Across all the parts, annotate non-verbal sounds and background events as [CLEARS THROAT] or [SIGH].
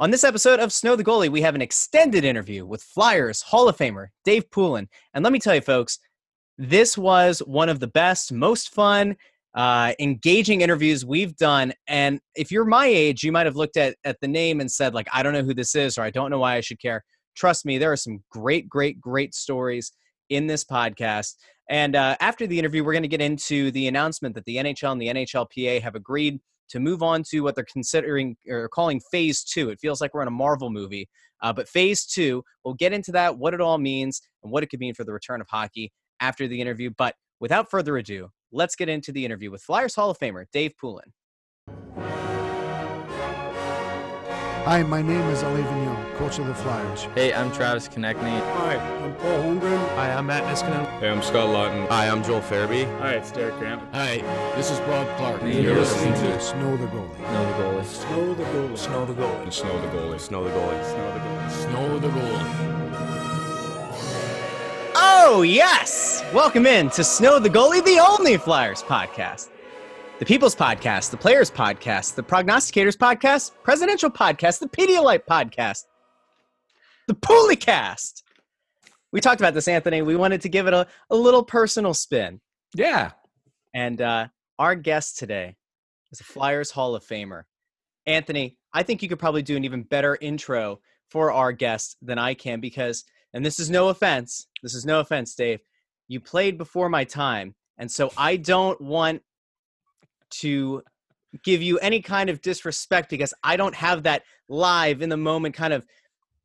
On this episode of Snow the Goalie, we have an extended interview with Flyers Hall of Famer Dave Poulin. And let me tell you, folks, this was one of the best, most fun, uh, engaging interviews we've done. And if you're my age, you might have looked at, at the name and said, like, I don't know who this is, or I don't know why I should care. Trust me, there are some great, great, great stories in this podcast. And uh, after the interview, we're going to get into the announcement that the NHL and the NHLPA have agreed to move on to what they're considering or calling phase two. It feels like we're in a Marvel movie, uh, but phase two, we'll get into that, what it all means, and what it could mean for the return of hockey after the interview. But without further ado, let's get into the interview with Flyers Hall of Famer Dave Poulin. Hi, my name is Alain Vigneault, coach of the Flyers. Hey, I'm Travis Konecny. Hi, I'm Paul Holmgren. Hi, I'm Matt Niskanen. Hey, I'm Scott Laughton. Hi, I'm Joel Farabee. Hi, it's Derek Grant. Hi, this is Bob Clarke. And you're listening to Snow the Goalie. Snow the goalie. Snow the goalie. Snow the goalie. Snow the goalie. Snow the goalie. Snow the goalie. Snow the goalie. Oh, yes! Welcome in to Snow the Goalie, the only Flyers podcast. The People's Podcast, the Players Podcast, the Prognosticators Podcast, Presidential Podcast, the Pedialyte Podcast, the Poolicast. We talked about this, Anthony. We wanted to give it a, a little personal spin. Yeah. And uh, our guest today is a Flyers Hall of Famer. Anthony, I think you could probably do an even better intro for our guest than I can because, and this is no offense, this is no offense, Dave, you played before my time. And so I don't want to give you any kind of disrespect because I don't have that live in the moment kind of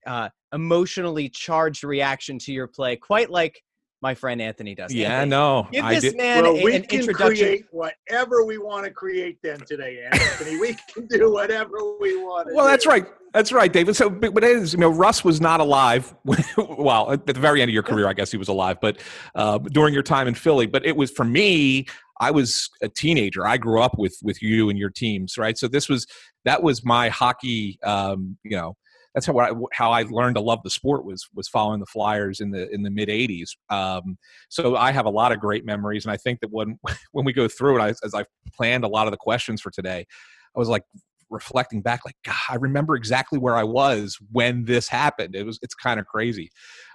uh, emotionally charged reaction to your play, quite like my friend Anthony does. Yeah, Anthony, no. Give I this did. man well, a- we an can introduction. create whatever we want to create then today, Anthony. we can do whatever we want. Well, that's right. That's right, David. So, but, but it is, you know, Russ was not alive. [LAUGHS] when- well, at the very end of your career, I guess he was alive, but uh, during your time in Philly. But it was for me. I was a teenager. I grew up with with you and your teams, right? So this was that was my hockey. Um, you know, that's how I, how I learned to love the sport was was following the Flyers in the in the mid '80s. Um, so I have a lot of great memories, and I think that when [LAUGHS] when we go through it, I, as I planned a lot of the questions for today, I was like reflecting back, like God, I remember exactly where I was when this happened. It was it's kind of crazy.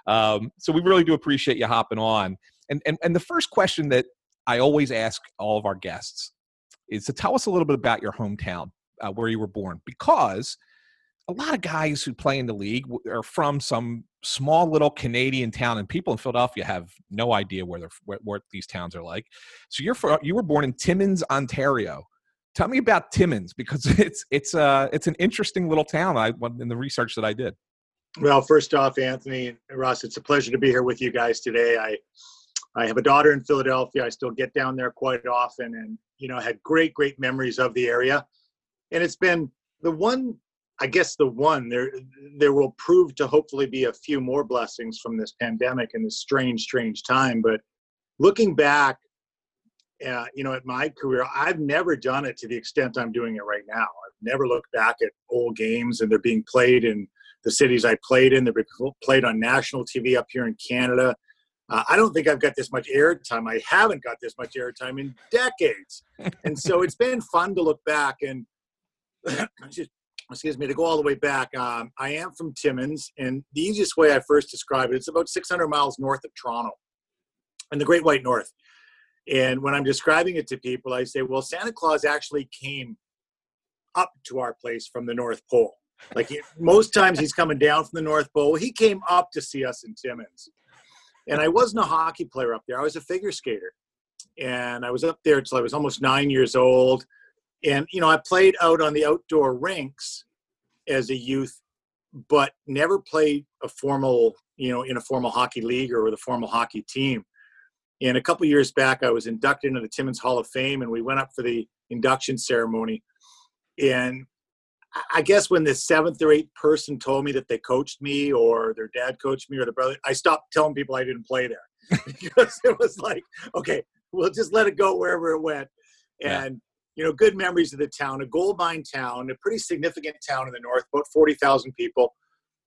Um, so we really do appreciate you hopping on. And and and the first question that I always ask all of our guests is to tell us a little bit about your hometown, uh, where you were born, because a lot of guys who play in the league are from some small little Canadian town, and people in Philadelphia have no idea where they're where, what these towns are like. So you're fro- you were born in Timmins, Ontario. Tell me about Timmins because [LAUGHS] it's it's uh it's an interesting little town. I in the research that I did. Well, first off, Anthony and Russ, it's a pleasure to be here with you guys today. I I have a daughter in Philadelphia. I still get down there quite often, and you know, had great, great memories of the area. And it's been the one, I guess, the one there. There will prove to hopefully be a few more blessings from this pandemic and this strange, strange time. But looking back, uh, you know, at my career, I've never done it to the extent I'm doing it right now. I've never looked back at old games and they're being played in the cities I played in. They're being played on national TV up here in Canada. Uh, I don't think I've got this much airtime. I haven't got this much airtime in decades. [LAUGHS] and so it's been fun to look back and, [COUGHS] excuse me, to go all the way back. Um, I am from Timmins, and the easiest way I first describe it, it's about 600 miles north of Toronto in the Great White North. And when I'm describing it to people, I say, well, Santa Claus actually came up to our place from the North Pole. Like he, most times he's coming down from the North Pole. He came up to see us in Timmins. And I wasn't a hockey player up there. I was a figure skater. And I was up there until I was almost nine years old. And, you know, I played out on the outdoor rinks as a youth, but never played a formal, you know, in a formal hockey league or with a formal hockey team. And a couple years back, I was inducted into the Timmins Hall of Fame, and we went up for the induction ceremony. And I guess when the seventh or eighth person told me that they coached me, or their dad coached me, or the brother, I stopped telling people I didn't play there [LAUGHS] [LAUGHS] because it was like, okay, we'll just let it go wherever it went. And you know, good memories of the town, a gold mine town, a pretty significant town in the north, about forty thousand people,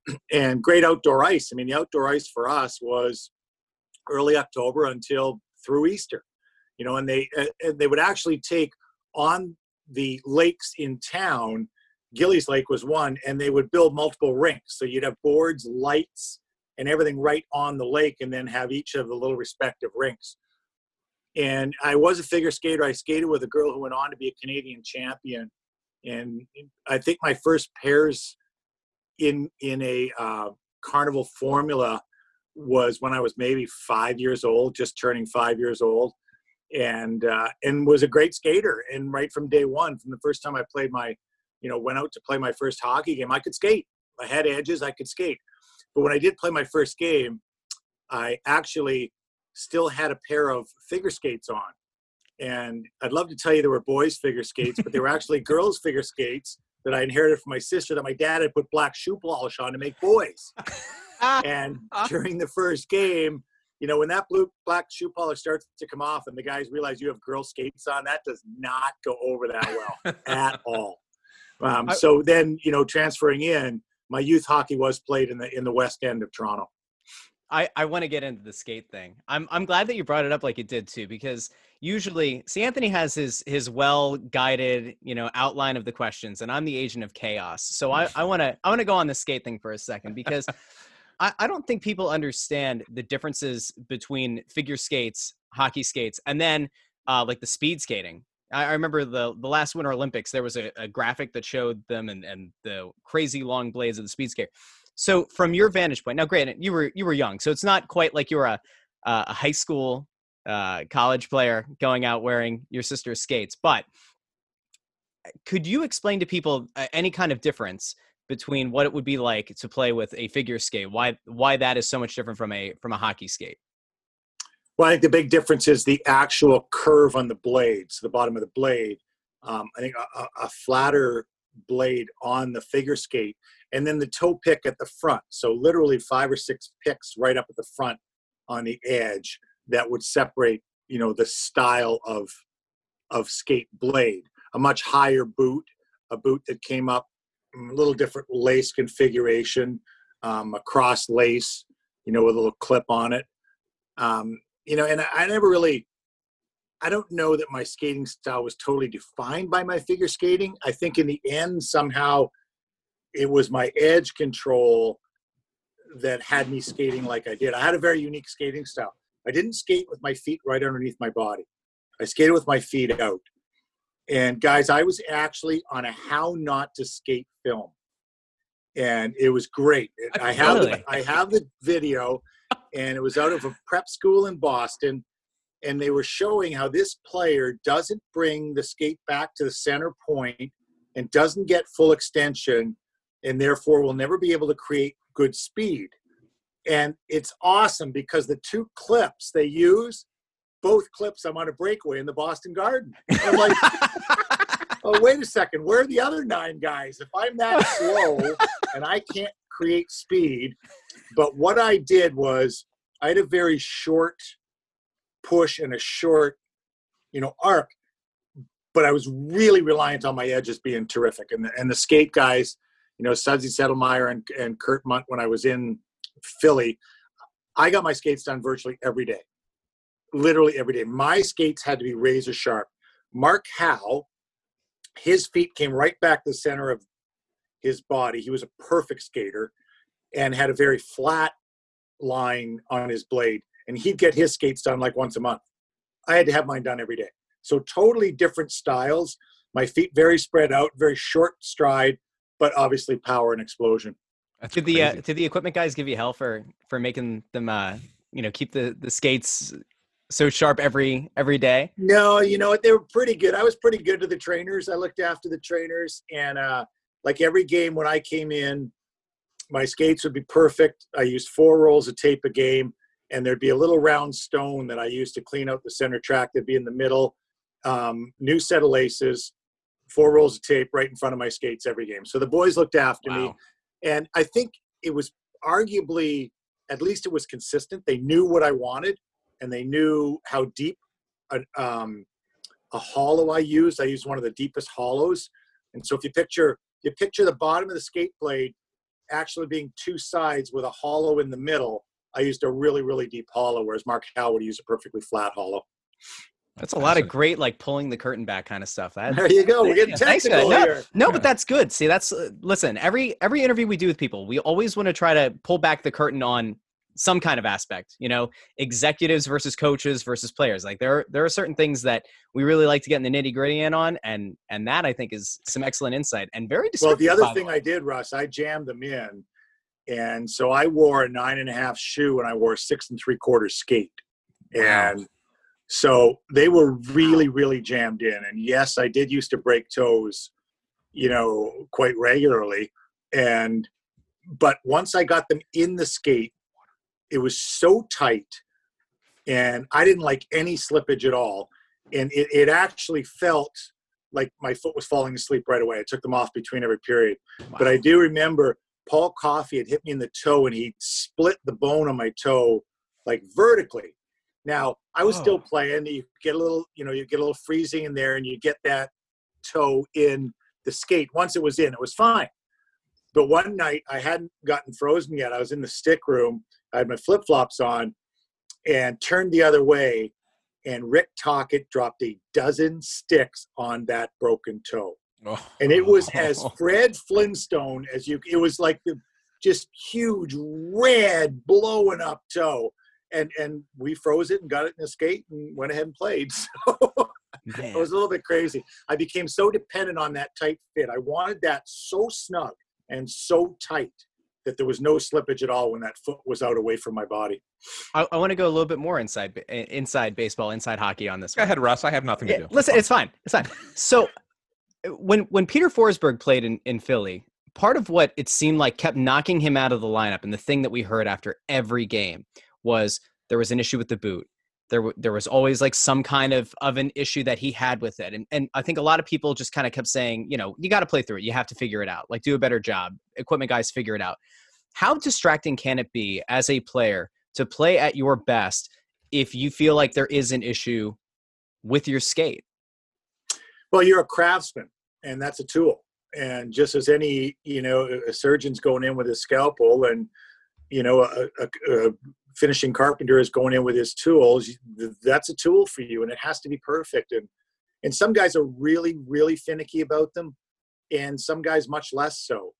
[CLEARS THROAT] and great outdoor ice. I mean, the outdoor ice for us was early October until through Easter, you know, and they and they would actually take on the lakes in town Gillies Lake was one, and they would build multiple rinks. So you'd have boards, lights, and everything right on the lake, and then have each of the little respective rinks. And I was a figure skater. I skated with a girl who went on to be a Canadian champion. And I think my first pairs in in a uh, carnival formula was when I was maybe five years old, just turning five years old, and uh, and was a great skater. And right from day one, from the first time I played my, you know, went out to play my first hockey game, I could skate. I had edges, I could skate. But when I did play my first game, I actually still had a pair of figure skates on. And I'd love to tell you there were boys' figure skates, but they were actually [LAUGHS] girls' figure skates that I inherited from my sister that my dad had put black shoe polish on to make boys. and [LAUGHS] uh-huh. during the first game, you know, when that blue black shoe polish starts to come off and the guys realize you have girl skates on, that does not go over that well [LAUGHS] at all. Um, so then, you know, transferring in, my youth hockey was played in the in the west end of Toronto. I, I want to get into the skate thing. I'm I'm glad that you brought it up like you did too, because usually see Anthony has his his well guided, you know, outline of the questions, and I'm the agent of chaos. So I, I wanna I wanna go on the skate thing for a second because [LAUGHS] I, I don't think people understand the differences between figure skates, hockey skates, and then uh, like the speed skating. I, I remember the the last Winter Olympics, there was a, a graphic that showed them and, and the crazy long blades of the speed skate. So from your vantage point, now granted, you were you were young, so it's not quite like you were a a high school uh, college player going out wearing your sister's skates, but uh, could you explain to people uh, any kind of difference between what it would be like to play with a figure skate? Why why that is so much different from a from a hockey skate? Well, I think the big difference is the actual curve on the blades, the bottom of the blade. Um, I think a, a, flatter blade on the figure skate and then the toe pick at the front. So literally five or six picks right up at the front on the edge that would separate, you know, the style of of skate blade. A much higher boot, a boot that came up a little different lace configuration, um, a cross lace, you know, with a little clip on it. Um, you know, and I, I never really I don't know that my skating style was totally defined by my figure skating. I think in the end, somehow, it was my edge control that had me skating like I did. I had a very unique skating style. I didn't skate with my feet right underneath my body. I skated with my feet out. And guys, I was actually on a how not to skate film. And it was great. I have the, I have the video and it was out of a prep school in Boston and they were showing how this player doesn't bring the skate back to the center point and doesn't get full extension and therefore will never be able to create good speed. And it's awesome because the two clips they use both clips i'm on a breakaway in the boston garden. I'm like [LAUGHS] oh wait a second where are the other nine guys? If i'm that slow and i can't create speed but what i did was i had a very short push and a short, you know, arc. But I was really reliant on my edges being terrific. And the, and the skate guys, you know, Sudsy Settlemyre and, and Kurt Munt when I was in Philly, I got my skates done virtually every day. Literally every day. My skates had to be razor sharp. Mark Howe, his feet came right back to the center of his body. He was a perfect skater and had a very flat line on his blade and he'd get his skates done like once a month. I had to have mine done every day. So totally different styles. My feet very spread out, very short stride, but obviously power and explosion. That's did the uh, did the equipment guys give you hell for for making them uh you know keep the the skates so sharp every every day? No, you know what? They were pretty good. I was pretty good to the trainers. I looked after the trainers, and uh, like every game when I came in, my skates would be perfect. I used four rolls of tape a game and there'd be a little round stone that I used to clean out the center track. That'd be in the middle. Um, new set of laces, four rolls of tape right in front of my skates every game. So the boys looked after wow. me, and I think it was arguably, at least it was consistent. They knew what I wanted, and they knew how deep a, um, a hollow I used. I used one of the deepest hollows, and so if you picture you picture the bottom of the skate blade actually being two sides with a hollow in the middle I used a really, really deep hollow, whereas Mark Howe would use a perfectly flat hollow. That's a lot of great, like pulling the curtain back kind of stuff. That, There you go. We're getting Yeah, technical guys. here. No, Yeah. but that's good. See, that's uh, listen. Every every interview we do with people, we always want to try to pull back the curtain on some kind of aspect. You know, executives versus coaches versus players. Like there are, there are certain things that we really like to get in the nitty gritty in on, and and that I think is some excellent insight and very. Well, the other thing way. I did, Russ, I jammed them in. And so I wore a nine and a half shoe and I wore a six and three quarter skate. And so they were really, really jammed in. And yes, I did used to break toes, you know, quite regularly. And, but once I got them in the skate, it was so tight and I didn't like any slippage at all. And it, it actually felt like my foot was falling asleep right away. I took them off between every period. But I do remember Paul Coffey had hit me in the toe and he split the bone on my toe like vertically. Now I was still Oh. playing. You get a little, you know, you get a little freezing in there and you get that toe in the skate. Once it was in, it was fine. But one night I hadn't gotten frozen yet. I was in the stick room. I had my flip flops on and turned the other way. And Rick Tocchet dropped a dozen sticks on that broken toe Oh. and it was as [LAUGHS] Fred Flintstone as you. It was like the just huge red blowing up toe, and and we froze it and got it in a skate and went ahead and played. [LAUGHS] So it was a little bit crazy. I became so dependent on that tight fit. I wanted that so snug and so tight that there was no slippage at all when that foot was out away from my body. I, I want to go a little bit more inside inside baseball, inside hockey on this. Go one. ahead, Russ. I have nothing to Yeah, do. listen, it's fine. It's fine. So when when Peter Forsberg played in, in Philly, part of what it seemed like kept knocking him out of the lineup, and the thing that we heard after every game was there was an issue with the boot. There, w- there was always like some kind of of an issue that he had with it, and and I think a lot of people just kind of kept saying, you know, you got to play through it. You have to figure it out. Like do a better job. Equipment guys figure it out. How distracting can it be as a player to play at your best if you feel like there is an issue with your skate? Well, you're a craftsman, and that's a tool. And just as any, you know, a surgeon's going in with his scalpel, and you know, a, a, a finishing carpenter is going in with his tools. That's a tool for you, and it has to be perfect. And and some guys are really, really finicky about them, and some guys much less so.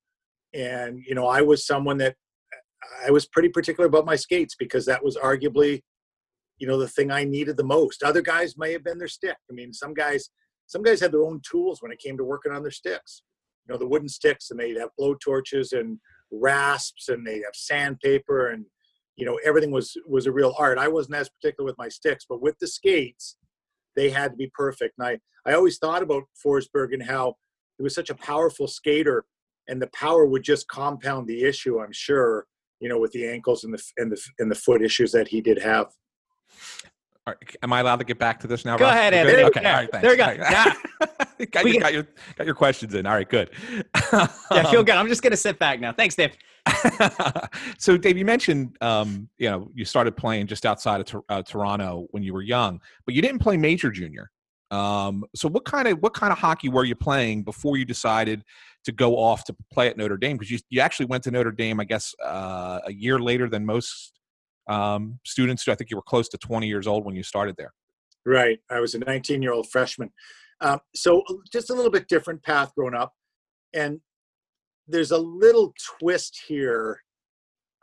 And you know, I was someone that I was pretty particular about my skates because that was arguably, you know, the thing I needed the most. Other guys may have been their stick. I mean, some guys some guys had their own tools when it came to working on their sticks. You know, the wooden sticks, and they'd have blow torches and rasps, and they'd have sandpaper, and you know, everything was was a real art. I wasn't as particular with my sticks, but with the skates, they had to be perfect. And I I always thought about Forsberg and how he was such a powerful skater, and the power would just compound the issue. I'm sure, you know, with the ankles and the and the and the foot issues that he did have. All right, am I allowed to get back to this now? Go Russ? ahead, Anthony. Okay, Yeah, all right, thanks. there [LAUGHS] we go. Right. got, We your, got, your, got your questions in. All right, good. Yeah, I feel [LAUGHS] good. I'm just gonna sit back now. Thanks, Dave. [LAUGHS] so, Dave, you mentioned um, you know you started playing just outside of uh, Toronto when you were young, but you didn't play major junior. Um, so, what kind of what kind of hockey were you playing before you decided to go off to play at Notre Dame? Because you you actually went to Notre Dame, I guess, uh, a year later than most um, students. I think you were close to 20 years old when you started there. Right. I was a 19 year old freshman. Um, so just a little bit different path growing up. And there's a little twist here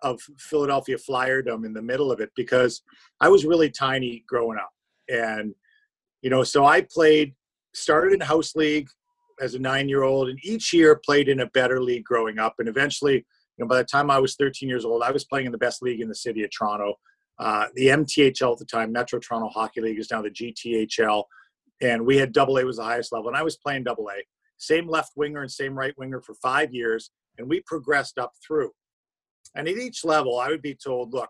of Philadelphia Flyerdom in the middle of it because I was really tiny growing up. And, you know, so I played, started in house league as a nine year old, and each year played in a better league growing up. And eventually, you know, by the time I was 13 years old, I was playing in the best league in the city of Toronto. Uh, the MTHL at the time, Metro Toronto Hockey League, is now the GTHL, and we had Double A was the highest level, and I was playing Double A, same left winger and same right winger for five years, and we progressed up through. And at each level, I would be told, look,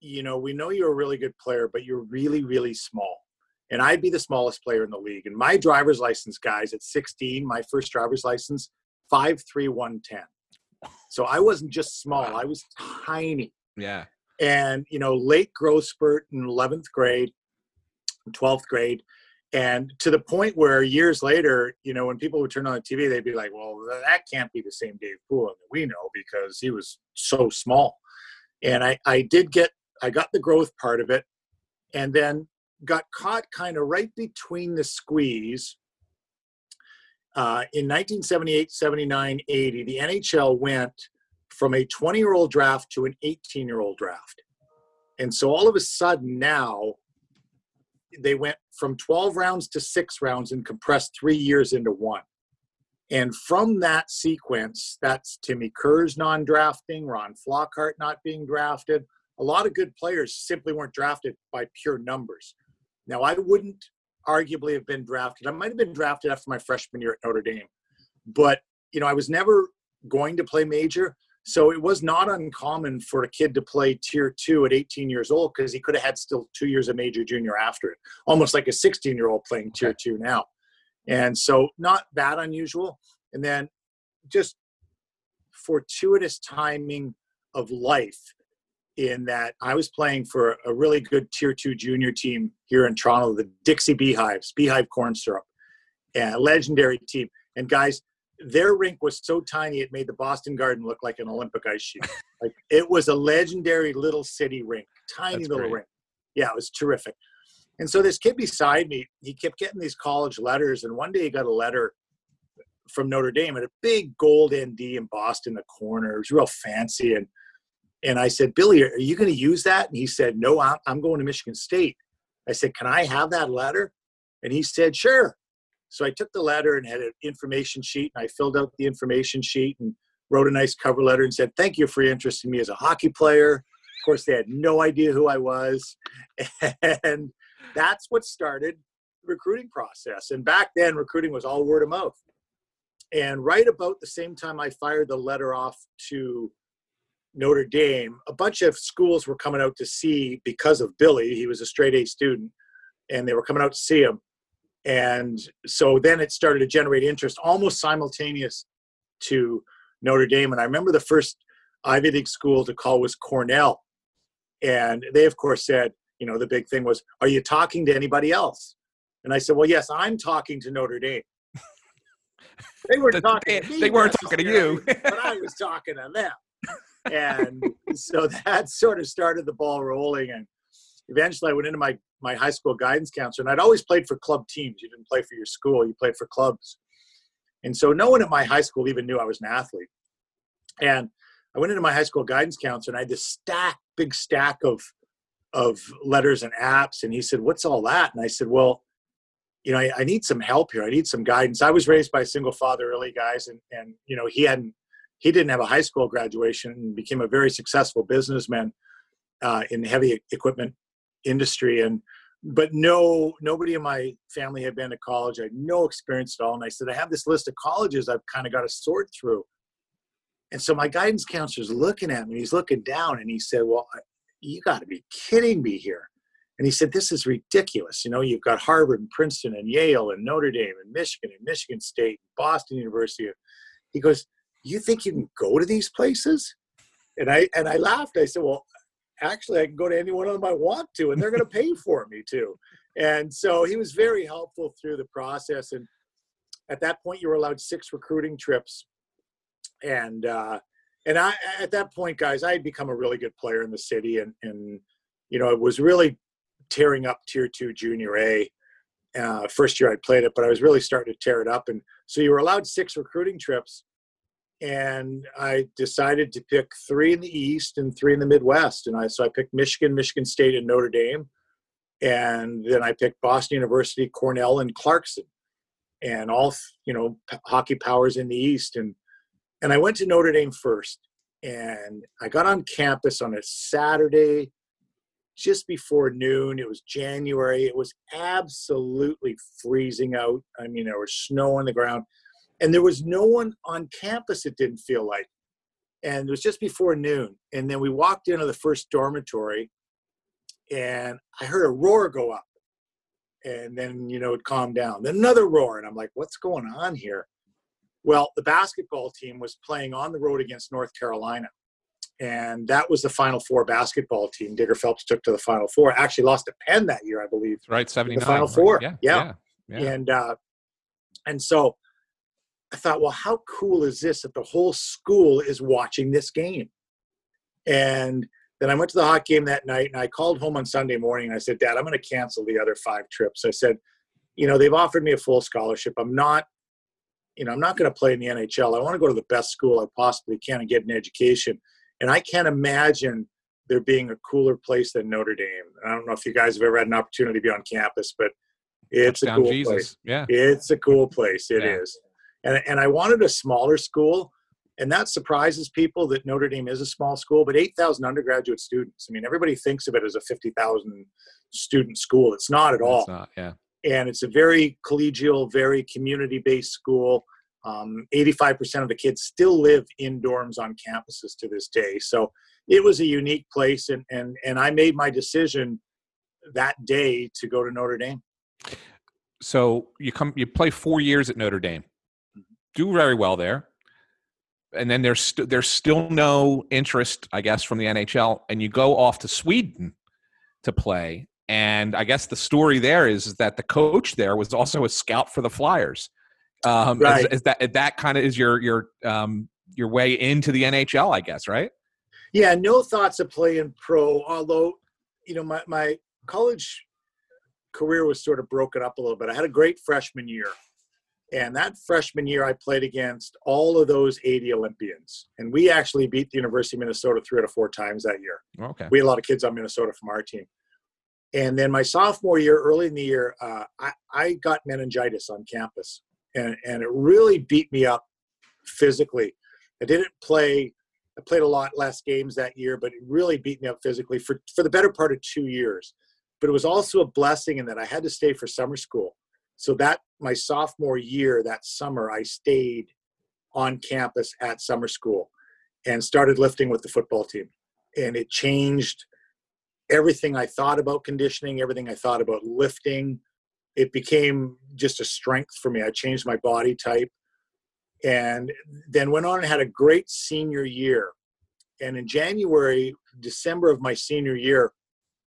you know, we know you're a really good player, but you're really, really small. And I'd be the smallest player in the league. And my driver's license, guys, at 16, my first driver's license, 5'3, 110. So I wasn't just small, I was tiny Yeah. and you know late growth spurt in 11th grade 12th grade and to the point where years later you know when people would turn on the tv they'd be like well that can't be the same dave poulin that we know because he was so small and i i did get i got the growth part of it and then got caught kind of right between the squeeze. Uh, in 1978, 79, 80, the NHL went from a 20 year old draft to an 18 year old draft. And so all of a sudden now, they went from 12 rounds to six rounds and compressed three years into one. And from that sequence, that's Timmy Kerr's non drafting, Ron Flockhart not being drafted. A lot of good players simply weren't drafted by pure numbers. Now, I wouldn't arguably have been drafted. I might have been drafted after my freshman year at Notre Dame, but you know, I was never going to play major. So it was not uncommon for a kid to play tier two at 18 years old because he could have had still two years of major junior after it, almost like a 16 year old playing tier two now. And so not that unusual. And then just fortuitous timing of life in that I was playing for a really good tier two junior team here in Toronto, the Dixie Beehives, Beehive Corn Syrup, a legendary team. And guys, their rink was so tiny it made the Boston Garden look like an Olympic ice sheet. [LAUGHS] like it was a legendary little city rink, tiny That's little great. rink. Yeah, it was terrific. And so this kid beside me, he kept getting these college letters, and one day he got a letter from Notre Dame at a big gold ND embossed in Boston, the corner. It was real fancy, and and I said, Billy, are you going to use that? And he said, No, I'm, going to Michigan State. I said, Can I have that letter? And he said, Sure. So I took the letter and had an information sheet, and I filled out the information sheet and wrote a nice cover letter and said, Thank you for your interest in me as a hockey player. Of course, they had no idea who I was. [LAUGHS] And that's what started the recruiting process. And back then, recruiting was all word of mouth. And right about the same time I fired the letter off to Notre Dame, a bunch of schools were coming out to see because of Billy. He was a straight A student, and they were coming out to see him. And so then it started to generate interest almost simultaneous to Notre Dame. And I remember the first Ivy League school to call was Cornell. And they, of course, said, you know, the big thing was, Are you talking to anybody else? And I said, Well, yes, I'm talking to Notre Dame. [LAUGHS] They weren't They- talking to me they weren't talking to you. but I [LAUGHS] was talking to them. And so [LAUGHS] that sort of started the ball rolling. And eventually I went into my, my high school guidance counselor, and I'd always played for club teams. You didn't play for your school, you played for clubs. And so no one at my high school even knew I was an athlete. And I went into my high school guidance counselor, and I had this stack, big stack of of letters and apps. And he said, What's all that? And I said, Well, you know, I, I need some help here. I need some guidance. I was raised by a single father early, guys, and and you know, he hadn't he didn't have a high school graduation and became a very successful businessman uh, in the heavy equipment industry. And but no, nobody in my family had been to college. I had no experience at all. And I said, I have this list of colleges I've kind of got to sort through. And so my guidance counselor's looking at me. He's looking down, and he said, "Well, you got to be kidding me here." And he said, "This is ridiculous. You know, you've got Harvard and Princeton and Yale and Notre Dame and Michigan and Michigan State, and Boston University." He goes, "You think you can go to these places?" And I and I laughed. I said, "Well, actually, I can go to any one of them I want to, and they're going to pay for me too. And so he was very helpful through the process. And at that point, you were allowed six recruiting trips, and uh, and I at that point, guys, I had become a really good player in the city, and and you know, it was really tearing up Tier Two Junior A. Uh, first year I played it, but I was really starting to tear it up, and so you were allowed six recruiting trips, and I decided to pick three in the East and three in the Midwest, and I so I picked Michigan, Michigan State, and Notre Dame, and then I picked Boston University, Cornell, and Clarkson, and all you know hockey powers in the East, and and I went to Notre Dame first, and I got on campus on a Saturday just before noon. It was January. It was absolutely freezing out. I mean, there was snow on the ground, and there was no one on campus. It didn't feel like, and it was just before noon. And then we walked into the first dormitory, and I heard a roar go up, and then you know it calmed down. Then another roar, and I'm like, "What's going on here?" Well, the basketball team was playing on the road against North Carolina. And that was the Final Four basketball team. Digger Phelps took to the Final Four. Actually lost to Penn that year, I believe. right, seventy nine. Final Four. Yeah, Yeah. yeah, yeah. And uh, and so I thought, well, how cool is this that the whole school is watching this game? And then I went to the hockey game that night, and I called home on Sunday morning. And I said, Dad, I'm going to cancel the other five trips. I said, you know, they've offered me a full scholarship. I'm not, you know, I'm not going to play in the NHL. I want to go to the best school I possibly can and get an education. And I can't imagine there being a cooler place than Notre Dame. I don't know if you guys have ever had an opportunity to be on campus, but it's Touchdown a cool Jesus. place. Yeah. It's a cool place. It is, Yeah. And, and I wanted a smaller school. And that surprises people that Notre Dame is a small school, but 8,000 undergraduate students. I mean, everybody thinks of it as a 50,000 student school. It's not at all It's not, yeah. and it's a very collegial, very community-based school. Um, 85% of the kids still live in dorms on campuses to this day. So it was a unique place, and and and I made my decision that day to go to Notre Dame. So you come, you play four years at Notre Dame, do very well there, and then there's st- there's still no interest, I guess, from the NHL, and you go off to Sweden to play. And I guess the story there is, is that the coach there was also a scout for the Flyers. Um, Right. is, is that that kind of is your your um, your way into the NHL? I guess, right? Yeah, no thoughts of playing pro. Although, you know, my my college career was sort of broken up a little bit. I had a great freshman year. And that freshman year, I played against all of those 80 Olympians. And we actually beat the University of Minnesota three out of four times that year. Okay. We had a lot of kids on Minnesota from our team. And then my sophomore year, early in the year, uh, I, I got meningitis on campus. And, and it really beat me up physically. I didn't play, I played a lot less games that year, but it really beat me up physically for, for the better part of two years. But it was also a blessing in that I had to stay for summer school. So that my sophomore year, that summer, I stayed on campus at summer school and started lifting with the football team. And it changed everything I thought about conditioning, everything I thought about lifting. It became just a strength for me. I changed my body type and then went on and had a great senior year. And in January, December of my senior year,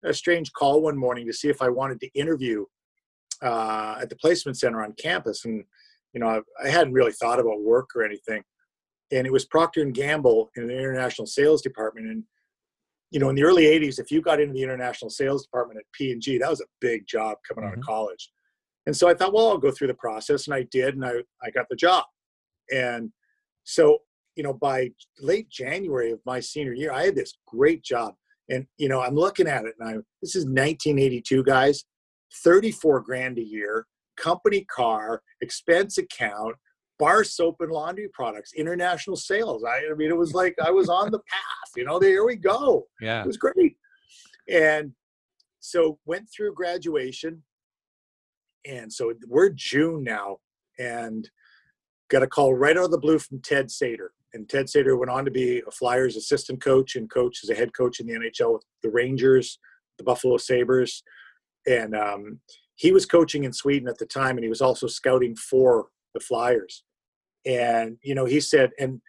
a strange call one morning to see if I wanted to interview uh, at the placement center on campus. And, you know, I, I hadn't really thought about work or anything. And it was Procter and Gamble in the international sales department. And, you know, in the early 80s, if you got into the international sales department at P&G, that was a big job coming out Mhm. of college. And so I thought, well, I'll go through the process. And I did. And I, I got the job. And so, you know, by late January of my senior year, I had this great job. And, you know, I'm looking at it and I, this is 1982, guys, 34 grand a year, company car, expense account, bar soap and laundry products, international sales. I, I mean, it was like I was on the path, you know, there we go. Yeah. It was great. And so went through graduation. And so we're June now and got a call right out of the blue from Ted Sator. And Ted Sator went on to be a Flyers assistant coach and coach as a head coach in the NHL with the Rangers, the Buffalo Sabres. And um, he was coaching in Sweden at the time and he was also scouting for the Flyers. And, you know, he said, and,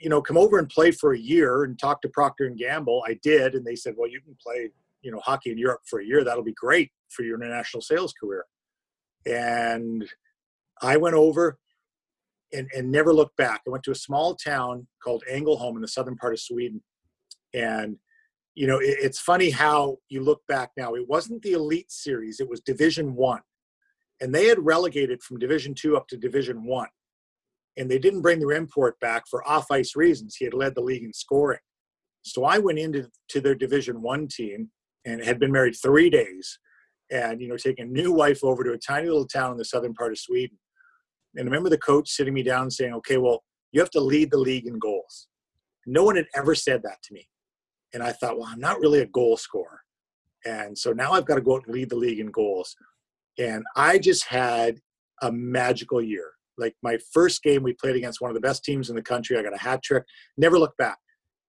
you know, come over and play for a year and talk to Procter and Gamble. I did. And they said, well, you can play, you know, hockey in Europe for a year. That'll be great for your international sales career. And I went over and, and never looked back. I went to a small town called Ängelholm in the southern part of Sweden. And, you know, it, it's funny how you look back now. It wasn't the elite series, it was Division One. And they had relegated from Division Two up to Division One. And they didn't bring their import back for off ice reasons. He had led the league in scoring. So I went into to their Division One team and had been married three days and, you know, taking a new wife over to a tiny little town in the southern part of Sweden. And I remember the coach sitting me down and saying, okay, well, you have to lead the league in goals. No one had ever said that to me. And I thought, well, I'm not really a goal scorer. And so now I've got to go out and lead the league in goals. And I just had a magical year. Like my first game, we played against one of the best teams in the country. I got a hat trick, never looked back.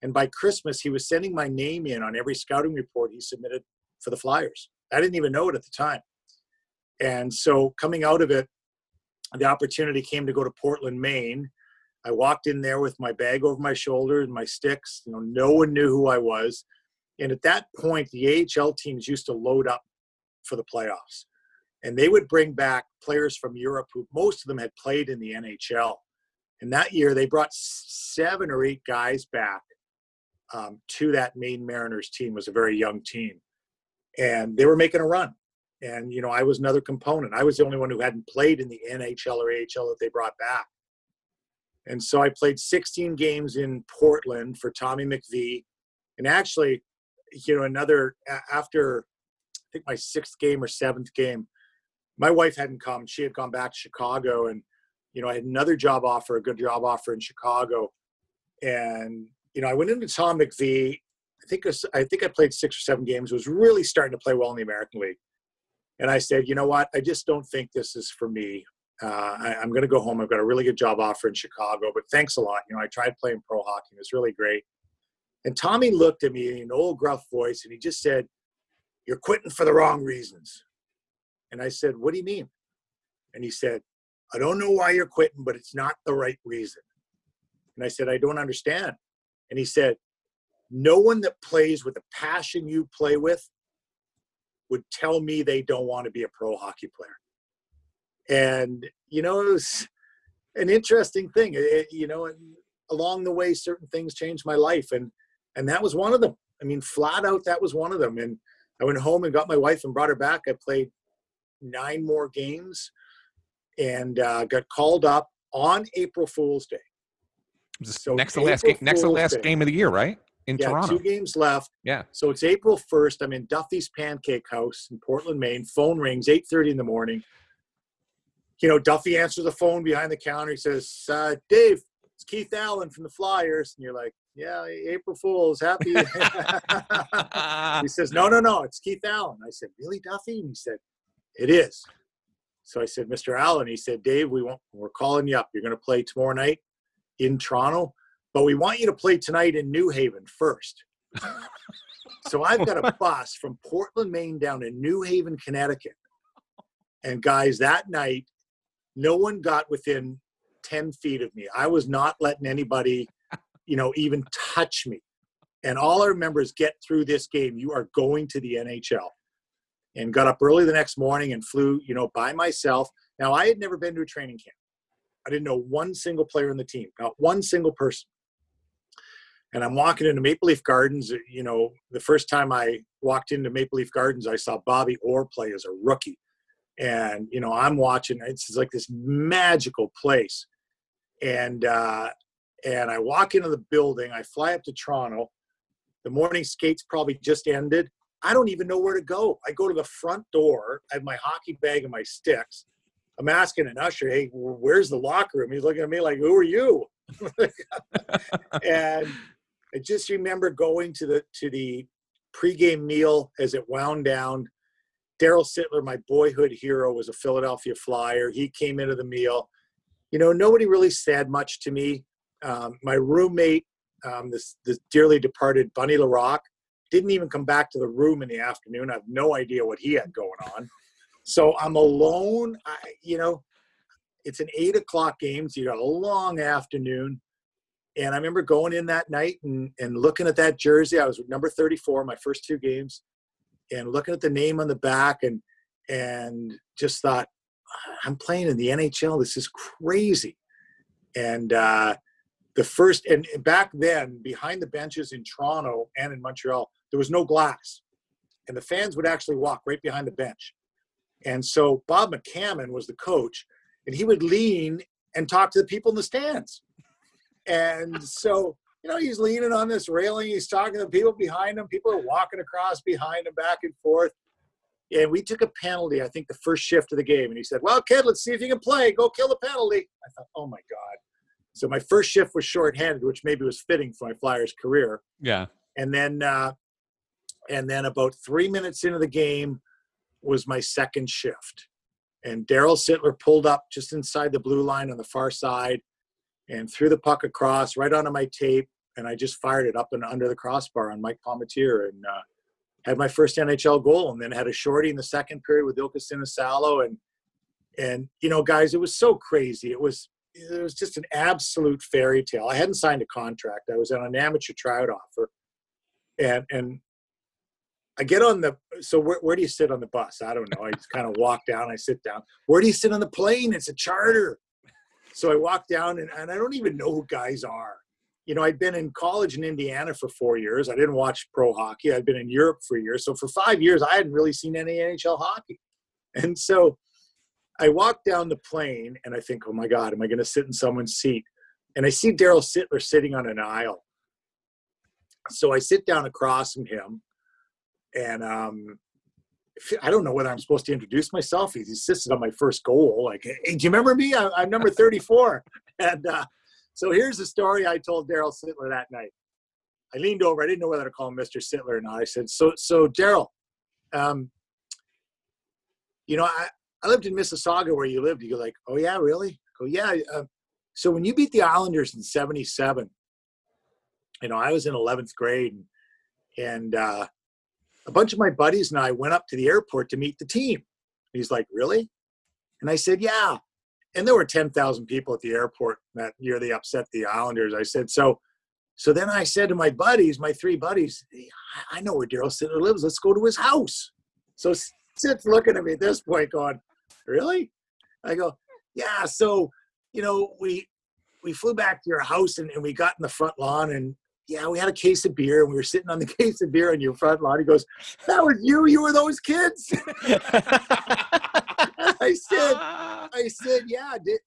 And by Christmas, he was sending my name in on every scouting report he submitted for the Flyers. I didn't even know it at the time. And so coming out of it, the opportunity came to go to Portland, Maine. I walked in there with my bag over my shoulder and my sticks. You know, no one knew who I was. And at that point, the AHL teams used to load up for the playoffs. And they would bring back players from Europe who most of them had played in the NHL. And that year, they brought seven or eight guys back um, to that Maine Mariners team was a very young team, and they were making a run. And you know, I was another component. I was the only one who hadn't played in the NHL or AHL that they brought back. And so I played 16 games in Portland for Tommy McVie, and actually, you know, another after I think my sixth game or seventh game, my wife hadn't come. She had gone back to Chicago, and you know, I had another job offer, a good job offer in Chicago, and you know, I went into Tom McVie. I think I think I played six or seven games. Was really starting to play well in the American League, and I said, you know what? I just don't think this is for me. Uh, I, am going to go home. I've got a really good job offer in Chicago, but thanks a lot. You know, I tried playing pro hockey. It was really great. And Tommy looked at me in an old gruff voice, and he just said, "You're quitting for the wrong reasons." And I said, "What do you mean?" And he said, "I don't know why you're quitting, but it's not the right reason." And I said, "I don't understand." And he said, No one that plays with the passion you play with would tell me they don't want to be a pro hockey player. And, you know, it was an interesting thing. It, you know, along the way, certain things changed my life. And, and that was one of them. I mean, flat out, that was one of them. And I went home and got my wife and brought her back. I played nine more games and uh, got called up on April Fool's Day. So next to last game, next to last Day. game of the year, right? In yeah, Toronto. two games left. Yeah. So it's April first. I'm in Duffy's Pancake House in Portland, Maine. Phone rings, eight thirty in the morning. You know, Duffy answers the phone behind the counter. He says, uh, "Dave, it's Keith Allen from the Flyers," and you're like, "Yeah, April Fools, happy." [LAUGHS] he says, "No, no, no, it's Keith Allen." I said, "Really, Duffy?" And he said, "It is." So I said, "Mr. Allen," he said, "Dave, we want, we're calling you up. You're going to play tomorrow night in Toronto, but we want you to play tonight in New Haven first. so I've got a [LAUGHS] bus from Portland, Maine down to New Haven, Connecticut. And guys, that night, no one got within 10 feet of me. I was not letting anybody, you know, even touch me. And all I remember is get through this game. You are going to the NHL. And got up early the next morning and flew, you know, by myself. Now I had never been to a training camp. I didn't know one single player in the team, not one single person. And I'm walking into Maple Leaf Gardens. You know, the first time I walked into Maple Leaf Gardens, I saw Bobby Orr play as a rookie. And, you know, I'm watching, it's like this magical place. And, uh, and I walk into the building, I fly up to Toronto. The morning skates probably just ended. I don't even know where to go. I go to the front door, I have my hockey bag and my sticks. I'm asking an usher, hey, where's the locker room? He's looking at me like, who are you? [LAUGHS] and I just remember going to the to the pregame meal as it wound down. Daryl Sittler, my boyhood hero, was a Philadelphia Flyer. He came into the meal. You know, nobody really said much to me. Um, my roommate, um, this, this dearly departed Bunny Larocque, didn't even come back to the room in the afternoon. I have no idea what he had going on. So I'm alone. I, you know, it's an eight o'clock game, so you got a long afternoon. And I remember going in that night and, and looking at that jersey. I was number 34 my first two games, and looking at the name on the back and and just thought, I'm playing in the NHL. This is crazy. And uh, the first and back then, behind the benches in Toronto and in Montreal, there was no glass, and the fans would actually walk right behind the bench. And so Bob McCammon was the coach, and he would lean and talk to the people in the stands. And so, you know, he's leaning on this railing, he's talking to the people behind him. People are walking across behind him back and forth. And we took a penalty, I think, the first shift of the game. And he said, Well, kid, let's see if you can play. Go kill the penalty. I thought, Oh my God. So my first shift was shorthanded, which maybe was fitting for my Flyers career. Yeah. And then, uh, and then about three minutes into the game, was my second shift. And Daryl Sittler pulled up just inside the blue line on the far side and threw the puck across right onto my tape. And I just fired it up and under the crossbar on Mike Palmateer and uh, had my first NHL goal. And then had a shorty in the second period with Ilkka Sinisalo. And, and, you know, guys, it was so crazy. It was, it was just an absolute fairy tale. I hadn't signed a contract. I was on an amateur tryout offer. And, and I get on the so where, where do you sit on the bus? I don't know. I just kind of walk down. I sit down. Where do you sit on the plane? It's a charter. So I walk down and, and I don't even know who guys are. you know, I'd been in college in Indiana for four years. I didn't watch pro hockey. I'd been in Europe for years. So for five years, I hadn't really seen any NHL hockey. [LAUGHS] And so I walk down the plane and I think, oh my God, am I going to sit in someone's seat? And I see Daryl Sittler sitting on an aisle. So I sit down across from him and um, I don't know whether I'm supposed to introduce myself. He's insisted on my first goal. Like, hey, do you remember me? I, am number 34. [LAUGHS] and uh, so here's the story I told Daryl Sittler that night. I leaned over. I didn't know whether to call him Mr. Sittler or not. I said, "So, so Daryl, um, you know, I, I lived in Mississauga where you lived. You go like, oh yeah, really? I go yeah. Uh, so when you beat the Islanders in '77, you know, I was in 11th grade, and, and uh, a bunch of my buddies and I went up to the airport to meet the team. He's like, really? And I said, yeah and there were 10,000 people at the airport that year they upset the Islanders. I said, so, so then I said to my buddies, my three buddies, I know where Daryl Sittler lives. Let's go to his house. So Sid's looking at me at this point going, really? I go, yeah. So, you know, we, we flew back to your house and, and we got in the front lawn and yeah, we had a case of beer and we were sitting on the [LAUGHS] case of beer on your front lawn. He goes, that was you. You were those kids. [LAUGHS] I said, [LAUGHS] I said, yeah. Did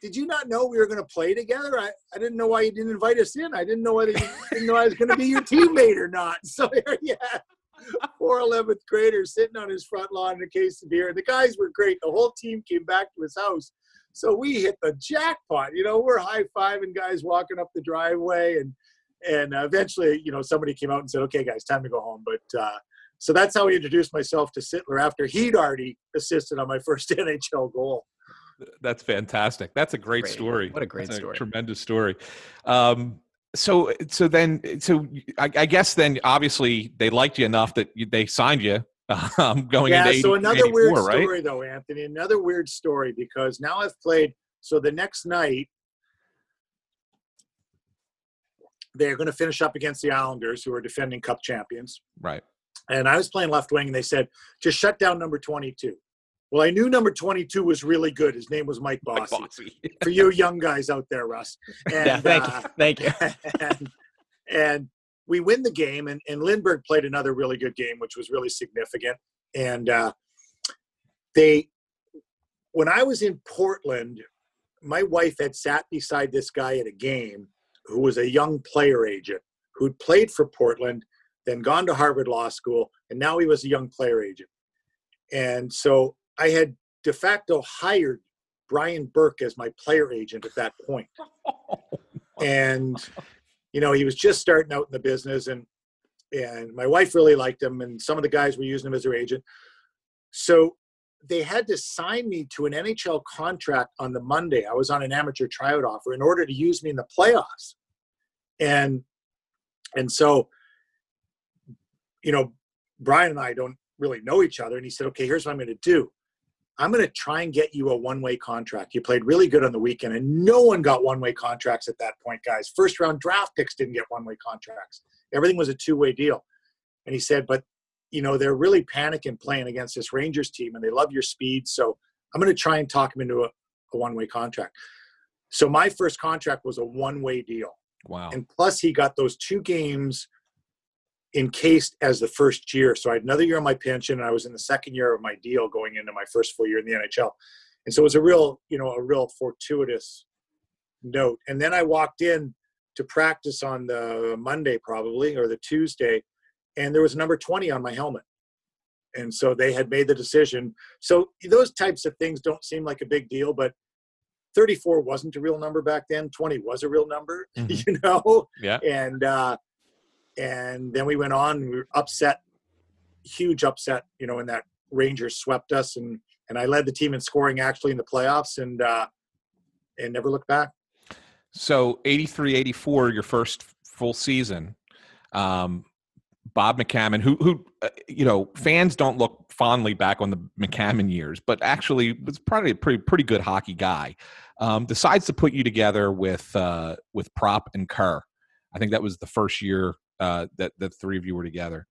did you not know we were going to play together? I, I didn't know why you didn't invite us in. I didn't know whether you didn't know I was going to be your teammate or not. So have four 11th graders sitting on his front lawn in a case of beer. And the guys were great. The whole team came back to his house. So we hit the jackpot. You know, we're high fiving guys walking up the driveway. And, and uh, eventually, you know, somebody came out and said, okay, guys, time to go home. But, uh, so that's how I introduced myself to Sittler after he'd already assisted on my first [LAUGHS] NHL goal. That's fantastic. That's a great, great. story. What a great That's story. A tremendous story. Um, so, so then, so I, I, guess then obviously they liked you enough that you, they signed you [LAUGHS] um, going yeah, into 80, so another weird right? story though, Anthony. Another weird story because now I've played. So the next night they're going to finish up against the Islanders, who are defending Cup champions. Right. And I was playing left wing, and they said, just shut down number 22. Well, I knew number 22 was really good. His name was Mike Bossy. Mike Bossy. For you young guys out there, Russ. [LAUGHS] And, yeah, thank uh, you. Thank you. And, and, we win the game, and, and Lindbergh played another really good game, which was really significant. And uh, they, when I was in Portland, my wife had sat beside this guy at a game who was a young player agent who'd played for Portland then gone to Harvard Law School, and now he was a young player agent. And so I had de facto hired Brian Burke as my player agent at that point. [LAUGHS] and you know, he was just starting out in the business and and my wife really liked him and some of the guys were using him as their agent. So they had to sign me to an NHL contract on the Monday. I was on an amateur tryout offer in order to use me in the playoffs. And and so you know, Brian and I don't really know each other. And he said, okay, here's what I'm going to do. I'm going to try and get you a one way contract. You played really good on the weekend, and no one got one way contracts at that point, guys. First round draft picks didn't get one way contracts. Everything was a two way deal. And he said, but, you know, they're really panicking playing against this Rangers team, and they love your speed. So I'm going to try and talk him into a, a one way contract. So my first contract was a one way deal. Wow. And plus, he got those two games encased as the first year. So I had another year on my pension, and I was in the second year of my deal going into my first full year in the NHL. And so it was a real, you know, a real fortuitous note. And then I walked in to practice on the Monday, probably, or the Tuesday, and there was a number 20 on my helmet. And so they had made the decision. So those types of things don't seem like a big deal, but 34 wasn't a real number back then. 20 was a real number, [LAUGHS] mm-hmm. you know? Yeah. And, uh, and then we went on we were upset huge upset you know in that rangers swept us and and i led the team in scoring actually in the playoffs and uh and never looked back so 83 84 your first full season um bob mccammon who who uh, you know fans don't look fondly back on the mccammon years but actually was probably a pretty pretty good hockey guy um, decides to put you together with uh with Propp and kerr i think that was the first year uh, that the three of you were together.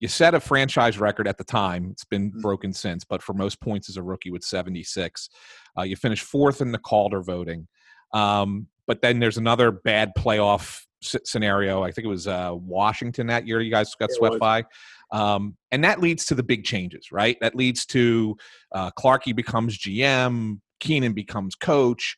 You set a franchise record at the time. It's been mm-hmm. broken since, but for most points as a rookie with 76. Uh, you finished fourth in the Calder voting. Um, but then there's another bad playoff scenario. I think it was uh, Washington that year. You guys got It swept was. by, um, and that leads to the big changes, right? That leads to uh, Clarkey becomes GM, Keenan becomes coach,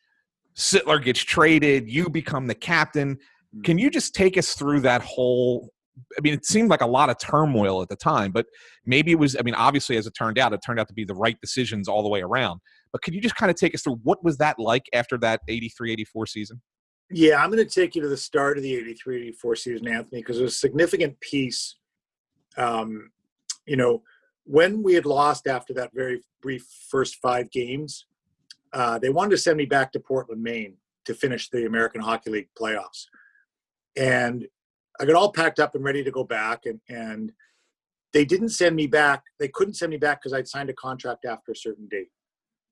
Sittler gets traded, you become the captain. Can you just take us through that whole? I mean, it seemed like a lot of turmoil at the time, but maybe it was. I mean, obviously, as it turned out, it turned out to be the right decisions all the way around. But could you just kind of take us through what was that like after that 83 84 season? Yeah, I'm going to take you to the start of the 83 84 season, Anthony, because it was a significant piece. Um, you know, when we had lost after that very brief first five games, uh, they wanted to send me back to Portland, Maine to finish the American Hockey League playoffs. And I got all packed up and ready to go back. And, and they didn't send me back. They couldn't send me back because I'd signed a contract after a certain date.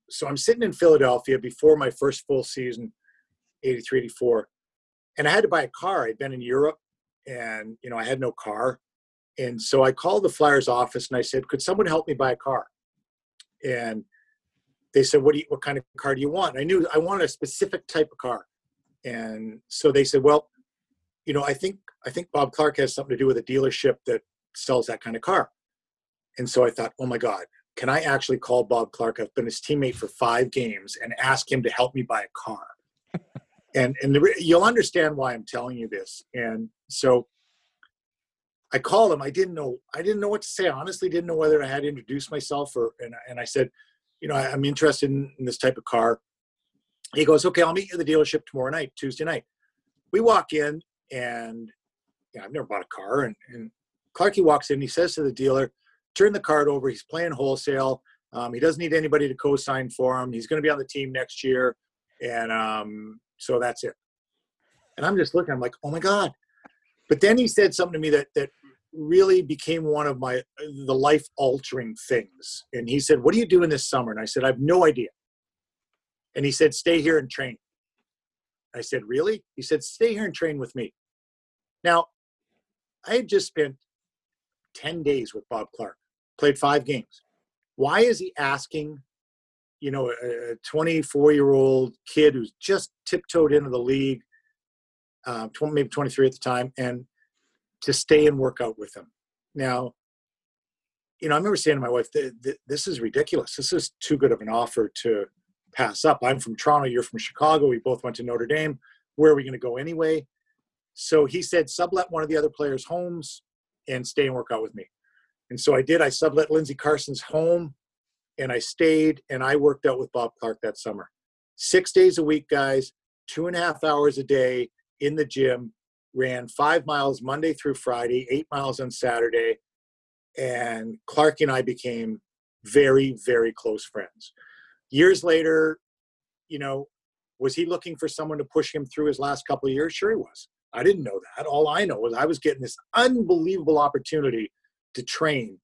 So I'm sitting in Philadelphia before my first full season 83 84 and i had to buy a car. I'd been in europe and you know i had no car. And so i called the flyers office and i said could someone help me buy a car? And they said what do you what kind of car do you want? And i knew i wanted a specific type of car. And so they said well you know i think i think bob clarke has something to do with a dealership that sells that kind of car. And so i thought oh my god can i actually call bob clarke? I've been his teammate for five games and ask him to help me buy a car and and the, you'll understand why I'm telling you this. And so I called him. I didn't know. I didn't know what to say. I honestly didn't know whether I had to introduce myself or. And, and I said, you know, I, I'm interested in, in this type of car. He goes, okay, I'll meet you at the dealership tomorrow night, Tuesday night. We walk in, and yeah, I've never bought a car. And, and Clarky walks in. He says to the dealer, turn the card over. He's playing wholesale. Um, he doesn't need anybody to co-sign for him. He's going to be on the team next year, and um, so that's it. And I'm just looking. I'm like, oh my god. But then he said something to me that that really became one of my the life altering things. And he said, "What are you doing this summer?" And I said, "I have no idea." And he said, "Stay here and train." I said, "Really?" He said, "Stay here and train with me." Now, I had just spent ten days with Bob Clarke, played five games. Why is he asking you know, a 24 year old kid who's just tiptoed into the league, uh, 20, maybe 23 at the time, and to stay and work out with him. Now, you know, I remember saying to my wife, "Th- th- "This is ridiculous. This is too good of an offer to pass up." I'm from Toronto. You're from Chicago. We both went to Notre Dame. Where are we going to go anyway? So he said, "Sublet one of the other players' homes and stay and work out with me." And so I did. I sublet Lindsay Carson's home and I stayed and I worked out with Bob Clarke that summer. Six days a week, guys, two and a half hours a day in the gym, ran five miles Monday through Friday, eight miles on Saturday. And Clarke and I became very, very close friends. Years later, you know, was he looking for someone to push him through his last couple of years? Sure, he was. I didn't know that. All I know was I was getting this unbelievable opportunity to train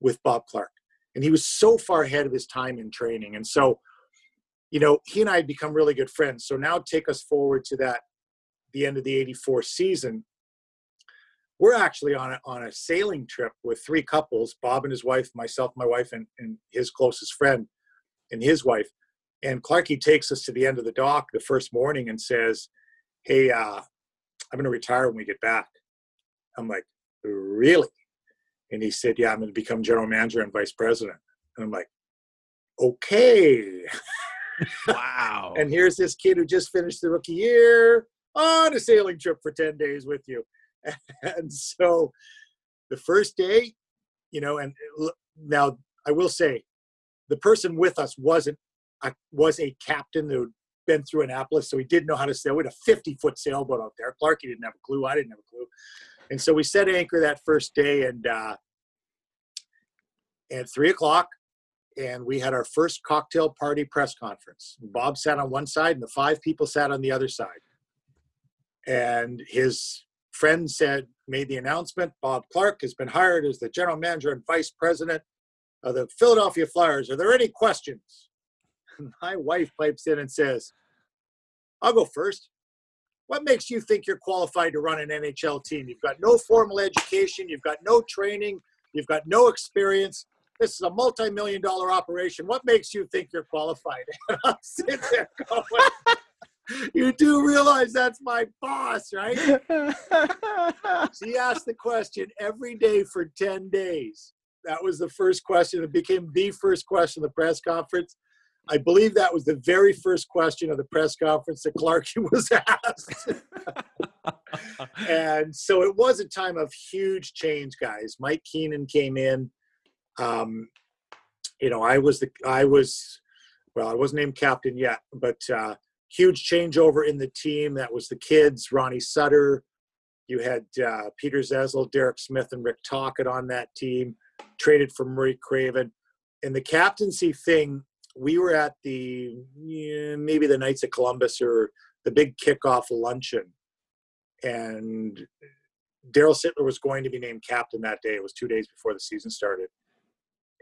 with Bob Clarke and he was so far ahead of his time in training. And so you know he and i had become really good friends. So now take us forward to that the end of the 84 season. We're actually on a, on a sailing trip with three couples bob and his wife myself my wife and, and his closest friend and his wife. And clarky takes us to the end of the dock the first morning and says hey uh, i'm going to retire when we get back. I'm like really and he said, Yeah, I'm going to become general manager and vice president. And I'm like, Okay. Wow. [LAUGHS] and here's this kid who just finished the rookie year on a sailing trip for 10 days with you. [LAUGHS] And so the first day, you know, and uh, now I will say the person with us wasn't, a, was a captain who'd been through Annapolis, so he did know how to sail. We had a 50 foot sailboat out there. Clarky didn't have a clue. I didn't have a clue. And so we set anchor that first day and uh, at three o'clock, and we had our first cocktail party press conference. Bob sat on one side, and the five people sat on the other side. And his friend said, made the announcement Bob Clarke has been hired as the general manager and vice president of the Philadelphia Flyers. Are there any questions? [LAUGHS] My wife pipes in and says, I'll go first. What makes you think you're qualified to run an NHL team? You've got no formal education, you've got no training, you've got no experience. This is a multi-million dollar operation. What makes you think you're qualified? [LAUGHS] I'm sitting there going, you do realize that's my boss, right? [LAUGHS] She asked the question every day for 10 days. That was the first question. It became the first question of the press conference. I believe that was the very first question of the press conference that Clarky [LAUGHS] was asked. and so it was a time of huge change, guys. Mike Keenan came in. Um, you know, I was the I was well, I wasn't named captain yet, but uh, huge changeover in the team. That was the kids, Ronnie Sutter. You had uh, Peter Zezel, Derek Smith, and Rick Tocchet on that team. Traded for Murray Craven, and the captaincy thing. We were at the maybe the Knights of Columbus or the big kickoff luncheon, and Daryl Sittler was going to be named captain that day. It was two days before the season started,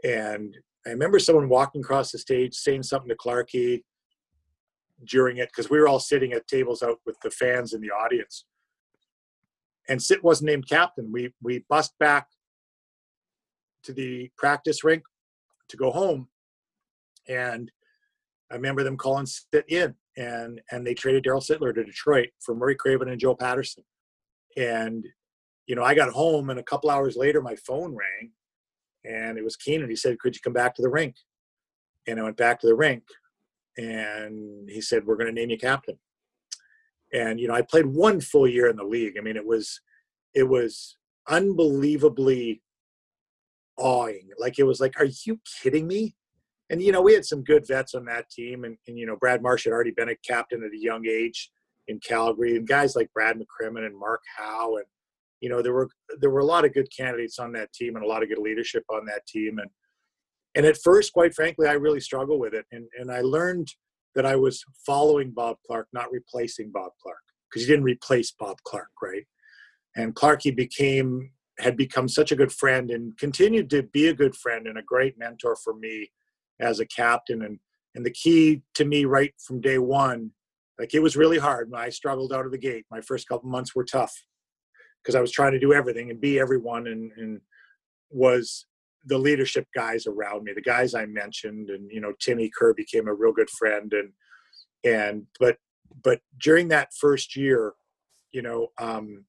and I remember someone walking across the stage saying something to Clarky during it because we were all sitting at tables out with the fans in the audience. And Sit wasn't named captain. We we bust back to the practice rink to go home, and I remember them calling Sit in, and and they traded Daryl Sittler to Detroit for Murray Craven and Joe Paterson. And you know, I got home, and a couple hours later, my phone rang, and it was Keenan. He said, "Could you come back to the rink?" And I went back to the rink, and he said, "We're going to name you captain." And you know, I played one full year in the league. I mean, it was it was unbelievably awing. Like it was like, "Are you kidding me?" And you know, we had some good vets on that team, and, and you know, Brad Marsh had already been a captain at a young age in Calgary, and guys like Brad McCrimmon and Mark Howe and you know there were there were a lot of good candidates on that team and a lot of good leadership on that team and and at first quite frankly i really struggled with it and and i learned that i was following bob Clarke, not replacing bob Clarke, because he didn't replace bob Clarke, right? And clarky became had become such a good friend and continued to be a good friend and a great mentor for me as a captain. And and the key to me right from day one like it was really hard i struggled out of the gate. My first couple months were tough because I was trying to do everything and be everyone and, and was the leadership guys around me, the guys I mentioned, and you know, Timmy Kerr became a real good friend. And and but but during that first year, you know, um,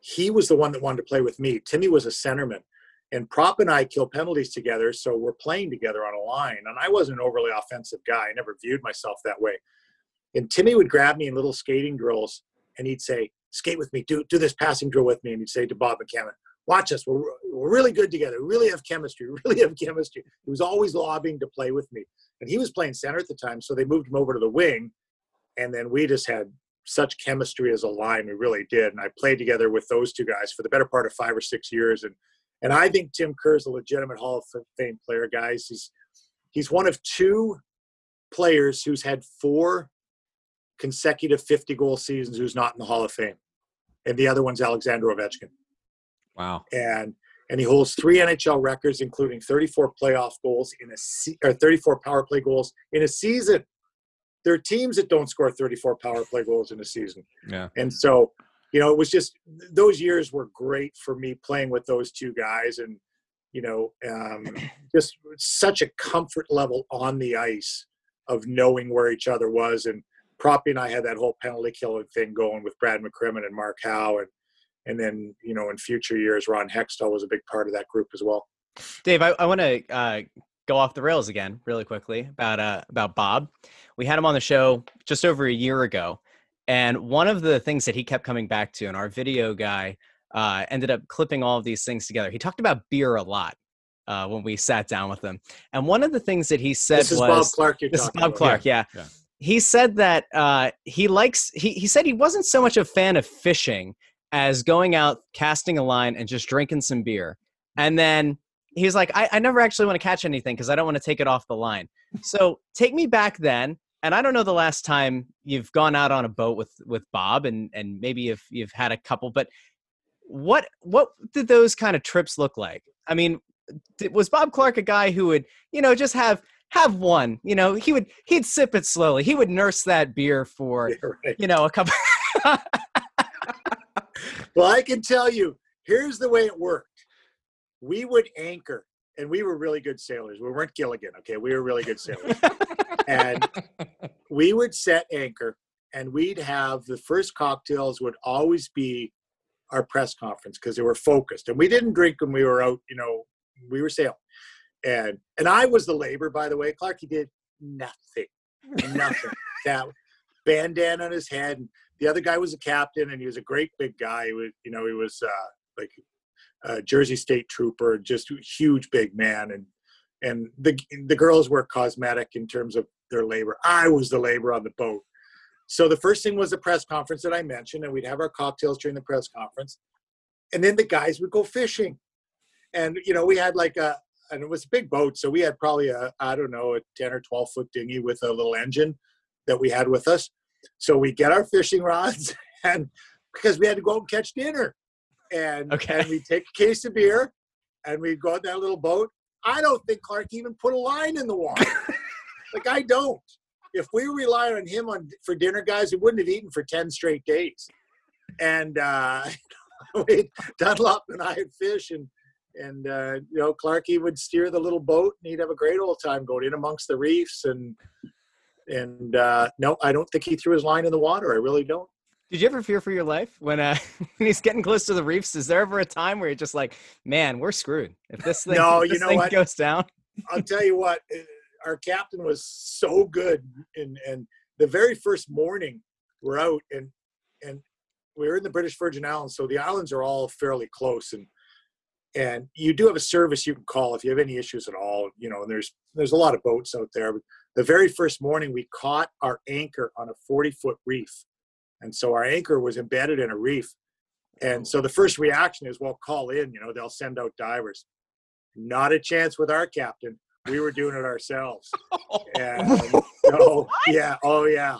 he was the one that wanted to play with me. Timmy was a centerman, and Propp and I kill penalties together, so we're playing together on a line. And I wasn't an overly offensive guy; I never viewed myself that way. And Timmy would grab me in little skating drills, and he'd say, skate with me, do do this passing drill with me. And he'd say to Bob McCammon, watch us, we're, we're really good together, we really have chemistry, [LAUGHS] we really have chemistry. He was always lobbying to play with me. And he was playing center at the time, so they moved him over to the wing. And then we just had such chemistry as a line, we really did. And I played together with those two guys for the better part of five or six years. And and I think Tim Kerr is a legitimate Hall of Fame player, guys. He's he's one of two players who's had four consecutive 50 goal seasons who's not in the Hall of Fame and the other one's Alexander Ovechkin. Wow. And and he holds three NHL records, including 34 playoff goals in a se- or 34 power play goals in a season. There are teams that don't score 34 power play goals in a season. Yeah. And so, you know, it was just those years were great for me playing with those two guys, and you know, um, [CLEARS THROAT] just such a comfort level on the ice of knowing where each other was and Proppy and I had that whole penalty killing thing going with Brad McCrimmon and Mark Howe, and and then you know in future years Ron Hextall was a big part of that group as well. Dave, I, I want to uh, go off the rails again really quickly about uh, about Bob. We had him on the show just over a year ago, and one of the things that he kept coming back to, and our video guy uh, ended up clipping all of these things together. He talked about beer a lot. Uh, when we sat down with him, and one of the things that he said this is was, Bob Clarke. "This is Bob about. Clarke, yeah. Yeah. He said that uh, he likes. He he said he wasn't so much a fan of fishing as going out, casting a line, and just drinking some beer. And then he's like, I, I never actually want to catch anything because I don't want to take it off the line. So take me back then. And I don't know the last time you've gone out on a boat with with Bob, and and maybe if you've had a couple, but what what did those kind of trips look like? I mean, did, was Bob Clarke a guy who would you know just have have one? You know, he would he'd sip it slowly. He would nurse that beer for [LAUGHS] Yeah, right. you know a couple. [LAUGHS] Well, I can tell you, here's the way it worked. We would anchor, and we were really good sailors. We weren't Gilligan, okay? We were really good sailors. [LAUGHS] and [LAUGHS] we would set anchor and we'd have the first cocktails would always be our press conference because they were focused and we didn't drink when we were out you know we were sailing. And and i was the labor by the way clarky did nothing nothing. [LAUGHS] That bandana on his head and the other guy was a captain and he was a great big guy he was you know he was uh like a jersey state trooper just a huge big man and and the the girls were cosmetic in terms of their labor i was the labor on the boat so the first thing was a press conference that I mentioned, and we'd have our cocktails during the press conference. And then the guys would go fishing. And, you know, we had like a, and it was a big boat. So we had probably a, I don't know, a 10 or 12 foot dinghy with a little engine that we had with us. So we get our fishing rods [LAUGHS] and because we had to go out and catch dinner. And, Okay. and we take a case of beer and we'd go out in that little boat. I don't think Clarke even put a line in the water. [LAUGHS] like I don't if we rely on him on for dinner, guys, we wouldn't have eaten for ten straight days. And uh, [LAUGHS] Dunlop and I had fish, and and uh, you know Clarky would steer the little boat, and he'd have a great old time going in amongst the reefs. And and uh, no, I don't think he threw his line in the water. I really don't. Did you ever fear for your life when uh [LAUGHS] when he's getting close to the reefs? Is there ever a time where you're just like, man, we're screwed if this thing, No, if you this know thing what? goes down? I'll tell you what, our captain was so good, and and the very first morning we're out, and and we were in the British Virgin Islands, so the islands are all fairly close, and and you do have a service you can call if you have any issues at all, you know. And there's there's a lot of boats out there. But the very first morning we caught our anchor on a 40 foot reef, and so our anchor was embedded in a reef, and so the first reaction is, well, call in, you know, they'll send out divers. Not a chance with our captain. We were doing it ourselves. [LAUGHS] And [LAUGHS] so, yeah, oh yeah,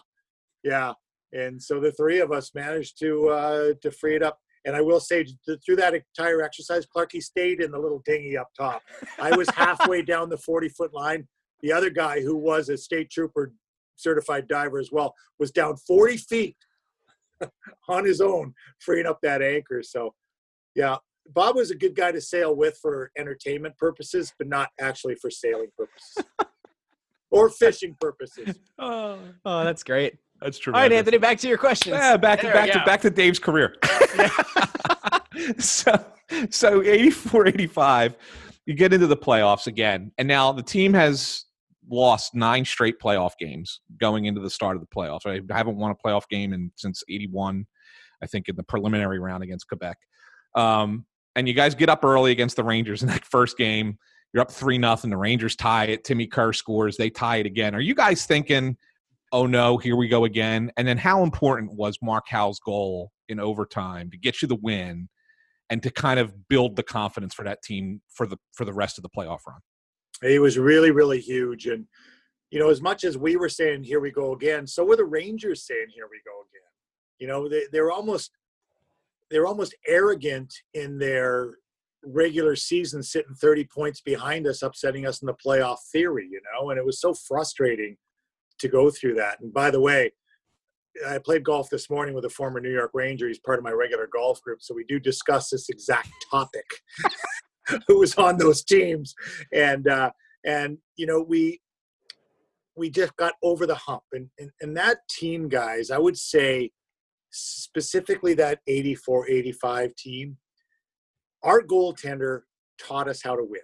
yeah. And so the three of us managed to uh, to free it up. And I will say, through that entire exercise, Clarky stayed in the little dinghy up top. I was halfway [LAUGHS] down the 40 foot line. The other guy, who was a state trooper certified diver as well, was down 40 feet on his own, freeing up that anchor. So, yeah, Bob was a good guy to sail with for entertainment purposes, but not actually for sailing purposes [LAUGHS] or fishing purposes. Oh, Oh, that's great. that's true. All right, Anthony, back to your questions. Yeah, back to There back we to back to Dave's career. [LAUGHS] so so 84 85 you get into the playoffs again and now the team has lost nine straight playoff games going into the start of the playoffs right? i haven't won a playoff game in since 81 i think in the preliminary round against quebec um, and you guys get up early against the rangers in that first game you're up three nothing the rangers tie it timmy kerr scores they tie it again are you guys thinking oh no, here we go again. And then how important was Mark Howe's goal in overtime to get you the win and to kind of build the confidence for that team for the for the rest of the playoff run? It was really, really huge. And, you know, as much as we were saying, here we go again, so were the Rangers saying, here we go again. You know, they, they're almost they're almost arrogant in their regular season sitting 30 points behind us upsetting us in the playoff theory you know? And it was so frustrating to go through that. And by the way i played golf this morning with a former new york ranger. He's part of my regular golf group so we do discuss this exact topic [LAUGHS] who was on those teams. And uh and you know we we just got over the hump. And and, and that team guys i would say specifically that 84 85 team our goaltender taught us how to win.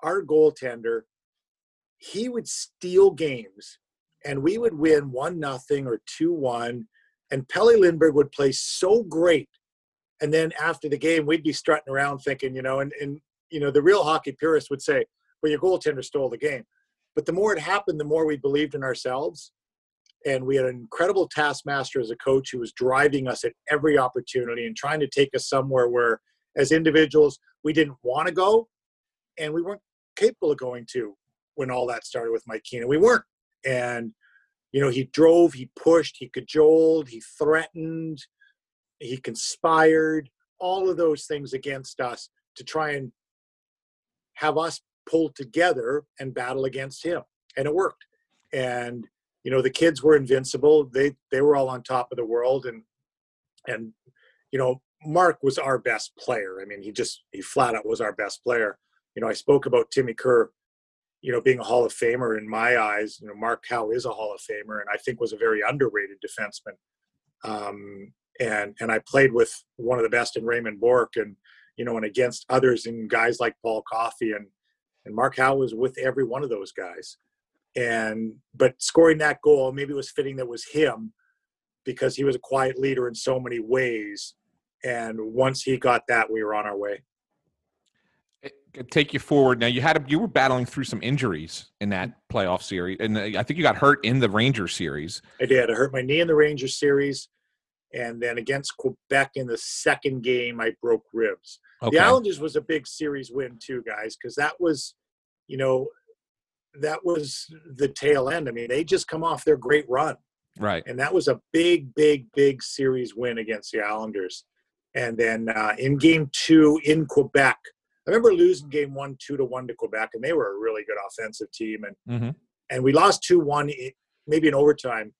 Our goaltender he would steal games and we would win one nothing or two one and Pelle Lindbergh would play so great. And then after the game we'd be strutting around thinking you know and, and you know the real hockey purists would say well your goaltender stole the game. But the more it happened the more we believed in ourselves and we had an incredible taskmaster as a coach who was driving us at every opportunity and trying to take us somewhere where as individuals we didn't want to go and we weren't capable of going to when all that started with mike keenan we weren't. And you know he drove he pushed he cajoled he threatened he conspired all of those things against us to try and have us pull together and battle against him. And it worked. And you know the kids were invincible they they were all on top of the world and and you know mark was our best player i mean he just he flat out was our best player you know i spoke about timmy kerr you know, being a Hall of Famer in my eyes, you know, Mark Howe is a Hall of Famer, and I think was a very underrated defenseman. Um, and and I played with one of the best in Raymond Bourque, and you know, and against others and guys like Paul Coffey and and Mark Howe was with every one of those guys. And but scoring that goal, maybe it was fitting that was him because he was a quiet leader in so many ways. And once he got that, we were on our way. Eh, take you forward now. You had a, you were battling through some injuries in that playoff series, and uh, I think you got hurt in the ranger series. I did. I hurt my knee in the ranger series, and then against Quebec in the second game, I broke ribs. Okay. The Islanders was a big series win too, guys, because that was, you know, that was the tail end. I mean, they just come off their great run, right? And that was a big, big, big series win against the Islanders. And then uh, in Game Two in Quebec, I remember losing Game One two to one to Quebec, and they were a really good offensive team, and mm-hmm. and we lost two one, maybe in overtime.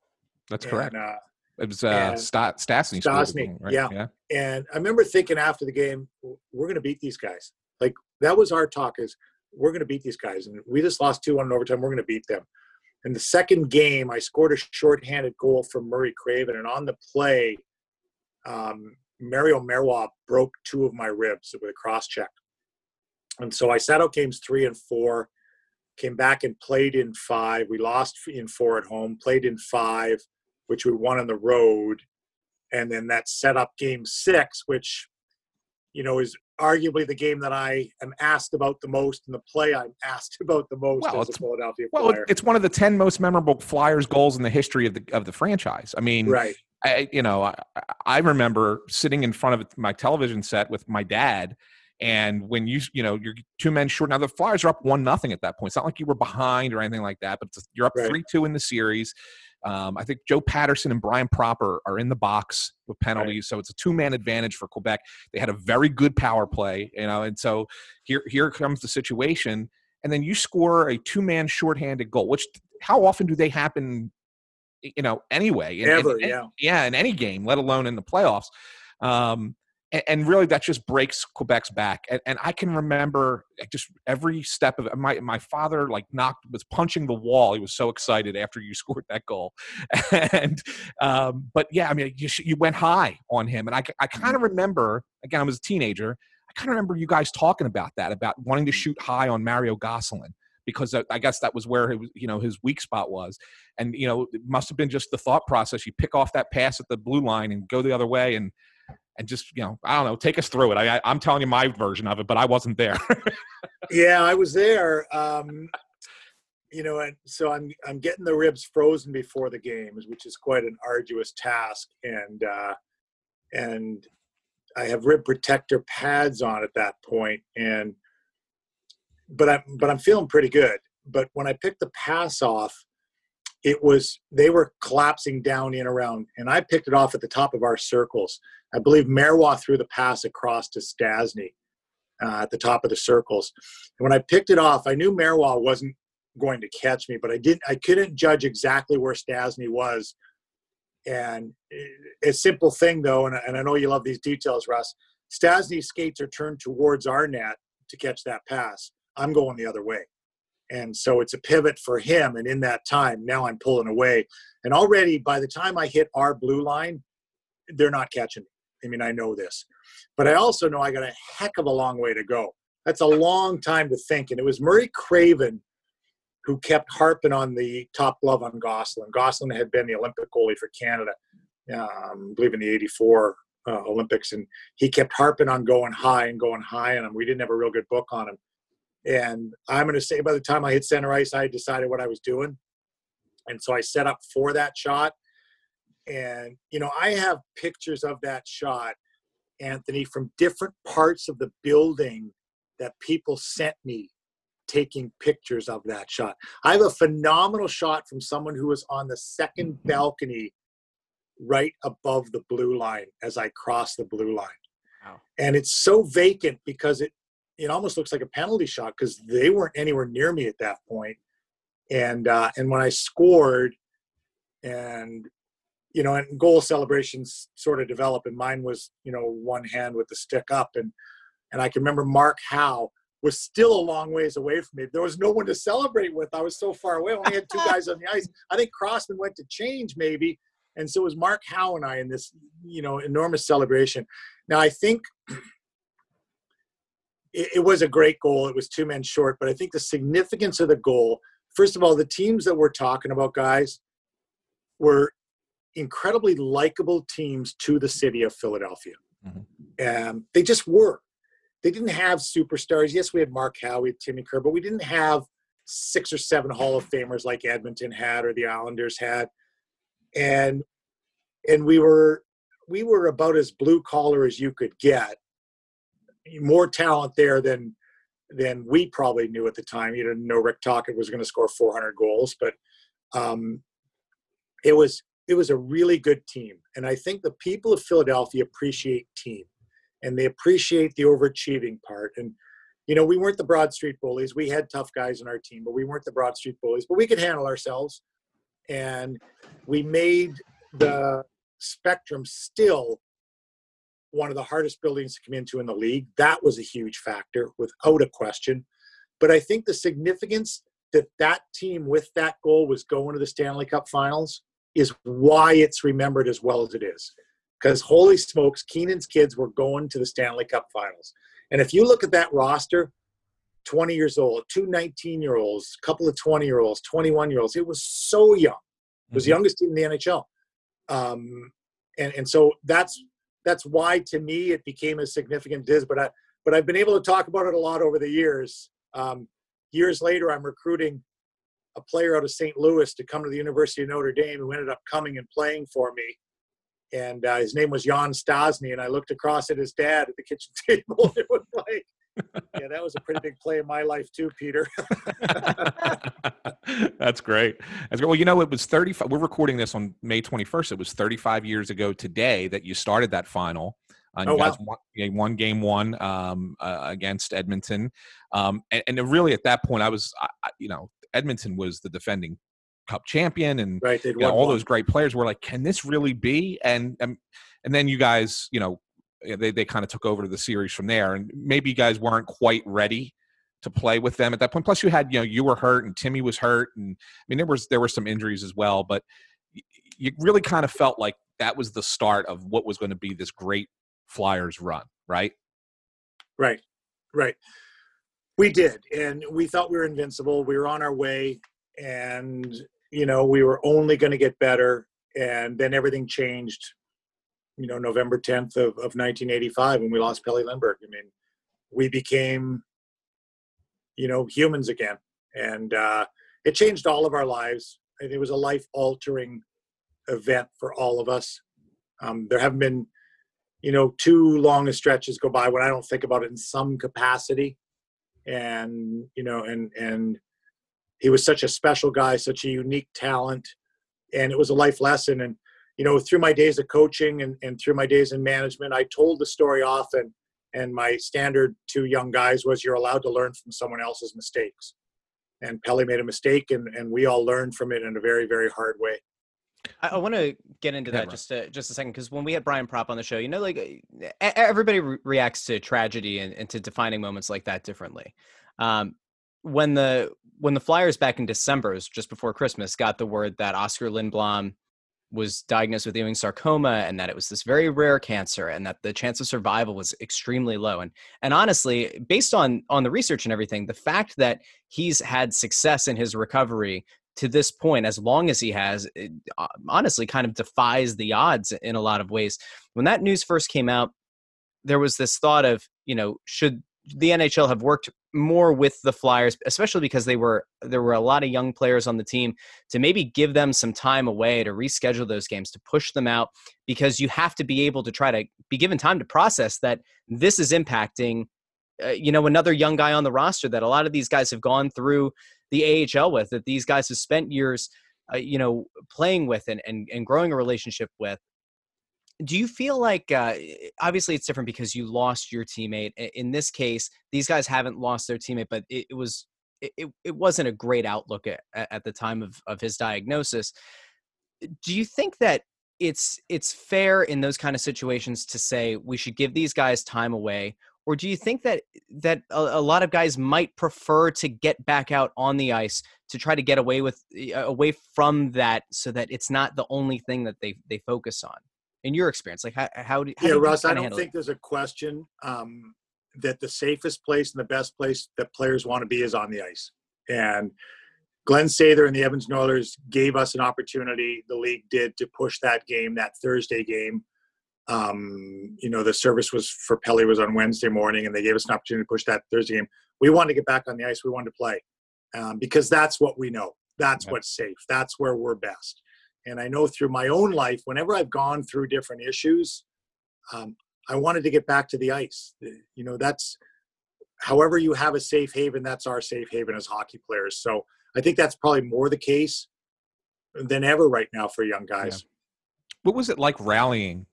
That's and, correct. Uh, it was uh, St- Stastny. Stastny, right? yeah. yeah. And I remember thinking after the game, we're going to beat these guys. Like that was our talk is we're going to beat these guys, and we just lost two one in overtime. We're going to beat them. In the second game, I scored a shorthanded goal from Murray Craven, and on the play, um, Mario Marois broke two of my ribs with a cross check. And so I sat out games three and four, came back and played in five. We lost in four at home, played in five, which we won on the road. And then that set up game six, which, you know, is arguably the game that I am asked about the most and the play I'm [LAUGHS] asked about the most well, as a Philadelphia Well, it's one of the 10 most memorable Flyers goals in the history of the, of the franchise. I mean, right. I, you know, I, I remember sitting in front of my television set with my dad and when you, you know, you're two men short. Now the Flyers are up one nothing at that point. It's not like you were behind or anything like that, but you're up three right. two in the series. Um, I think Joe Paterson and Brian Proper are in the box with penalties, right. so it's a two man advantage for Quebec. They had a very good power play, you know, and so here here comes the situation, and then you score a two man shorthanded goal. Which how often do they happen? You know, anyway, in, Ever, in, yeah, yeah, in any game, let alone in the playoffs. Um, and, and, really that just breaks Quebec's back. And, and, I can remember just every step of it. My my father like knocked was punching the wall. He was so excited after you [LAUGHS] scored that goal. and um, but yeah, I mean you, you went high on him, and I I kind of remember again I was a teenager. I kind of remember you guys talking about that about wanting to shoot high on Mario Gosselin because I guess that was where his, you know his weak spot was, and you know it must have been just the thought process. You pick off that pass at the blue line and go the other way, and and just you know i don't know take us through it. I, am telling you my version of it but i wasn't there. [LAUGHS] Yeah i was there um, you know and so i'm i'm getting the ribs frozen before the games which is quite an arduous task and uh, and i have rib protector pads on at that point and but i'm but i'm feeling pretty good. But when i pick the pass off it was they were collapsing down in around and i picked it off at the top of our circles. I believe Marois threw the pass across to stastny uh, at the top of the circles. And when i picked it off i knew Marois wasn't going to catch me but i didn't i couldn't judge exactly where stastny was. And a simple thing though and, and i know you love these details russ stastny's skates are turned towards our net to catch that pass. I'm going the other way and so it's a pivot for him and in that time now i'm pulling away. And already by the time i hit our blue line they're not catching me. I mean i know this. But i also know i got a heck of a long way to go. That's a long time to think. And it was murray craven who kept harping on the top glove on gosselin gosselin had been the olympic goalie for canada um, i believe in the 84 uh, olympics. And he kept harping on going high and going high on him. We didn't have a real good book on him and I'm going to say by the time I hit center ice, I decided what I was doing. And so I set up for that shot. And, you know, I have pictures of that shot, Anthony, from different parts of the building that people sent me taking pictures of that shot. I have a phenomenal shot from someone who was on the second mm-hmm. balcony right above the blue line as I cross the blue line. Wow. And it's so vacant because it it almost looks like a penalty shot because they weren't anywhere near me at that point. And uh, and when I scored, and you know, and goal celebrations sort of develop, and mine was you know one hand with the stick up, and and I can remember Mark Howe was still a long ways away from me. There was no one to celebrate with. I was so far away. I only had two [LAUGHS] guys on the ice. I think Crossman went to change maybe, and so it was Mark Howe and I in this, you know, enormous celebration. Now I think [CLEARS THROAT] it, it was a great goal. It was two men short, but I think the significance of the goal. First of all, the teams that we're talking about, guys, were incredibly likable teams to the city of Philadelphia. Mm-hmm. Um, they just were. They didn't have superstars. Yes, we had Mark Howe, we had Timmy Kerr, but we didn't have six or seven Hall of Famers like Edmonton had or the Islanders had. And and we were we were about as blue collar as you could get. More talent there than than we probably knew at the time. You didn't know Rick Tocchet was going to score 400 goals, but um, it was it was a really good team. And I think the people of Philadelphia appreciate team and they appreciate the overachieving part. And, you know, we weren't the Broad Street bullies. We had tough guys in our team, but we weren't the Broad Street bullies, but we could handle ourselves. And we made the spectrum still one of the hardest buildings to come into in the league. That was a huge factor without a question. But I think the significance that that team with that goal was going to the Stanley Cup finals is why it's remembered as well as it is. Because holy smokes, Keenan's kids were going to the Stanley Cup finals. And if you look at that roster, 20 years old, two 19 year olds, a couple of 20 year olds, 21 year olds, it was so young. It was mm-hmm. the youngest team in the NHL. Um, and, and so that's that's why to me it became a significant as but I but I've been able to talk about it a lot over the years. Um, years later, I'm recruiting a player out of St. Louis to come to the University of Notre Dame who ended up coming and playing for me. And uh, his name was Yan Stastny, And I looked across at his dad at the kitchen [LAUGHS] table. it was like, yeah, that was a pretty big play in my life too, Peter. [LAUGHS] [LAUGHS] That's great. That's great. Well, you know, it was 35. We're recording this on May 21st. It was 35 years ago today that you started that final. Uh, oh, you guys wow. won, won, game one um, uh, against Edmonton. Um, and, and, really at that point, I was, I, you know, Edmonton was the defending Cup champion, and right, you know, all one. those great players were like, "Can this really be?" And and, um, and then you guys, you know, they they kind of took over the series from there, and maybe you guys weren't quite ready to play with them at that point. Plus, you had you know you were hurt and Timmy was hurt, and I mean there was there were some injuries as well, but you really kind of felt like that was the start of what was going to be this great Flyers run, right? Right, right. We did, and we thought we were invincible. We were on our way, and you know we were only going to get better. And then everything changed. You know, November 10th of, of 1985 when we lost Pelle Lindbergh. I mean, we became, you know, humans again, and uh, it changed all of our lives. It was a life-altering event for all of us. Um, there haven't been, you know, too long a stretches go by when I don't think about it in some capacity and you know and and he was such a special guy such a unique talent and it was a life lesson and you know through my days of coaching and, and through my days in management i told the story often and my standard to young guys was you're allowed to learn from someone else's mistakes. And Pelle made a mistake and, and we all learned from it in a very very hard way. I, I want to get into that just a, just a second because when we had Brian Propp on the show, you know, like everybody re- reacts to tragedy and, and, to defining moments like that differently. Um, when the when the Flyers back in December, just before Christmas, got the word that Oskar Lindblom was diagnosed with Ewing sarcoma and that it was this very rare cancer and that the chance of survival was extremely low and and honestly based on on the research and everything the fact that he's had success in his recovery to this point, as long as he has, uh, honestly kind of defies the odds in a lot of ways. When that news first came out, there was this thought of, you know, should the NHL have worked more with the Flyers, especially because they were there were a lot of young players on the team to maybe give them some time away to reschedule those games to push them out because you have to be able to try to be given time to process that this is impacting uh, you know another young guy on the roster that a lot of these guys have gone through the AHL with that these guys have spent years, uh, you know, playing with and, and, and growing a relationship with. Do you feel like, uh, obviously, it's different because you lost your teammate. In this case, these guys haven't lost their teammate, but it, it was it, it wasn't a great outlook at, at the time of, of his diagnosis. Do you think that it's it's fair in those kind of situations to say we should give these guys time away or do you think that that a, a, lot of guys might prefer to get back out on the ice to try to get away with away from that so that it's not the only thing that they they focus on in your experience like how, how do how yeah do russ i don't think it? there's a question um, that the safest place and the best place that players want to be is on the ice and Glen Sather and the Evans Oilers gave us an opportunity. The league did to push that game, that Thursday game. Um, you know, the service was for Pelle was on Wednesday morning, and they gave us an opportunity to push that Thursday game. We wanted to get back on the ice. We wanted to play um, because that's what we know. That's yeah. what's safe. That's where we're best. And I know through my own life, whenever I've gone through different issues, um, I wanted to get back to the ice. You know, that's however you have a safe haven. That's our safe haven as hockey players. So I think that's probably more the case than ever right now for young guys. Yeah. What was it like rallying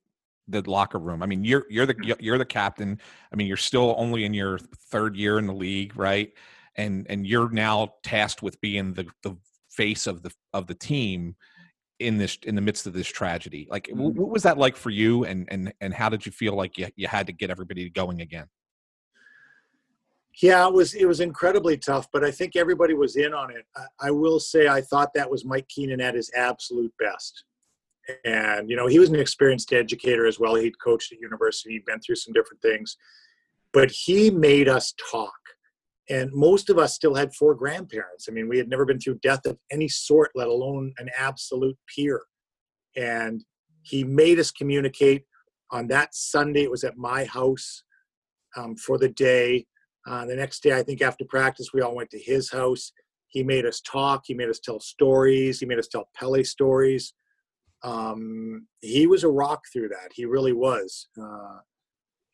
the locker room? I mean, you're you're the mm. you're the captain. I mean, you're still only in your third year in the league, right? And and you're now tasked with being the the face of the of the team in this in the midst of this tragedy. Like, mm-hmm. what was that like for you? And and and how did you feel like you you had to get everybody going again? Yeah, it was it was incredibly tough, but I think everybody was in on it. I, I, will say I thought that was Mike Keenan at his absolute best. And you know, he was an experienced educator as well. He'd coached at university, he'd been through some different things. But he made us talk. And most of us still had four grandparents. I mean, we had never been through death of any sort, let alone an absolute peer. And he made us communicate on that Sunday. It was at my house um, for the day uh, the next day, I think after practice, we all went to his house. He made us talk. He made us tell stories. He made us tell Pelle stories. Um, he was a rock through that. He really was. Uh,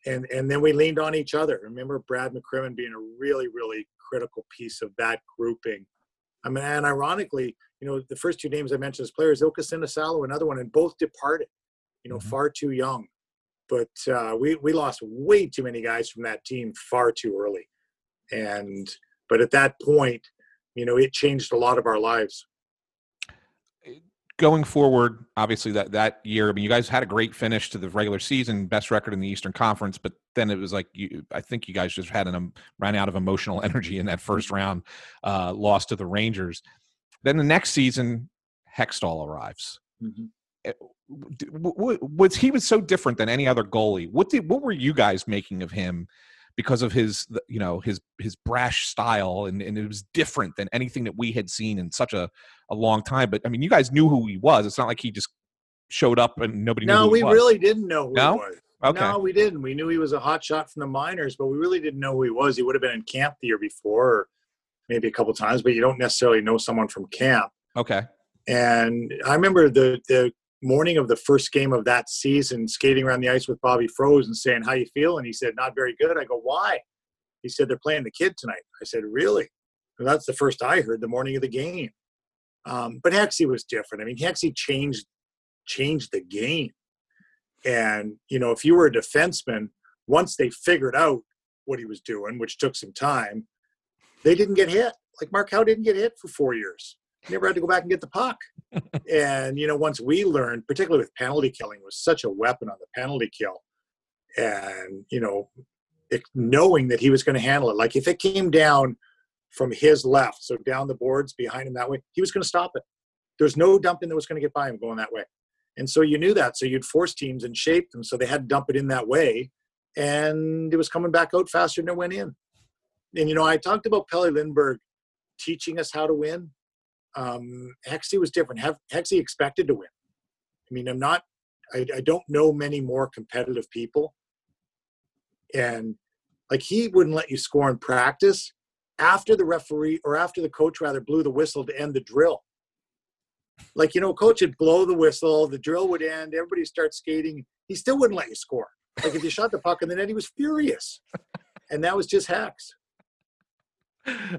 and and then we leaned on each other. Remember Brad McCrimmon being a really really critical piece of that grouping. I mean, and ironically, you know, the first two names I mentioned as players, Ilkka Sinisalo, another one, and both departed. You know, mm-hmm. far too young but uh, we we lost way too many guys from that team far too early, and but at that point, you know, it changed a lot of our lives. Going forward, obviously that that year, I mean, you guys had a great finish to the regular season, best record in the Eastern Conference, but then it was like you, I think you guys just had an um, ran out of emotional [LAUGHS] energy in that first round, uh, loss to the Rangers. Then the next season, Hextall arrives. Mm-hmm eh, was he was so different than any other goalie. What did what were you guys making of him because of his you know his his brash style and, and it was different than anything that we had seen in such a, a long time. But I mean, you guys knew who he was. It's not like he just showed up and nobody no, we really didn't know who no? he was. Okay. No, we didn't. We knew he was a hot shot from the minors, but we really didn't know who he was. He would have been in camp the year before, or maybe a couple times, but you don't necessarily know someone from camp. Okay. And I remember the the morning of the first game of that season, skating around the ice with Bobby Froese and saying, "How you feel?" And he said, "Not very good." I go, "Why?" He said, "They're playing the kid tonight." I said, "Really?" And that's the first I heard the morning of the game. Um, but Hexy was different. I mean, Hexy changed changed the game. And you know, if you were a defenseman, once they figured out what he was doing, which took some time, they didn't get hit. Like Mark Howe didn't get hit for four years never had to go back and get the puck. And you know, once we learned, particularly with penalty killing, was such a weapon on the penalty kill, and you know, it, knowing that he was going to handle it. Like if it came down from his left, so down the boards behind him that way, he was going to stop it. There's no dumping that was going to get by him going that way. And so you knew that. So you'd force teams and shape them so they had to dump it in that way. And it was coming back out faster than it went in. And, you know, I talked about Pelle Lindbergh teaching us how to win um, Hexy was different. Hexy expected to win. I mean, I'm not. I, I don't know many more competitive people, and like he wouldn't let you score in practice after the referee or after the coach rather blew the whistle to end the drill. Like you know, coach would blow the whistle, the drill would end, everybody start skating. He still wouldn't let you score. Like if you shot the puck in the net, he was furious, and that was just Hex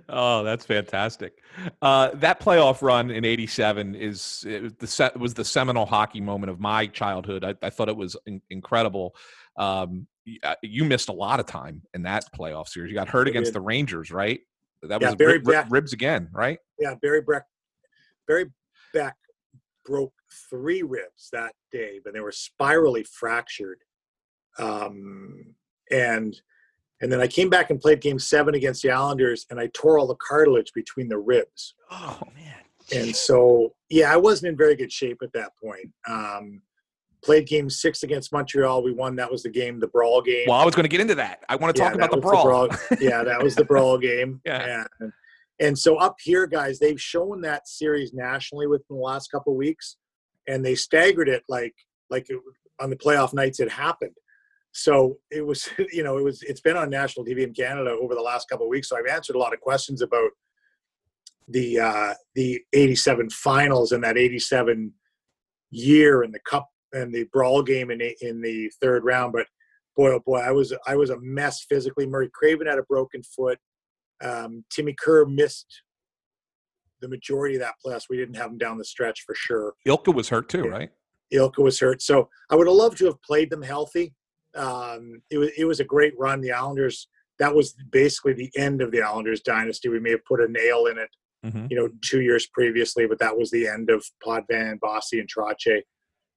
oh, that's fantastic. Uh, that playoff run in '87 is was the was the seminal hockey moment of my childhood. I, I thought it was in, incredible. Um, uh, you missed a lot of time in that playoff series. You got hurt against the Rangers, right? That yeah, was Barry rib, Beck, ribs again, right? Yeah, Barry Beck. Barry Beck broke three ribs that day, but they were spirally fractured. Um, and And then I came back and played game seven against the Islanders, and I tore all the cartilage between the ribs. Oh man. And so, yeah, I wasn't in very good shape at that point. Um, played game six against Montreal. We won. That was the game, the brawl game. Well, I was going to get into that. I want to Yeah, talk about that the brawl. [LAUGHS] yeah, that was the brawl game. [LAUGHS] Yeah. And, and so up here, guys, they've shown that series nationally within the last couple of weeks, and they staggered it like like it, on the playoff nights it happened. So it was, [LAUGHS] you know, it was it's been on national TV in Canada over the last couple of weeks. So I've answered a lot of questions about the uh, the '87 finals and that '87 year and the cup and the brawl game in the- in the third round. But boy, oh boy, I was I was a mess physically. Murray Craven had a broken foot. Um, Timmy Kerr missed the majority of that playoffs. We didn't have him down the stretch for sure. Ilkka was hurt too, Yeah. right? Ilkka was hurt, so I would have loved to have played them healthy. Um, it was it was a great run. The Islanders. That was basically the end of the Islanders dynasty. We may have put a nail in it, Mhm. you know, two years previously, but that was the end of Potvin, Bossy, and Trottier,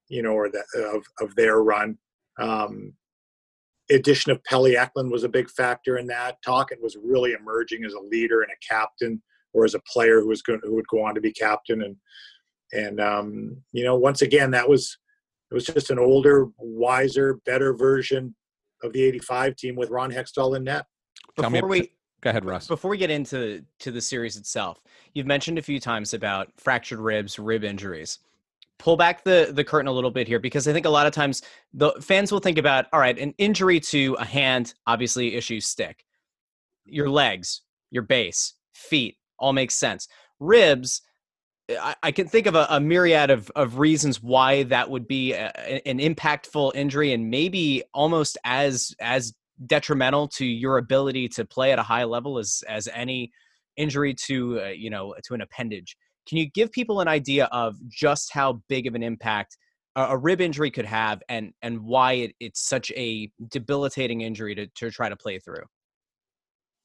you know, or the, of of their run. Um, addition of Pelle Eklund was a big factor in that. Tocchet was really emerging as a leader and a captain, or as a player who was going who would go on to be captain. And and um, you know, once again, that was it was just an older, wiser, better version of the '85 team with Ron Hextall in net. Tell me Before we Go ahead, Russ. before we get into to the series itself, you've mentioned a few times about fractured ribs, rib injuries. Pull back the the curtain a little bit here because I think a lot of times the fans will think about all right, an injury to a hand, obviously issues stick. Your legs, your base, feet, all makes sense. Ribs, I, can think of a, a myriad of, of reasons why that would be a, an impactful injury and maybe almost as as detrimental to your ability to play at a high level as as any injury to uh, you know to an appendage. Can you give people an idea of just how big of an impact a, a rib injury could have and and why it, it's such a debilitating injury to, to try to play through?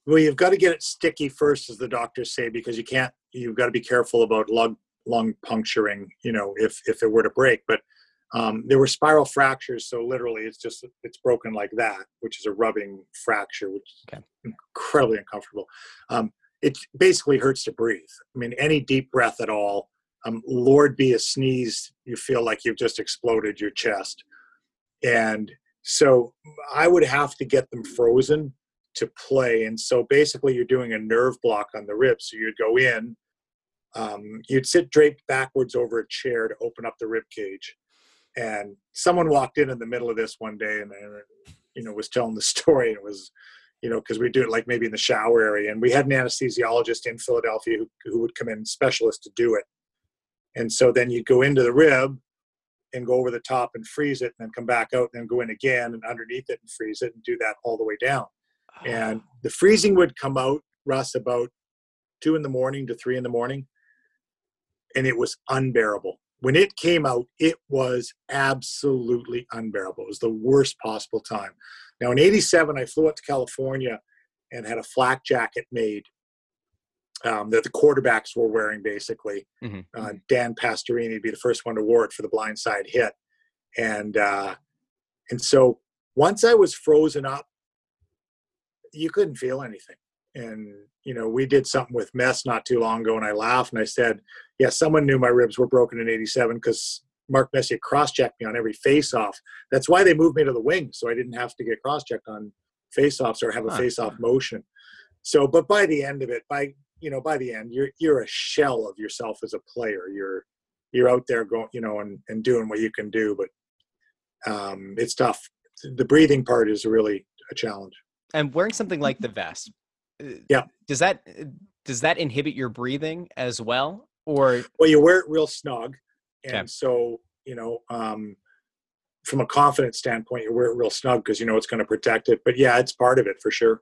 Well, you've got to get it sticky first, as the doctors say, because you can't. You've got to be careful about lung lung puncturing. You know, if if it were to break, but um, there were spiral fractures, so literally, it's just it's broken like that, which is a rubbing fracture, which is incredibly uncomfortable. Um, it basically hurts to breathe. I mean, any deep breath at all. Um, Lord be a sneeze, you feel like you've just exploded your chest, and so I would have to get them frozen to play. And so basically, you're doing a nerve block on the rib. So you'd go in, um, you'd sit draped backwards over a chair to open up the rib cage. And someone walked in in the middle of this one day and, you know, was telling the [LAUGHS] story. And it was, you know, because we do it like maybe in the shower area. And we had an anesthesiologist in Philadelphia who, who would come in, specialist to do it. And so then you'd go into the rib and go over the top and freeze it and then come back out and then go in again and underneath it and freeze it and do that all the way down and the freezing would come out russ about two in the morning to three in the morning and it was unbearable. When it came out it was absolutely unbearable. It was the worst possible time. Now in 87 i flew out to california and had a flak jacket made um, that the quarterbacks were wearing basically. Mhm. uh, dan pastorini would be the first one to wear it for the blindside hit. And uh, and so once i was frozen up you couldn't feel anything. And you know, we did something with mess not too long ago, and I laughed and I said, "Yeah, someone knew my ribs were broken in '87 because Mark Messier cross-checked me on every face-off. That's why they moved me to the wing, so I didn't have to get cross-checked on face-offs or have a face-off motion. So, but by the end of it, by you know, by the end, you're you're a shell of yourself as a player. You're you're out there going, you know, and and doing what you can do, but um, it's tough. The breathing part is really a challenge. And wearing something like the vest uh, Yeah. does that does that inhibit your breathing as well or well you wear it real snug and Okay. so you know um from a confidence standpoint you wear it real snug because you know it's going to protect it but yeah it's part of it for sure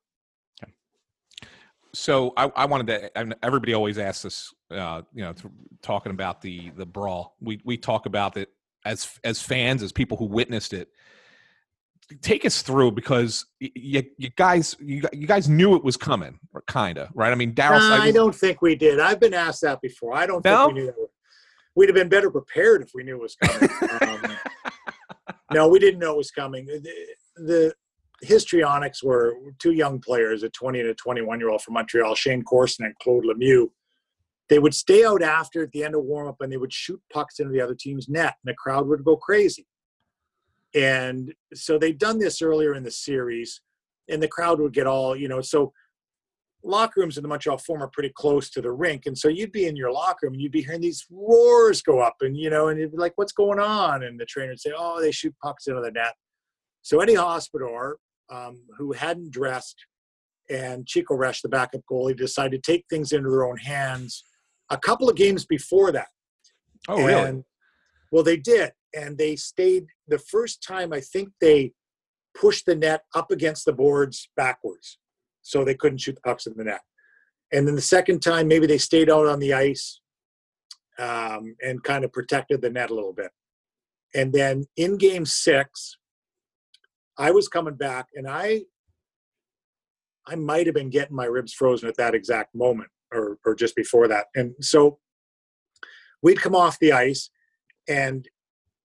So I, I wanted to. And everybody always asks us, uh, you know, th- talking about the the brawl. We we talk about it as as fans, as people who witnessed it. Take us through because you, you guys you, you guys knew it was coming, or kind of right. I mean, Daryl. I was- don't think we did i've been asked that before i don't No? think we knew that we'd have been better prepared if we knew it was coming um, [LAUGHS] no we didn't know it was coming the, the histrionics were two young players, a 20 and a 21 year old from Montreal, Shayne Corson and Claude Lemieux. They would stay out after at the end of warm up and they would shoot pucks into the other team's net, and the crowd would go crazy. And so they'd done this earlier in the series, and the crowd would get all, you know, so locker rooms in the Montreal Forum are pretty close to the rink. And so you'd be in your locker room and you'd be hearing these roars go up and, you know, and you'd be like, what's going on? And the trainer would say, oh, they shoot pucks into the net. So Eddie Hospodar, um, who hadn't dressed, and Chico Resch, the backup goalie, decided to take things into their own hands a couple of games before that. Oh, really? Well, they did. And they stayed the first time, I think they pushed the net up against the boards backwards so they couldn't shoot the pucks in the net. And then the second time, maybe they stayed out on the ice um, and kind of protected the net a little bit. And then in game six, I was coming back and I I might have been getting my ribs frozen at that exact moment or or just before that. And so we'd come off the ice and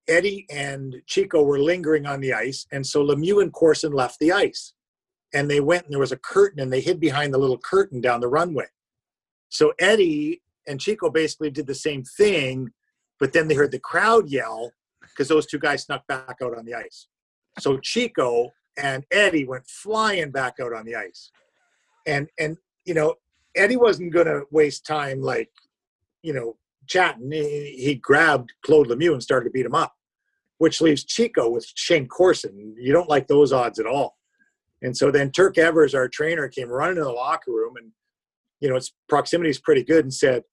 Eddie and Chico were lingering on the ice. And so Lemieux and Corson left the ice. And they went and there was a curtain and they hid behind the little curtain down the runway. So Eddie and Chico basically did the same thing, but then they heard the crowd yell because those two guys snuck back out on the ice. So Chico and Eddie went flying back out on the ice. And and you know, Eddie wasn't gonna waste time like, you know, chatting. He, he grabbed Claude Lemieux and started to beat him up, which leaves Chico with Shayne Corson. You don't like those odds at all. And so then Turk Evers, our trainer, came running in the locker room and you know, its proximity is pretty good and said,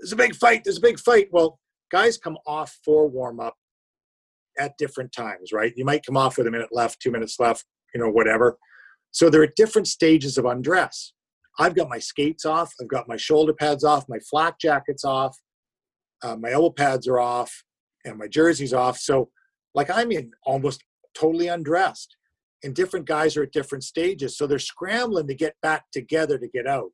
There's a big fight, there's a big fight. Well, guys come off for warm up at different times, right? You might come off with a minute left, two minutes left, you know, whatever. So there are different stages of undress. I've got my skates off, I've got my shoulder pads off, my flak jackets off, uh, my elbow pads are off, and my jersey's off. So, like, I'm in almost totally undressed, and different guys are at different stages. So they're scrambling to get back together to get out.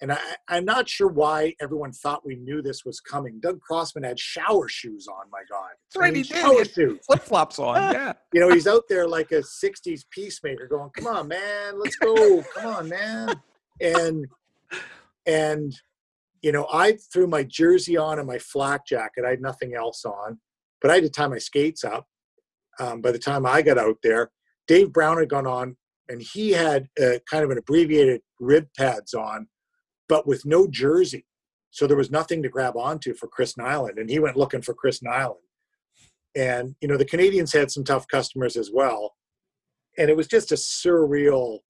And I, I'm not sure why everyone thought we knew this was coming. Doug Crossman had shower shoes on, my God. That's right, I mean, he. Shower shoes. Flip flops on. [LAUGHS] Yeah. You know, he's out there like a 60s peacemaker going, come on, man, let's go. Come on, man. And, and, you know, I threw my jersey on and my flak jacket. I had nothing else on, but I had to tie my skates up. Um, by the time I got out there, Dave Brown had gone on and he had uh, kind of an abbreviated rib pads on, but with no jersey. So there was nothing to grab onto for Chris Nilan. And he went looking for Chris Nilan. And, you know, the Canadiens had some tough customers as well. And it was just a surreal,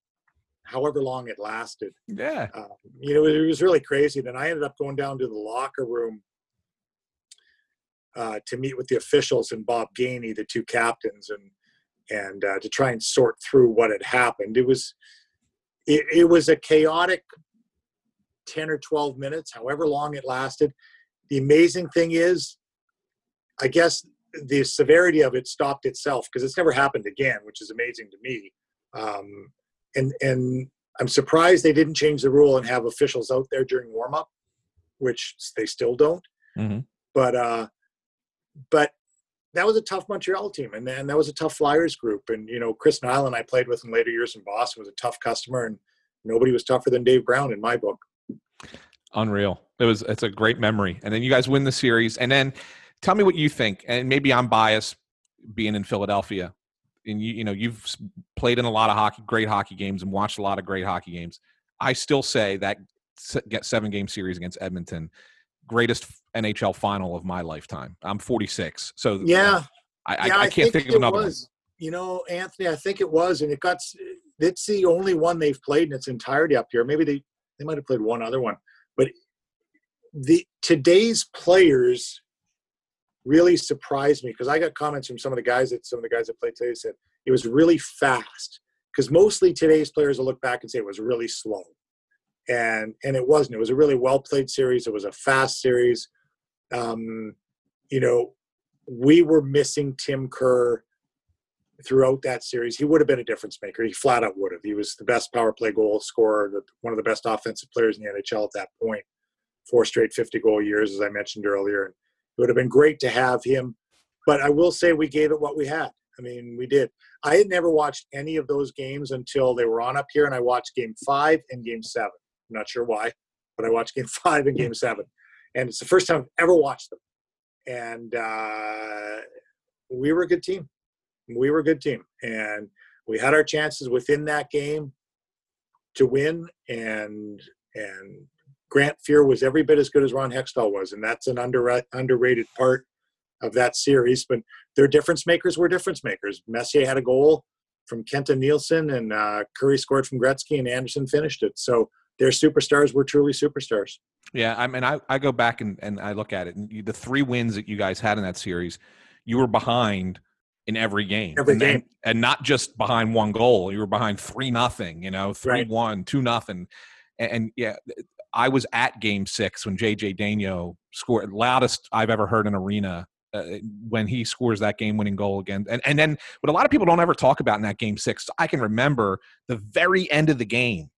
however long it lasted. Yeah. Um, you know, it was really crazy. Then I ended up going down to the locker room uh, to meet with the officials and Bob Gainey, the two captains, and and uh, to try and sort through what had happened. It was it, it was a chaotic ten or twelve minutes, however long it lasted. The amazing thing is, I guess the severity of it stopped itself because it's never happened again, which is amazing to me. Um, and and I'm surprised they didn't change the rule and have officials out there during warm up, which they still don't. Mhm. But uh, but that was a tough Montreal team, and then that was a tough Flyers group. And you know, Chris Nilan, I played with in later years in Boston, was a tough customer, and nobody was tougher than Dave Brown in my book. Unreal. It was. It's a great memory. And then you guys win the series. And then tell me what you think. And maybe I'm biased, being in Philadelphia, and you you know you've played in a lot of hockey, great hockey games, and watched a lot of great hockey games. I still say that get seven game series against Edmonton, greatest NHL final of my lifetime. I'm 46, so Yeah, I, I, yeah, I can't think, of it another one. was. You know, Anthony, I think it was, and it got. It's the only one they've played in its entirety up here. Maybe they they might have played one other one, but the today's players really surprised me because I got comments from some of the guys that some of the guys that played today said it was really fast. Because mostly today's players will look back and say it was really slow, and and it wasn't. It was a really well played series. It was a fast series. Um, you know, we were missing Tim Kerr throughout that series. He would have been a difference maker. He flat out would have. He was the best power play goal scorer, one of the best offensive players in the NHL at that point. Four straight 50 goal years, as I mentioned earlier. It would have been great to have him. But I will say we gave it what we had. I mean, we did. I had never watched any of those games until they were on up here, and I watched Game Five and Game Seven. I'm not sure why, but I watched Game [LAUGHS] Five and Game Seven, and it's the first time I've ever watched them. And uh, we were a good team. We were a good team, and we had our chances within that game to win. And and Grant Fuhr was every bit as good as Ron Hextall was, and that's an under, underrated part of that series. But their difference makers were difference makers. Messier had a goal from Kent Nilsson, and uh, Kurri scored from Gretzky, and Anderson finished it. So their superstars were truly superstars. Yeah, I mean, I, I go back and, and I look at it, and the three wins that you guys had in that series, you were behind in every game. Every and, game. And, and not just behind one goal. You were behind three nothing, you know, three Right. one, two nothing. And, and yeah, I was at game six when JJ Daigneault scored loudest I've ever heard in arena uh, when he scores that game winning goal again. And and then what a lot of people don't ever talk about in that game six, I can remember the very end of the game.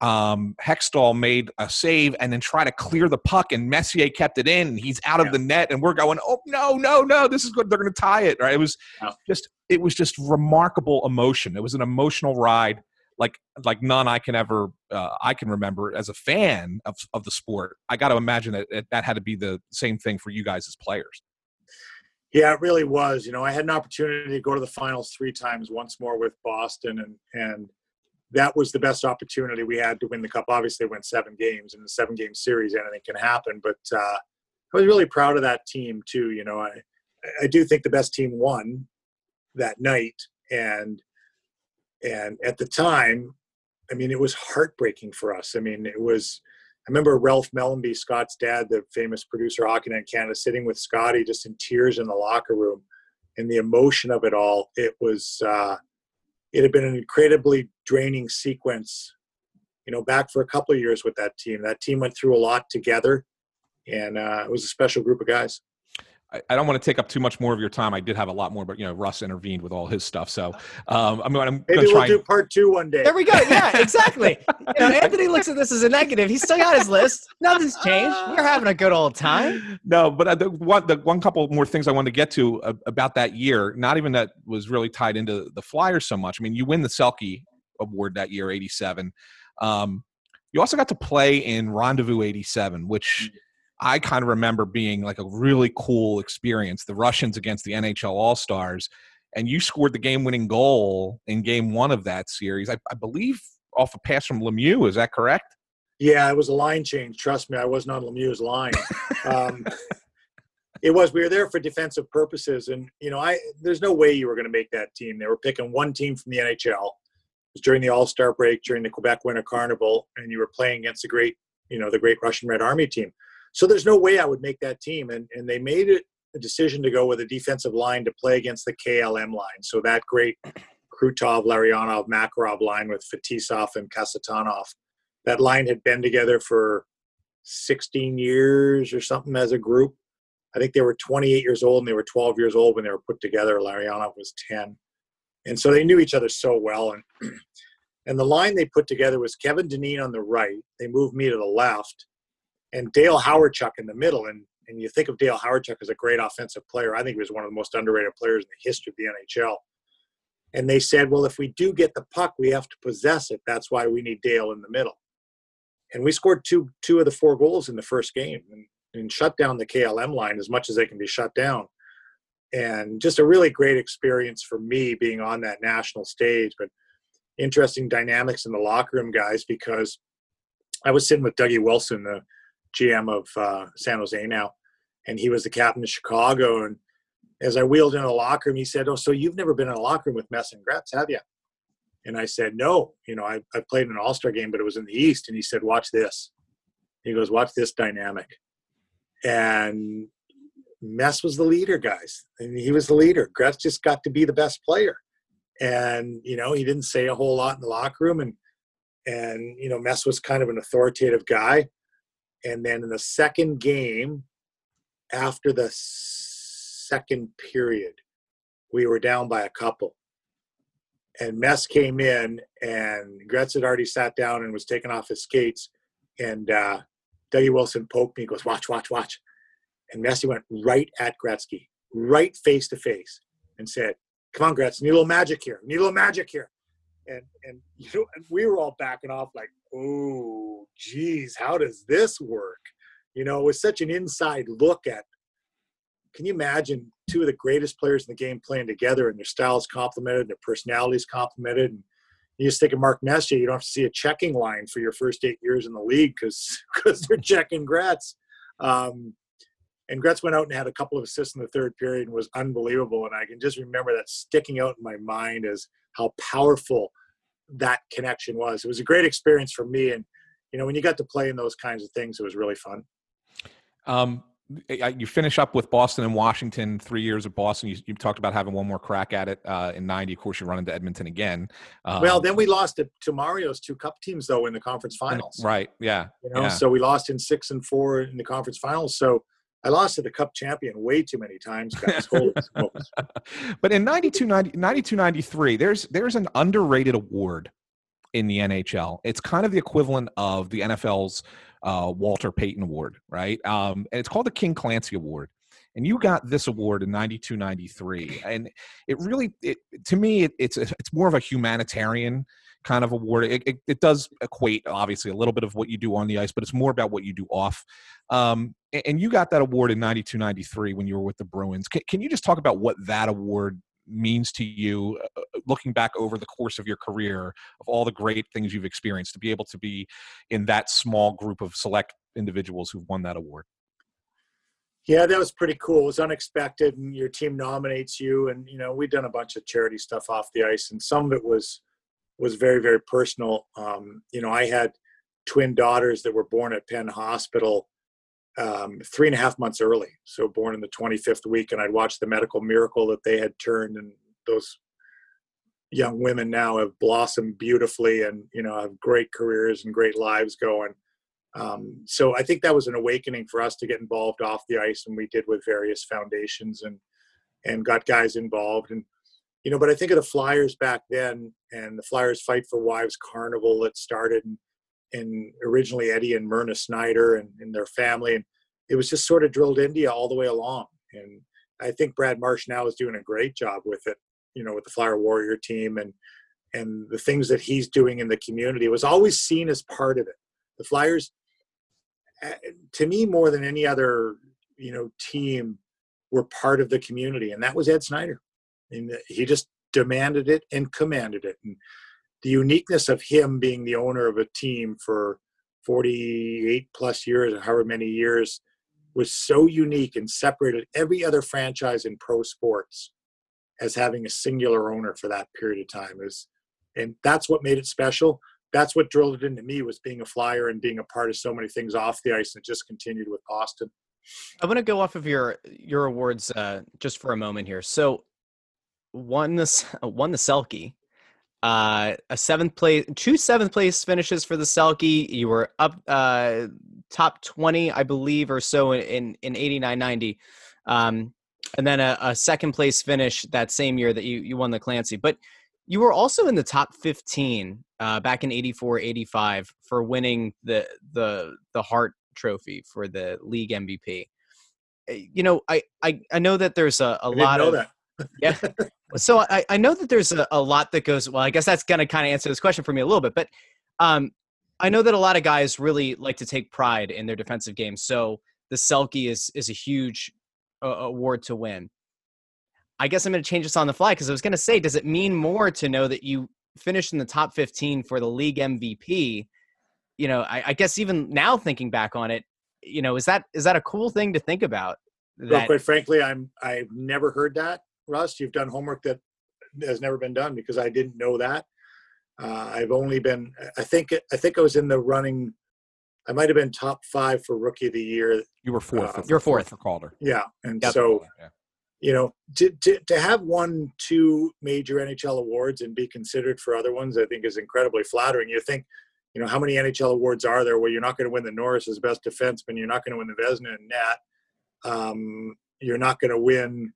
Um, Hextall made a save and then try to clear the puck, and Messier kept it in. And he's out of Yeah. the net, and we're going, "Oh no, no, no! This is good. They're going to tie it." Right? It was just, it was just remarkable emotion. It was an emotional ride, like like none I can ever uh, I can remember as a fan of of the sport. I got to imagine that that had to be the same thing for you guys as players. Yeah, it really was. You know, I had an opportunity to go to the finals three times, once more with Boston, and and that was the best opportunity we had to win the cup. Obviously, win seven games in the seven game series, anything can happen. But uh, I was really proud of that team too. You know, I I do think the best team won that night, and and at the time, I mean, it was heartbreaking for us. I mean, it was. I remember Ralph Mellanby, Scott's dad, the famous producer Hockey in Canada, sitting with Scotty just in tears in the locker room, and the emotion of it all. It was. Uh, it had been an incredibly draining sequence. You know, back for a couple of years with that team. That team went through a lot together, and uh, it was a special group of guys. I, I don't want to take up too much more of your time. I did have a lot more, but you know, Russ intervened with all his stuff. So um, I'm, I'm going Maybe we'll try. do and- part two one day. There we go. Yeah, [LAUGHS] exactly. You know, Anthony looks at this as a negative. He's still got his list. Nothing's changed. We're having a good old time. no, but uh, the one, the one couple more things I wanted to get to uh, about that year, not even that was really tied into the Flyers so much. I mean, you win the Selke Award that year, '87. Um, you also got to play in Rendezvous '87, which I kind of remember being like a really cool experience. The Russians against the NHL All Stars, and you scored the game-winning goal in Game One of that series. I, I believe off a pass from Lemieux. Is that correct? Yeah, it was a line change. Trust me, I wasn't on Lemieux's line. Um, it was. We were there for defensive purposes, and you know, I there's no way you were going to make that team. They were picking one team from the NHL. It was during the All Star break, during the Quebec Winter Carnival, and you were playing against the great, you know, the great Russian Red Army team. So there's no way I would make that team, and and they made it a decision to go with a defensive line to play against the KLM line. So that great Krutov, Larionov, Makarov line with Fetisov and Kasatonov. That line had been together for 16 years or something as a group. I think they were 28 years old and they were 12 years old when they were put together. Larionov was 10. And so they knew each other so well. And, [CLEARS THROAT] and the line they put together was Kevin Dineen on the right. They moved me to the left and Dale Hawerchuk in the middle. And, and you think of Dale Hawerchuk as a great offensive player. I think he was one of the most underrated players in the history of the NHL. And they said, well, if we do get the puck, we have to possess it. That's why we need Dale in the middle. And we scored two two of the four goals in the first game and, and shut down the KLM line as much as they can be shut down. And just a really great experience for me being on that national stage. But interesting dynamics in the locker room, guys, because I was sitting with Dougie Wilson, the GM of uh, San Jose now, and he was the captain of Chicago. And as I wheeled in the locker room, he said, "Oh, so you've never been in a locker room with Mess and Gretz, have you?" And I said, "No. You know, I I played in an All Star game, but it was in the East." And he said, "Watch this." He goes, "Watch this dynamic." And Mess was the leader, guys. And he was the leader. Gretz just got to be the best player. And you know, he didn't say a whole lot in the locker room, and and you know, Mess was kind of an authoritative guy. And then in the second game, after the second period, we were down by a couple. And Mess came in, and Gretz had already sat down and was taking off his skates. And uh, Dougie Wilson poked me, goes, Watch, watch, watch. And Messi went right at Gretzky, right face to face, and said, come on, Gretz, need a little magic here. Need a little magic here. And and [LAUGHS] you know, and we were all backing off like, oh, geez, how does this work? You know, it was such an inside look at. Can you imagine two of the greatest players in the game playing together and their styles complemented, and their personalities complemented, and you just think of Mark Messier, you don't have to see a checking line for your first eight years in the league because because [LAUGHS] they're [LAUGHS] checking Gretz. Um, and Gretz went out and had a couple of assists in the third period and was unbelievable. And I can just remember that sticking out in my mind as how powerful that connection was. It was a great experience for me. And, you know, when you got to play in those kinds of things, it was really fun. Um, you finish up with Boston and Washington, three years of Boston. You, you talked about having one more crack at it uh, in 90. Of course, you run into Edmonton again. Um, well, then we lost to, to, Mario's two cup teams, though, in the conference finals. Right. Yeah. You know, yeah. so we lost in six and four in the conference finals. So I lost to the cup champion way too many times, guys. [LAUGHS] but in 92, 90, 92, 93, there's, there's an underrated award in the NHL. It's kind of the equivalent of the NFL's uh, Walter Payton Award, right? Um, and it's called the King Clancy Award. And you got this award in 92, 93. And it really, it, to me, it, it's, a, it's more of a humanitarian kind of award. It, it, it, does equate, obviously, a little bit of what you do on the ice, but it's more about what you do off. Um, and you got that award in 92, 93 when you were with the Bruins. Can, can you just talk about what that award means to you uh, uh, looking back over the course of your career of all the great things you've experienced to be able to be in that small group of select individuals who've won that award? Yeah that was pretty cool. It was unexpected and your team nominates you and you know we've done a bunch of charity stuff off the ice and some of it was was very very personal. Um, you know i had twin daughters that were born at penn hospital um, three and a half months early. So born in the 25th week, and I'd watched the medical miracle that they had turned, and those young women now have blossomed beautifully, and you know have great careers and great lives going. Um, so I think that was an awakening for us to get involved off the ice, and we did with various foundations and and got guys involved and you know but i think of the flyers back then and the flyers fight for wives carnival that started in and originally Eddie and Myrna Snider and, and their family. And it was just sort of drilled India all the way along. And I think Brad Marsh now is doing a great job with it, you know, with the Flyer Warrior team and and the things that he's doing in the community it was always seen as part of it. The Flyers, to me, more than any other, you know, team, were part of the community, and that was Ed Snider. And he just demanded it and commanded it. And the uniqueness of him being the owner of a team for 48 plus years or however many years was so unique and separated every other franchise in pro sports as having a singular owner for that period of time is and that's what made it special. That's what drilled it into me was being a flyer and being a part of so many things off the ice and just continued with boston. I want to go off of your your awards uh, just for a moment here. So won this won the selke uh, a seventh place, two seventh place finishes for the Selke. You were up uh, top 20, I believe, or so in in 89 90. Um, and then a, a, second place finish that same year that you, you won the Clancy. But you were also in the top 15 uh, back in 84 85 for winning the, the, the Hart Trophy for the league MVP. Eh, you know, I, I, I know that there's a, a lot of. That yeah. [LAUGHS] So I, I know that there's a, a lot that goes. Well, I guess that's going to kind of answer this question for me a little bit, but um, I know that a lot of guys really like to take pride in their defensive game. So the Selke is is a huge uh, award to win. I guess I'm going to change this on the fly because I was going to say, does it mean more to know that you finished in the top 15 for the league MVP? You know, I, I guess even now thinking back on it, you know, is that is that a cool thing to think about? That, well, quite frankly, I'm I've never heard that. Russ, you've done homework that has never been done because I didn't know that. Uh, I've only been, I think, I think I was in the running. I might have been top five for rookie of the year. You were fourth. Uh, You're fourth for Calder. Yeah, and yep. so, yeah. you know, to, to to have won two major NHL awards and be considered for other ones, I think is incredibly flattering. You think, you know, how many NHL awards are there where you're not going to win the Norris as best defenseman, you're not going to win the Vezina and net, um, you're not going to win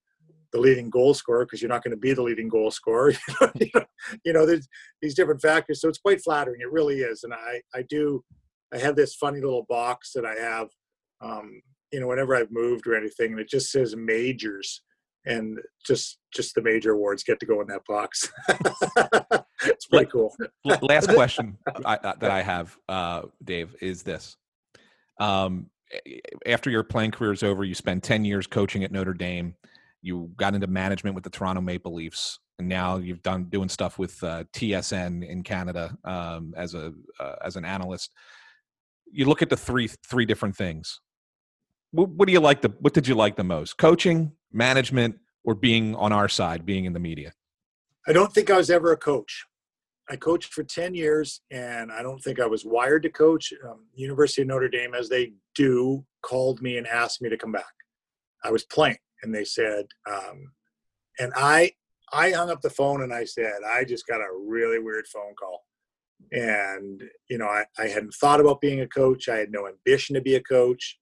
the leading goal scorer because you're not going to be the leading goal scorer. [LAUGHS] you, know, you know, there's these different factors. So it's quite flattering. It really is. And I, I do, I have this funny little box that I have, um, you know, whenever I've moved or anything, and it just says majors. and just just the major awards get to go in that box. [LAUGHS] it's pretty cool. Last [LAUGHS] question I, that I have, uh, Dave, is this: um, after your playing career is over, you spend ten years coaching at Notre Dame. You got into management with the Toronto Maple Leafs, and now you've done doing stuff with uh, TSN in Canada um, as a uh, as an analyst. You look at the three three different things. What, what do you like the What did you like the most? Coaching, management, or being on our side, being in the media? I don't think I was ever a coach. I coached for 10 years and I don't think I was wired to coach. Um, University of Notre Dame, as they do, called me and asked me to come back. I was playing and they said, um, and I, I hung up the phone and I said, I just got a really weird phone call. And, you know, I, I hadn't thought about being a coach. I had no ambition to be a coach.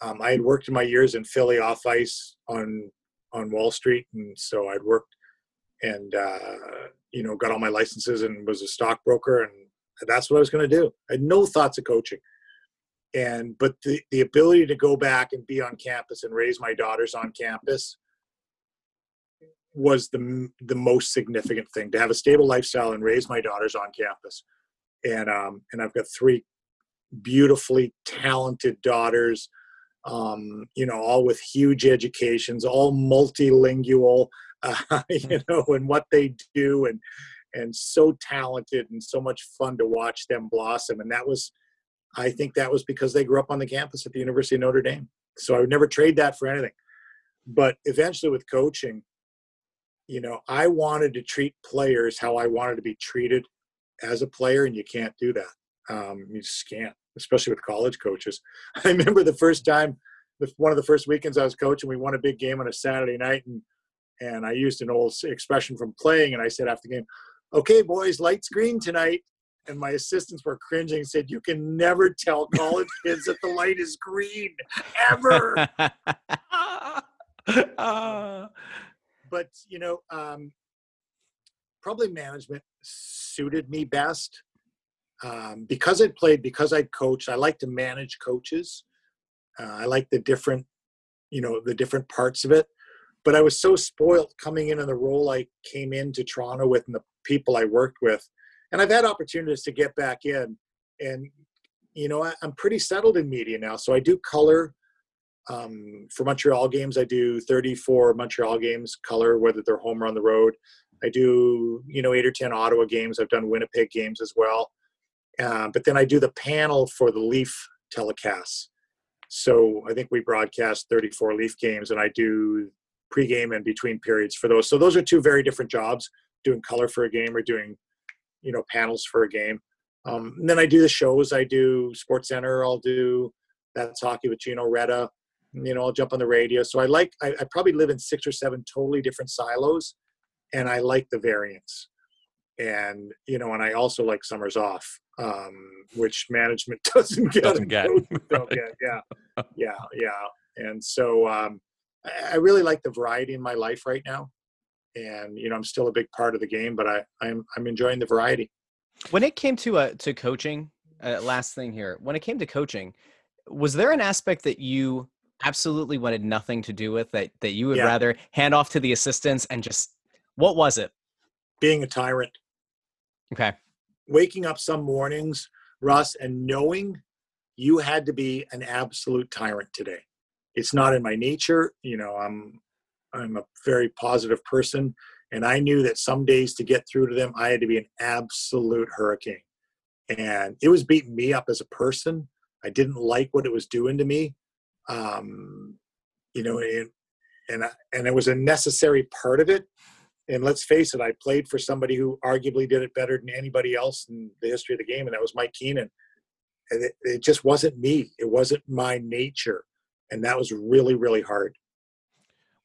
Um, I had worked in my years in Philly off ice on on Wall Street, and so I'd worked and uh, you know got all my licenses and was a stockbroker, and that's what I was going to do. I had no thoughts of coaching, and but the the ability to go back and be on campus and raise my daughters on campus was the the most significant thing to have a stable lifestyle and raise my daughters on campus and um and I've got three beautifully talented daughters um, you know, all with huge educations, all multilingual, uh, [LAUGHS] you know, and what they do, and and so talented and so much fun to watch them blossom. And that was, I think, that was because they grew up on the campus at the University of Notre Dame. So I would never trade that for anything. But eventually, with coaching, you know, I wanted to treat players how I wanted to be treated as a player, and you can't do that. Um, you just can't especially with college coaches. [LAUGHS] I remember the first time, one of the first weekends I was coaching, we won a big game on a Saturday night, and and I used an old expression from playing, and I said after the game, "Okay, boys, lights green tonight." And my assistants were cringing and said, "You can never tell college [LAUGHS] kids that the light is green, ever." [LAUGHS] [LAUGHS] but you know, um, probably management suited me best um, because I played, because I coached, I like to manage coaches. Uh, I like the different, you know, the different parts of it. But I was so spoiled coming in in the role I came into Toronto with and the people I worked with. And I've had opportunities to get back in. And, you know, I, am pretty settled in media now. So I do color um, for Montreal games. I do 34 Montreal games color, whether they're home or on the road. I do, you know, eight or 10 Ottawa games. I've done Winnipeg games as well. Uh, but then I do the panel for the Leaf telecasts. So I think we broadcast 34 Leaf games, and I do pregame and between periods for those. So those are two very different jobs: doing color for a game or doing, you know, panels for a game. Um, and then I do the shows. I do Sports Center. I'll do that's hockey with Gino Reda. You know, I'll jump on the radio. So I like. I, I probably live in six or seven totally different silos, and I like the variance and you know, and I also like summers off, um, which management [LAUGHS] doesn't get. Doesn't get. Don't get. Yeah, [LAUGHS] yeah, yeah. And so um, I really like the variety in my life right now, and you know, I'm still a big part of the game, but I, I'm I'm enjoying the variety. When it came to uh, to coaching, uh, last thing here, when it came to coaching, was there an aspect that you absolutely wanted nothing to do with that that you would yeah. rather hand off to the assistants and just what was it? Being a tyrant. Okay. Waking up some mornings, Russ, and knowing you had to be an absolute tyrant today. It's not in my nature. You know, I'm I'm a very positive person, and I knew that some days to get through to them, I had to be an absolute hurricane. And it was beating me up as a person. I didn't like what it was doing to me. Um, you know, and and and it was a necessary part of it and let's face it, I played for somebody who arguably did it better than anybody else in the history of the game, and that was Mike Keenan. And it, it just wasn't me. It wasn't my nature, and that was really, really hard.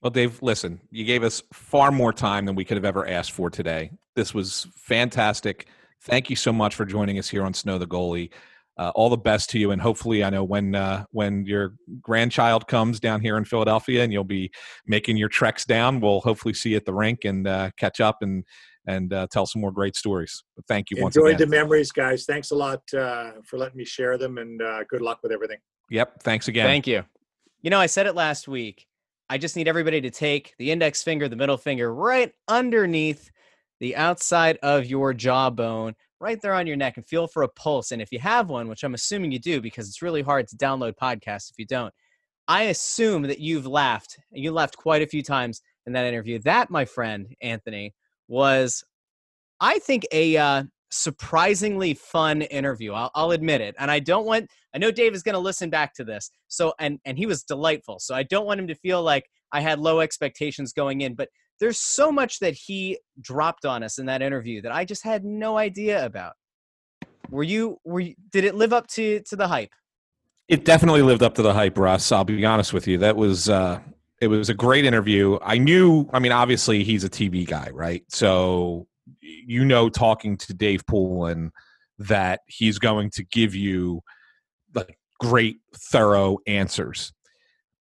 Well, Dave, listen, you gave us far more time than we could have ever asked for today. This was fantastic. Thank you so much for joining us here on Snow the Goalie uh, all the best to you, and hopefully, I know when uh, when your grandchild comes down here in Philadelphia, and you'll be making your treks down, we'll hopefully see you at the rink and uh, catch up and and uh, tell some more great stories. But thank you once Enjoyed the memories, guys. Thanks a lot uh, for letting me share them, and uh, good luck with everything. Yep. Thanks again. Thank you. You know, I said it last week. I just need everybody to take the index finger, the middle finger, right underneath the outside of your jawbone, right there on your neck, and feel for a pulse. And if you have one, which I'm assuming you do, because it's really hard to download podcasts if you don't, I assume that you've laughed. You laughed quite a few times in that interview. That, my friend Anthony, was, I think, a uh, surprisingly fun interview. I'll, I'll admit it. And I don't want. I know Dave is going to listen back to this. So, and and he was delightful. So I don't want him to feel like I had low expectations going in. But there's so much that he dropped on us in that interview that I just had no idea about. Were you? Were you, did it live up to to the hype? It definitely lived up to the hype, Russ. I'll be honest with you. That was uh, it was a great interview. I knew. I mean, obviously he's a TV guy, right? So you know, talking to Dave Poulin, that he's going to give you like great, thorough answers.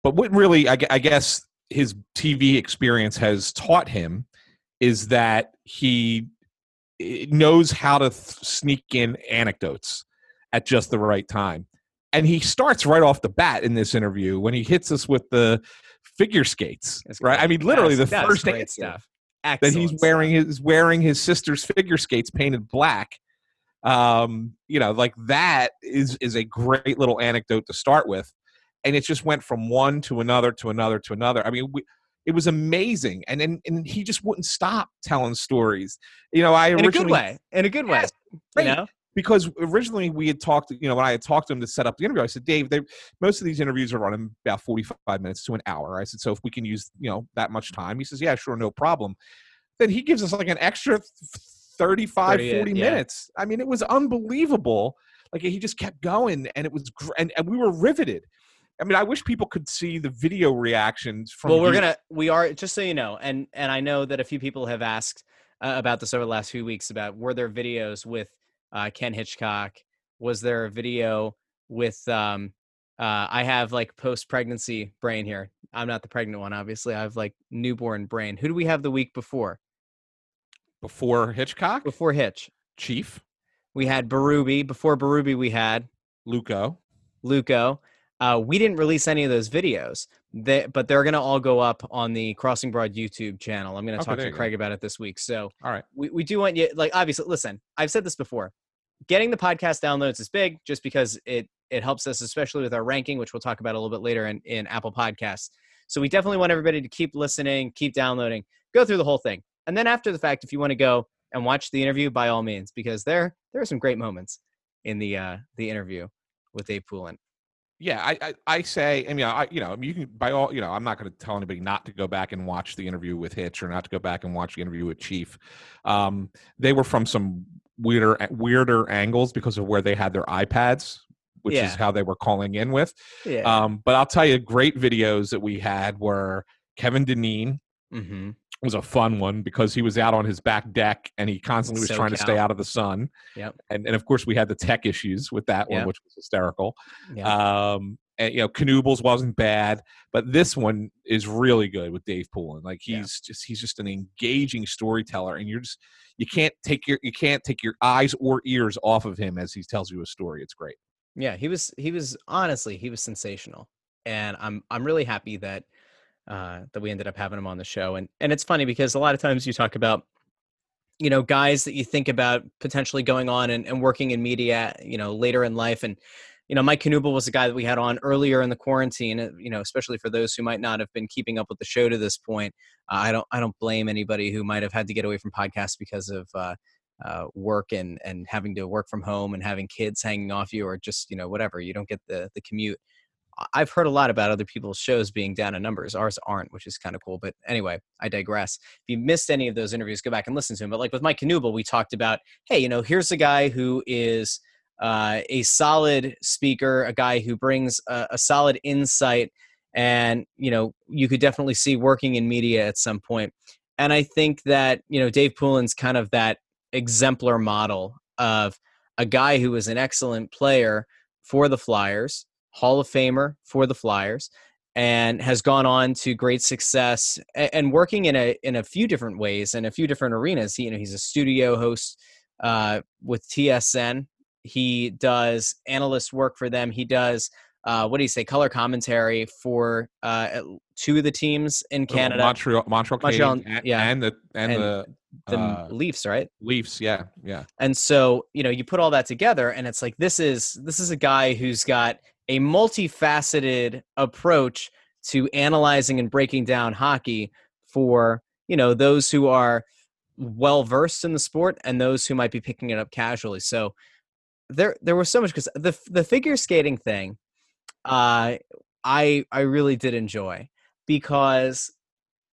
But what really, I, I guess, his TV experience has taught him is that he knows how to th- sneak in anecdotes at just the right time. And he starts right off the bat in this interview when he hits us with the figure skates, right? I mean, literally That's- the that's first answer stuff. That he's wearing his wearing his sister's figure skates painted black. Um, you know, like that is is a great little anecdote to start with, and it just went from one to another to another to another. I mean, we, it was amazing, and and and he just wouldn't stop telling stories. You know, I in a good way. In a good way. Yes, You know? Because originally we had talked, you know, when I had talked to him to set up the interview, I said, Dave, they, most of these interviews are running about 45 minutes to an hour. I said, so if we can use, you know, that much time, he says, yeah, sure, no problem. Then he gives us like an extra 35, 38, 40 yeah. minutes. I mean, it was unbelievable. Like he just kept going and it was, gr- and, and we were riveted. I mean, I wish people could see the video reactions from. well we're you. gonna we are just so you know and and i know that a few people have asked uh, about this over the last few weeks about were there videos with uh, ken hitchcock was there a video with um uh, i have like post pregnancy brain here i'm not the pregnant one obviously i have like newborn brain who do we have the week before before Hitchcock, before hitch Chief, we had Berube. before Berube, we had Luco. Luco. Uh, we didn't release any of those videos, they, but they're going to all go up on the Crossing Broad YouTube channel. I'm going to Okay, talk to you go. Craig about it this week. So All right. we, we do want you, like, obviously, listen, I've said this before. Getting the podcast downloads is big just because it it helps us, especially with our ranking, which we'll talk about a little bit later in, in Apple Podcasts. So we definitely want everybody to keep listening, keep downloading, go through the whole thing. And then after the fact, if you want to go and watch the interview, by all means, because there there are some great moments in the uh, the interview with Dave Poulin. yeah, I, I, I say, I mean, I, you know, you can by all, you know, I'm not going to tell anybody not to go back and watch the interview with Hitch or not to go back and watch the interview with Chief. Um, they were from some weirder, weirder angles because of where they had their iPads, which Yeah. is how they were calling in with. Yeah. Um, but I'll tell you, great videos that we had were Kevin Dineen mm-hmm. was a fun one because he was out on his back deck and he constantly was trying to stay out of the sun. Yep. And and of course we had the tech issues with that one, Yeah. which was hysterical. Yeah. Um, and, you know, Knuble's wasn't bad, but this one is really good with Dave Poulin. Like Yeah. he's just he's just an engaging storyteller, and you're just you can't take your you can't take your eyes or ears off of him as he tells you a story. It's great. yeah. He was he was honestly he was sensational, and I'm I'm really happy that uh, that we ended up having him on the show. And and it's funny because a lot of times you talk about you know guys that you think about potentially going on and, and working in media you know later in life and you know mike Knuble was a guy that we had on earlier in the quarantine uh, you know especially for those who might not have been keeping up with the show to this point uh, i don't i don't blame anybody who might have had to get away from podcasts because of uh, uh, work and and having to work from home and having kids hanging off you or just you know whatever you don't get the the commute I've heard a lot about other people's shows being down in numbers. Ours aren't, which is kind of cool. But anyway, I digress. If you missed any of those interviews, go back and listen to them. But like with Mike Knuble, we talked about, hey, you know, here's a guy who is uh, a solid speaker, a guy who brings a, a solid insight, and you know, you could definitely see working in media at some point. And I think that you know, Dave Poulin's kind of that exemplar model of a guy who was an excellent player for the Flyers Hall of Famer for the Flyers, and has gone on to great success and working in a in a few different ways in a few different arenas. He, you know, he's a studio host uh, with TSN. He does analyst work for them. He does uh, what do you say, color commentary for uh, two of the teams in Canada, Montreal, Montreal, Montreal, and, yeah. and the and, And the the uh, Leafs, right? Leafs. Yeah, yeah. And so, you know, you put all that together and it's like this is this is a guy who's got a multifaceted approach to analyzing and breaking down hockey for, you know, those who are well versed in the sport and those who might be picking it up casually. So there there was so much cuz the the figure skating thing uh I I really did enjoy because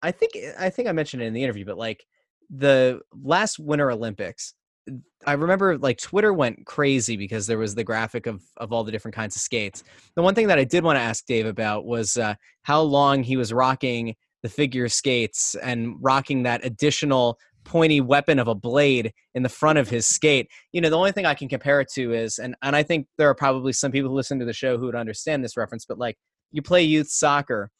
I think I think I mentioned it in the interview but like the last winter olympics i remember like twitter went crazy because there was the graphic of of all the different kinds of skates. The one thing that i did want to ask dave about was uh, how long he was rocking the figure skates and rocking that additional pointy weapon of a blade in the front of his skate you know the only thing i can compare it to is and and i think there are probably some people who listen to the show who would understand this reference but like you play youth soccer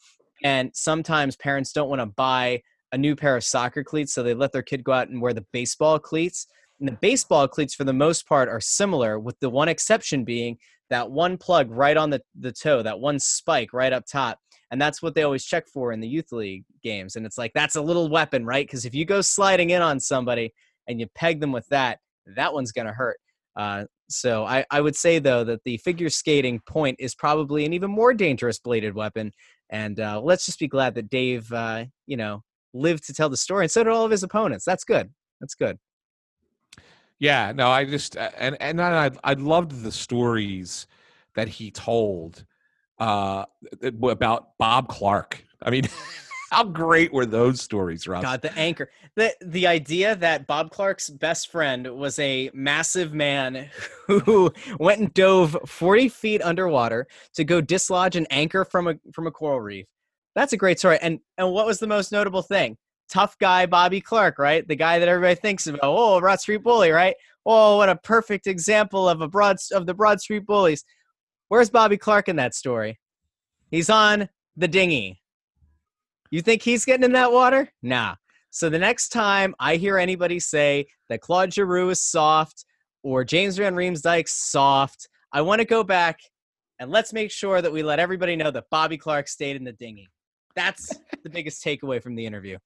and sometimes parents don't want to buy a new pair of soccer cleats, so they let their kid go out and wear the baseball cleats. And the baseball cleats, for the most part, are similar, with the one exception being that one plug right on the, the toe, that one spike right up top. And that's what they always check for in the youth league games. And it's like, that's a little weapon, right? Because if you go sliding in on somebody and you peg them with that, that one's going to hurt. Uh, so I, I would say, though, that the figure skating point is probably an even more dangerous bladed weapon. And uh, let's just be glad that Dave, uh, you know, lived to tell the story, and so did all of his opponents. That's good. That's good. Yeah, no, I just uh, and and I I loved the stories that he told uh about Bob Clarke. I mean, [LAUGHS] how great were those stories, Russ? God, the anchor. The the idea that Bob Clarke's best friend was a massive man [LAUGHS] who went and dove 40 feet underwater to go dislodge an anchor from a from a coral reef. That's a great story. And and what was the most notable thing? Tough guy Bobby Clarke, right? The guy that everybody thinks about. Oh, Broad Street Bully, right? Oh, what a perfect example of a broad of the Broad Street Bullies. Where's Bobby Clarke in that story? He's on the dinghy. You think he's getting in that water? Nah. So the next time I hear anybody say that Claude Giroux is soft or James Van Riemsdyk's soft, I want to go back and let's make sure that we let everybody know that Bobby Clarke stayed in the dinghy. That's the biggest takeaway from the interview.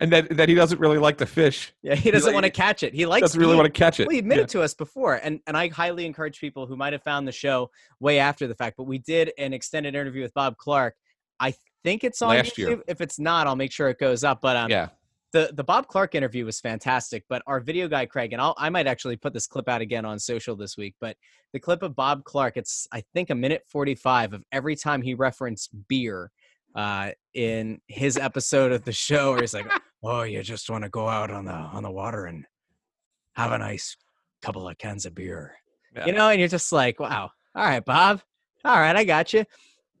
And that that he doesn't really like the fish. Yeah, he doesn't like- want to catch it. He likes Doesn't really he- want to catch it. Well, he admitted to us before, and and I highly encourage people who might have found the show way after the fact. But we did an extended interview with Bob Clarke. I think it's on Last YouTube. year. If it's not, I'll make sure it goes up. But um, yeah. the the Bob Clarke interview was fantastic. But our video guy Craig, and I'll, I might actually put this clip out again on social this week. But the clip of Bob Clarke, it's I think a minute forty five of every time he referenced beer uh, in his episode of the show, where he's like, "Oh, you just want to go out on the on the water and have a nice couple of cans of beer." Yeah. You know, and you're just like, "Wow, all right, Bob, all right, I got you."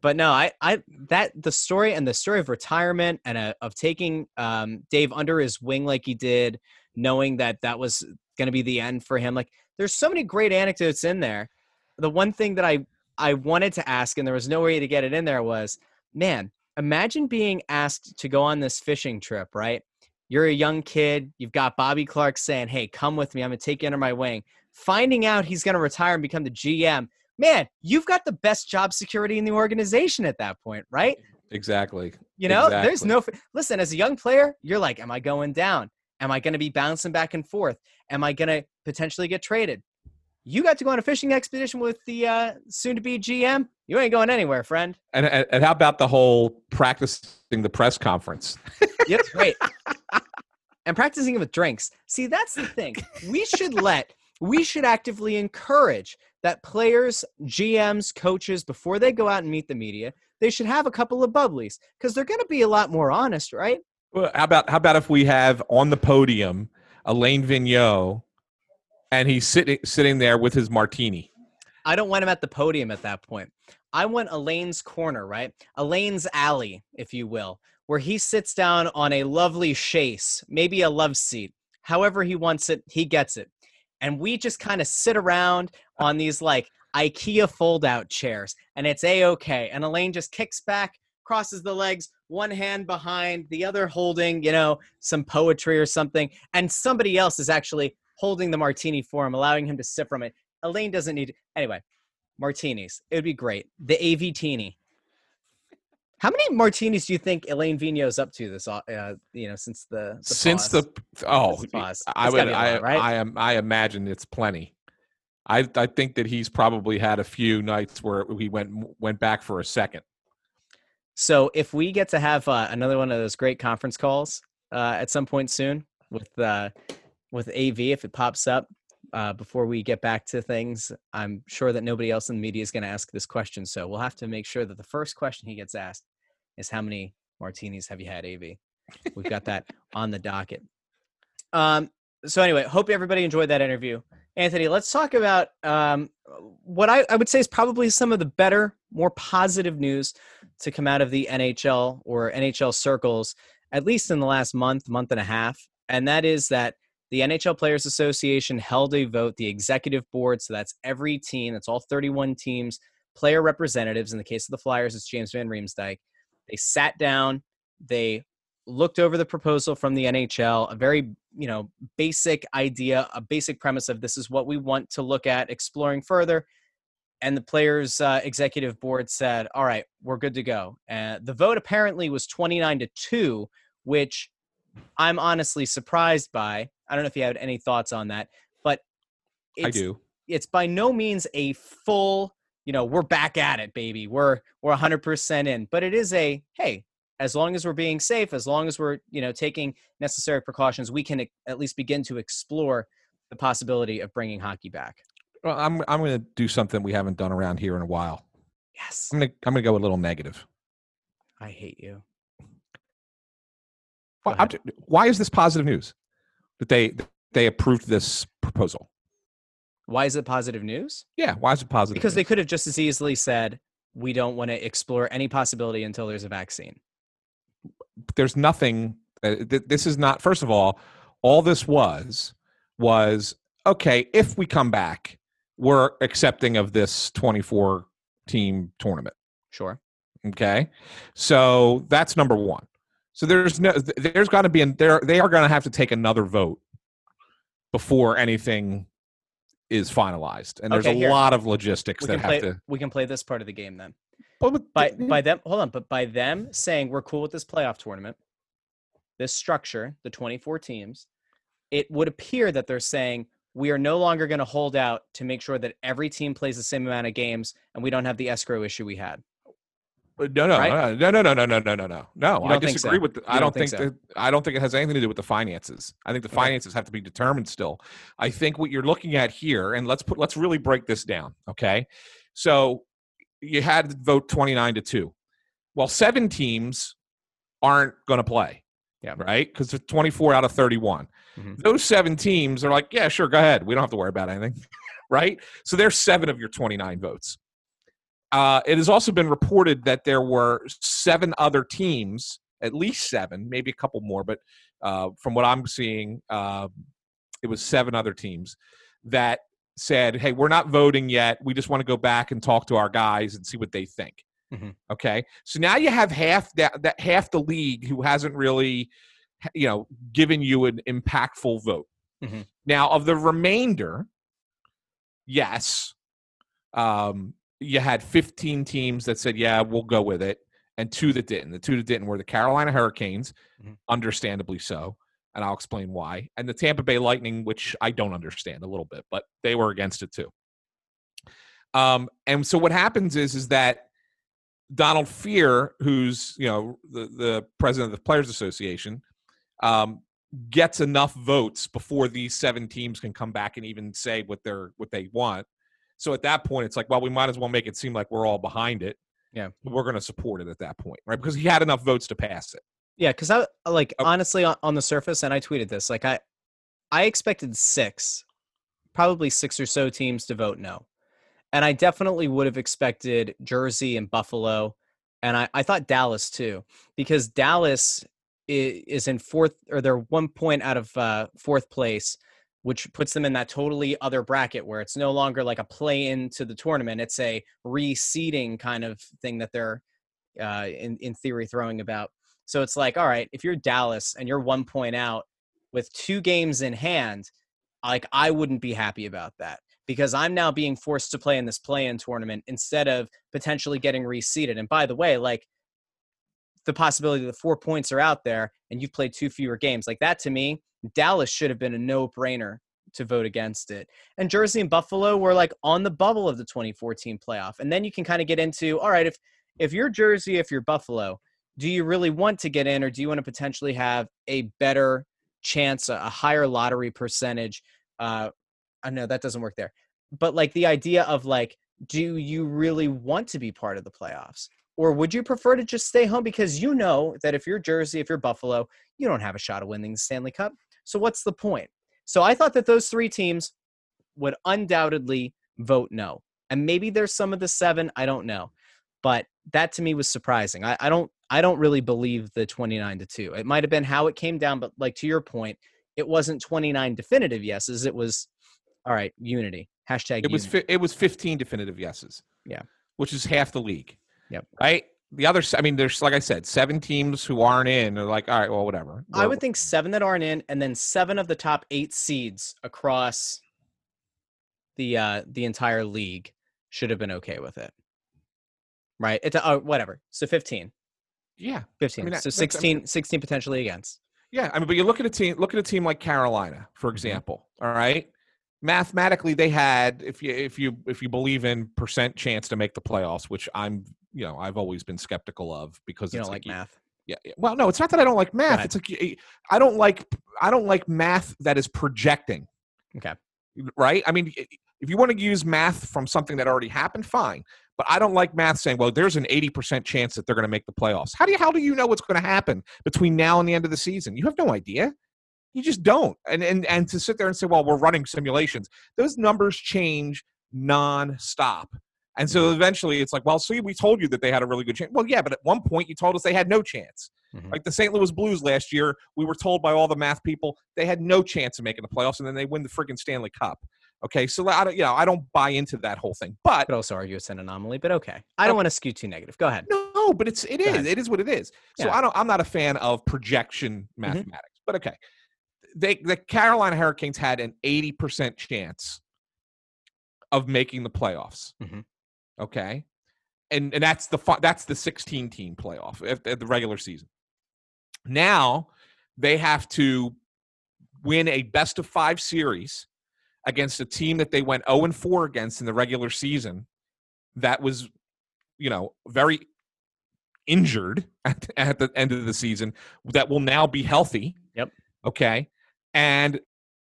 But no, I, I that the story and the story of retirement and uh, of taking um, Dave under his wing like he did, knowing that that was going to be the end for him. Like, there's so many great anecdotes in there. The one thing that I I wanted to ask, and there was no way to get it in there, was, man, imagine being asked to go on this fishing trip, right? You're a young kid. You've got Bobby Clarke saying, "Hey, come with me. I'm gonna take you under my wing." Finding out he's gonna retire and become the GM, man, you've got the best job security in the organization at that point, right? Exactly. You know, there's no. Listen, as a young player, you're like, "Am I going down? Am I going to be bouncing back and forth? Am I going to potentially get traded?" You got to go on a fishing expedition with the uh, soon-to-be GM. You ain't going anywhere, friend. And, and and how about the whole practicing the press conference? [LAUGHS] Yep, great. and practicing with drinks. See, that's the thing. We should let, we should actively encourage that players, GMs, coaches, before they go out and meet the media, they should have a couple of bubblies because they're going to be a lot more honest, right? Well, how about how about if we have on the podium Alain Vigneault, and he's sitting sitting there with his martini. I don't want him at the podium at that point. I want Alain's corner, right? Alain's alley, if you will, where he sits down on a lovely chaise, maybe a love seat. However he wants it, he gets it. And we just kind of sit around on these like IKEA fold out chairs, and it's a okay. And Alain just kicks back, crosses the legs, one hand behind, the other holding, you know, some poetry or something. And somebody else is actually holding the martini for him, allowing him to sip from it. Alain doesn't need anyway. martinis. It would be great. The AV teeny. How many martinis do you think Alain Vigneault's up to this? Uh, you know, since the, the since pause? the oh, Since the pause. I would a I lot, right? I am I imagine it's plenty. I I think that he's probably had a few nights where he went went back for a second. So if we get to have uh, another one of those great conference calls uh, at some point soon with uh, with AV, if it pops up uh, before we get back to things, I'm sure that nobody else in the media is going to ask this question. So we'll have to make sure that the first question he gets asked is how many martinis have you had, AV? We've got that [LAUGHS] on the docket. Um, so anyway, hope everybody enjoyed that interview. Anthony, let's talk about um, what I, I would say is probably some of the better, more positive news to come out of the NHL or NHL circles, at least in the last month, month and a half. And that is that the NHL Players Association held a vote, the executive board, so that's every team, that's all 31 teams, player representatives. In the case of the Flyers, it's James Van Riemsdyk. They sat down, they looked over the proposal from the NHL, a very, you know, basic idea, a basic premise of this is what we want to look at exploring further and the players uh, executive board said all right we're good to go and the vote apparently was 29 to 2 which i'm honestly surprised by i don't know if you had any thoughts on that but I it's, do. it's by no means a full you know we're back at it baby we're we're 100% in but it is a hey as long as we're being safe as long as we're you know taking necessary precautions we can at least begin to explore the possibility of bringing hockey back Well, I'm I'm going to do something we haven't done around here in a while. yes I'm going to I'm going to go a little negative. i hate you why is this positive news that they they approved this proposal? Why is it positive news? Yeah, why is it positive? Because they could have just as easily said, we don't want to explore any possibility until there's a vaccine. there's nothing. Uh, th- this is not. First of all, all this was was okay. If we come back, we're accepting of this 24 team tournament. Sure. Okay, so that's number one. So there's no. th- There's got to be. An, there they are going to have to take another vote before anything is finalized, and there's Okay, a here. lot of logistics We that have play to. we can play this part of the game then. But- By by them hold on, but by them saying we're cool with this playoff tournament, this structure, the 24 teams, it would appear that they're saying we are no longer going to hold out to make sure that every team plays the same amount of games and we don't have the escrow issue we had. No, no, Right? no, no, no, no, no, no, no, no, no. I disagree so? with. The, You I don't don't think think, so? that. I don't think it has anything to do with the finances. I think the Okay. finances have to be determined still. I think what you're looking at here, and let's put let's really break this down. Okay, so you had to vote 29 to two. Well, seven teams aren't going to play. Yeah. Right, because there's 24 out of 31. Mhm. Those seven teams are like, yeah, sure, go ahead. We don't have to worry about anything. [LAUGHS] right. So there's seven of your 29 votes. Uh, it has also been reported that there were seven other teams, at least seven, maybe a couple more, but uh, from what I'm seeing, uh, it was seven other teams that said, "Hey, we're not voting yet. We just want to go back and talk to our guys and see what they think." Mhm. Okay, so now you have half that, that half the league who hasn't really, you know, given you an impactful vote. Mhm. Now, of the remainder, yes, um, you had 15 teams that said, yeah, we'll go with it, and two that didn't. The two that didn't were the Carolina Hurricanes, Mhm. understandably so, and I'll explain why, and the Tampa Bay Lightning, which I don't understand a little bit, but they were against it too. Um, and so what happens is, is that Donald Fehr, who's you know the the president of the Players Association, um, gets enough votes before these seven teams can come back and even say what they're what they want. So at that point, it's like, well, we might as well make it seem like we're all behind it. Yeah. we're going to support it at that point, right? Because he had enough votes to pass it. Yeah, because I like Oh. honestly on, on the surface, and I tweeted this. Like I, I expected six, probably six or so teams to vote no, and I definitely would have expected Jersey and Buffalo, and I, I thought Dallas too, because Dallas is, is in fourth or they're one point out of uh, fourth place, which puts them in that totally other bracket where it's no longer like a play into the tournament; it's a reseeding kind of thing that they're uh, in in theory throwing about. So it's like, all right, if you're Dallas and you're one point out with two games in hand, like I wouldn't be happy about that because I'm now being forced to play in this play-in tournament instead of potentially getting reseeded. And by the way, like the possibility that four points are out there and you've played two fewer games, like that to me, Dallas should have been a no-brainer to vote against it. And Jersey and Buffalo were like on the bubble of the 2014 playoff. And then you can kind of get into, all right, if if you're Jersey, if you're Buffalo, do you really want to get in or do you want to potentially have a better chance, a higher lottery percentage? Uh, I know that doesn't work there, but like the idea of like, do you really want to be part of the playoffs? Or would you prefer to just stay home because you know that if you're Jersey, if you're Buffalo, you don't have a shot of winning the Stanley Cup. So what's the point? So I thought that those three teams would undoubtedly vote no. And maybe there's some of the seven, I don't know. But that to me was surprising. I, I don't I don't really believe the 29 to 2. It might have been how it came down, but like to your point, it wasn't 29 definitive yeses. It was all right, unity. Hashtag it was unity. fi- it was 15 definitive yeses. Yeah. Which is half the league. Yep. Right? The other I mean there's like I said, seven teams who aren't in are like, all right, well, whatever. I would think seven that aren't in, and then seven of the top eight seeds across the uh the entire league should have been okay with it. Right? It's uh, whatever. So 15. Yeah. 15. that- so that's- I 16 mean- 16 potentially against. Yeah, I mean, but you look at a team. Look at a team like Carolina, for Mm-hmm. example. All right, mathematically, they had, if you if you if you believe in percent chance to make the playoffs, which I'm, you know, I've always been skeptical of because You it's don't like you- math. Yeah, yeah. Well, no, it's not that I don't like math. It's like I don't like I don't like math that is projecting. Okay. Right? I mean, if you want to use math from something that already happened, fine. But I don't like math saying, "Well, there's an 80% chance that they're going to make the playoffs." How do you how do you know what's going to happen between now and the end of the season? You have no idea. You just don't. And and and to sit there and say, "Well, we're running simulations." Those numbers change non-stop. And so eventually it's like, well, see, we told you that they had a really good chance. Well, yeah, but at one point you told us they had no chance. Mhm. Like the St. Louis Blues last year, we were told by all the math people they had no chance of making the playoffs, and then they win the friggin' Stanley Cup. Okay, so I don't, you know, I don't buy into that whole thing. But I Could also argue it's an anomaly, but okay. I don't want to skew too negative. Go ahead. no, but it's it is it is what it is. So Yeah. I don't. I'm not a fan of projection mathematics. But okay, they the Carolina Hurricanes had an 80 percent chance of making the playoffs. Mhm. Okay, and and that's the that's the 16 team playoff at, at the regular season. Now they have to win a best of five series against a team that they went 0 and 4 against in the regular season that was you know very injured [LAUGHS] at, at the end of the season that will now be healthy Yep. okay and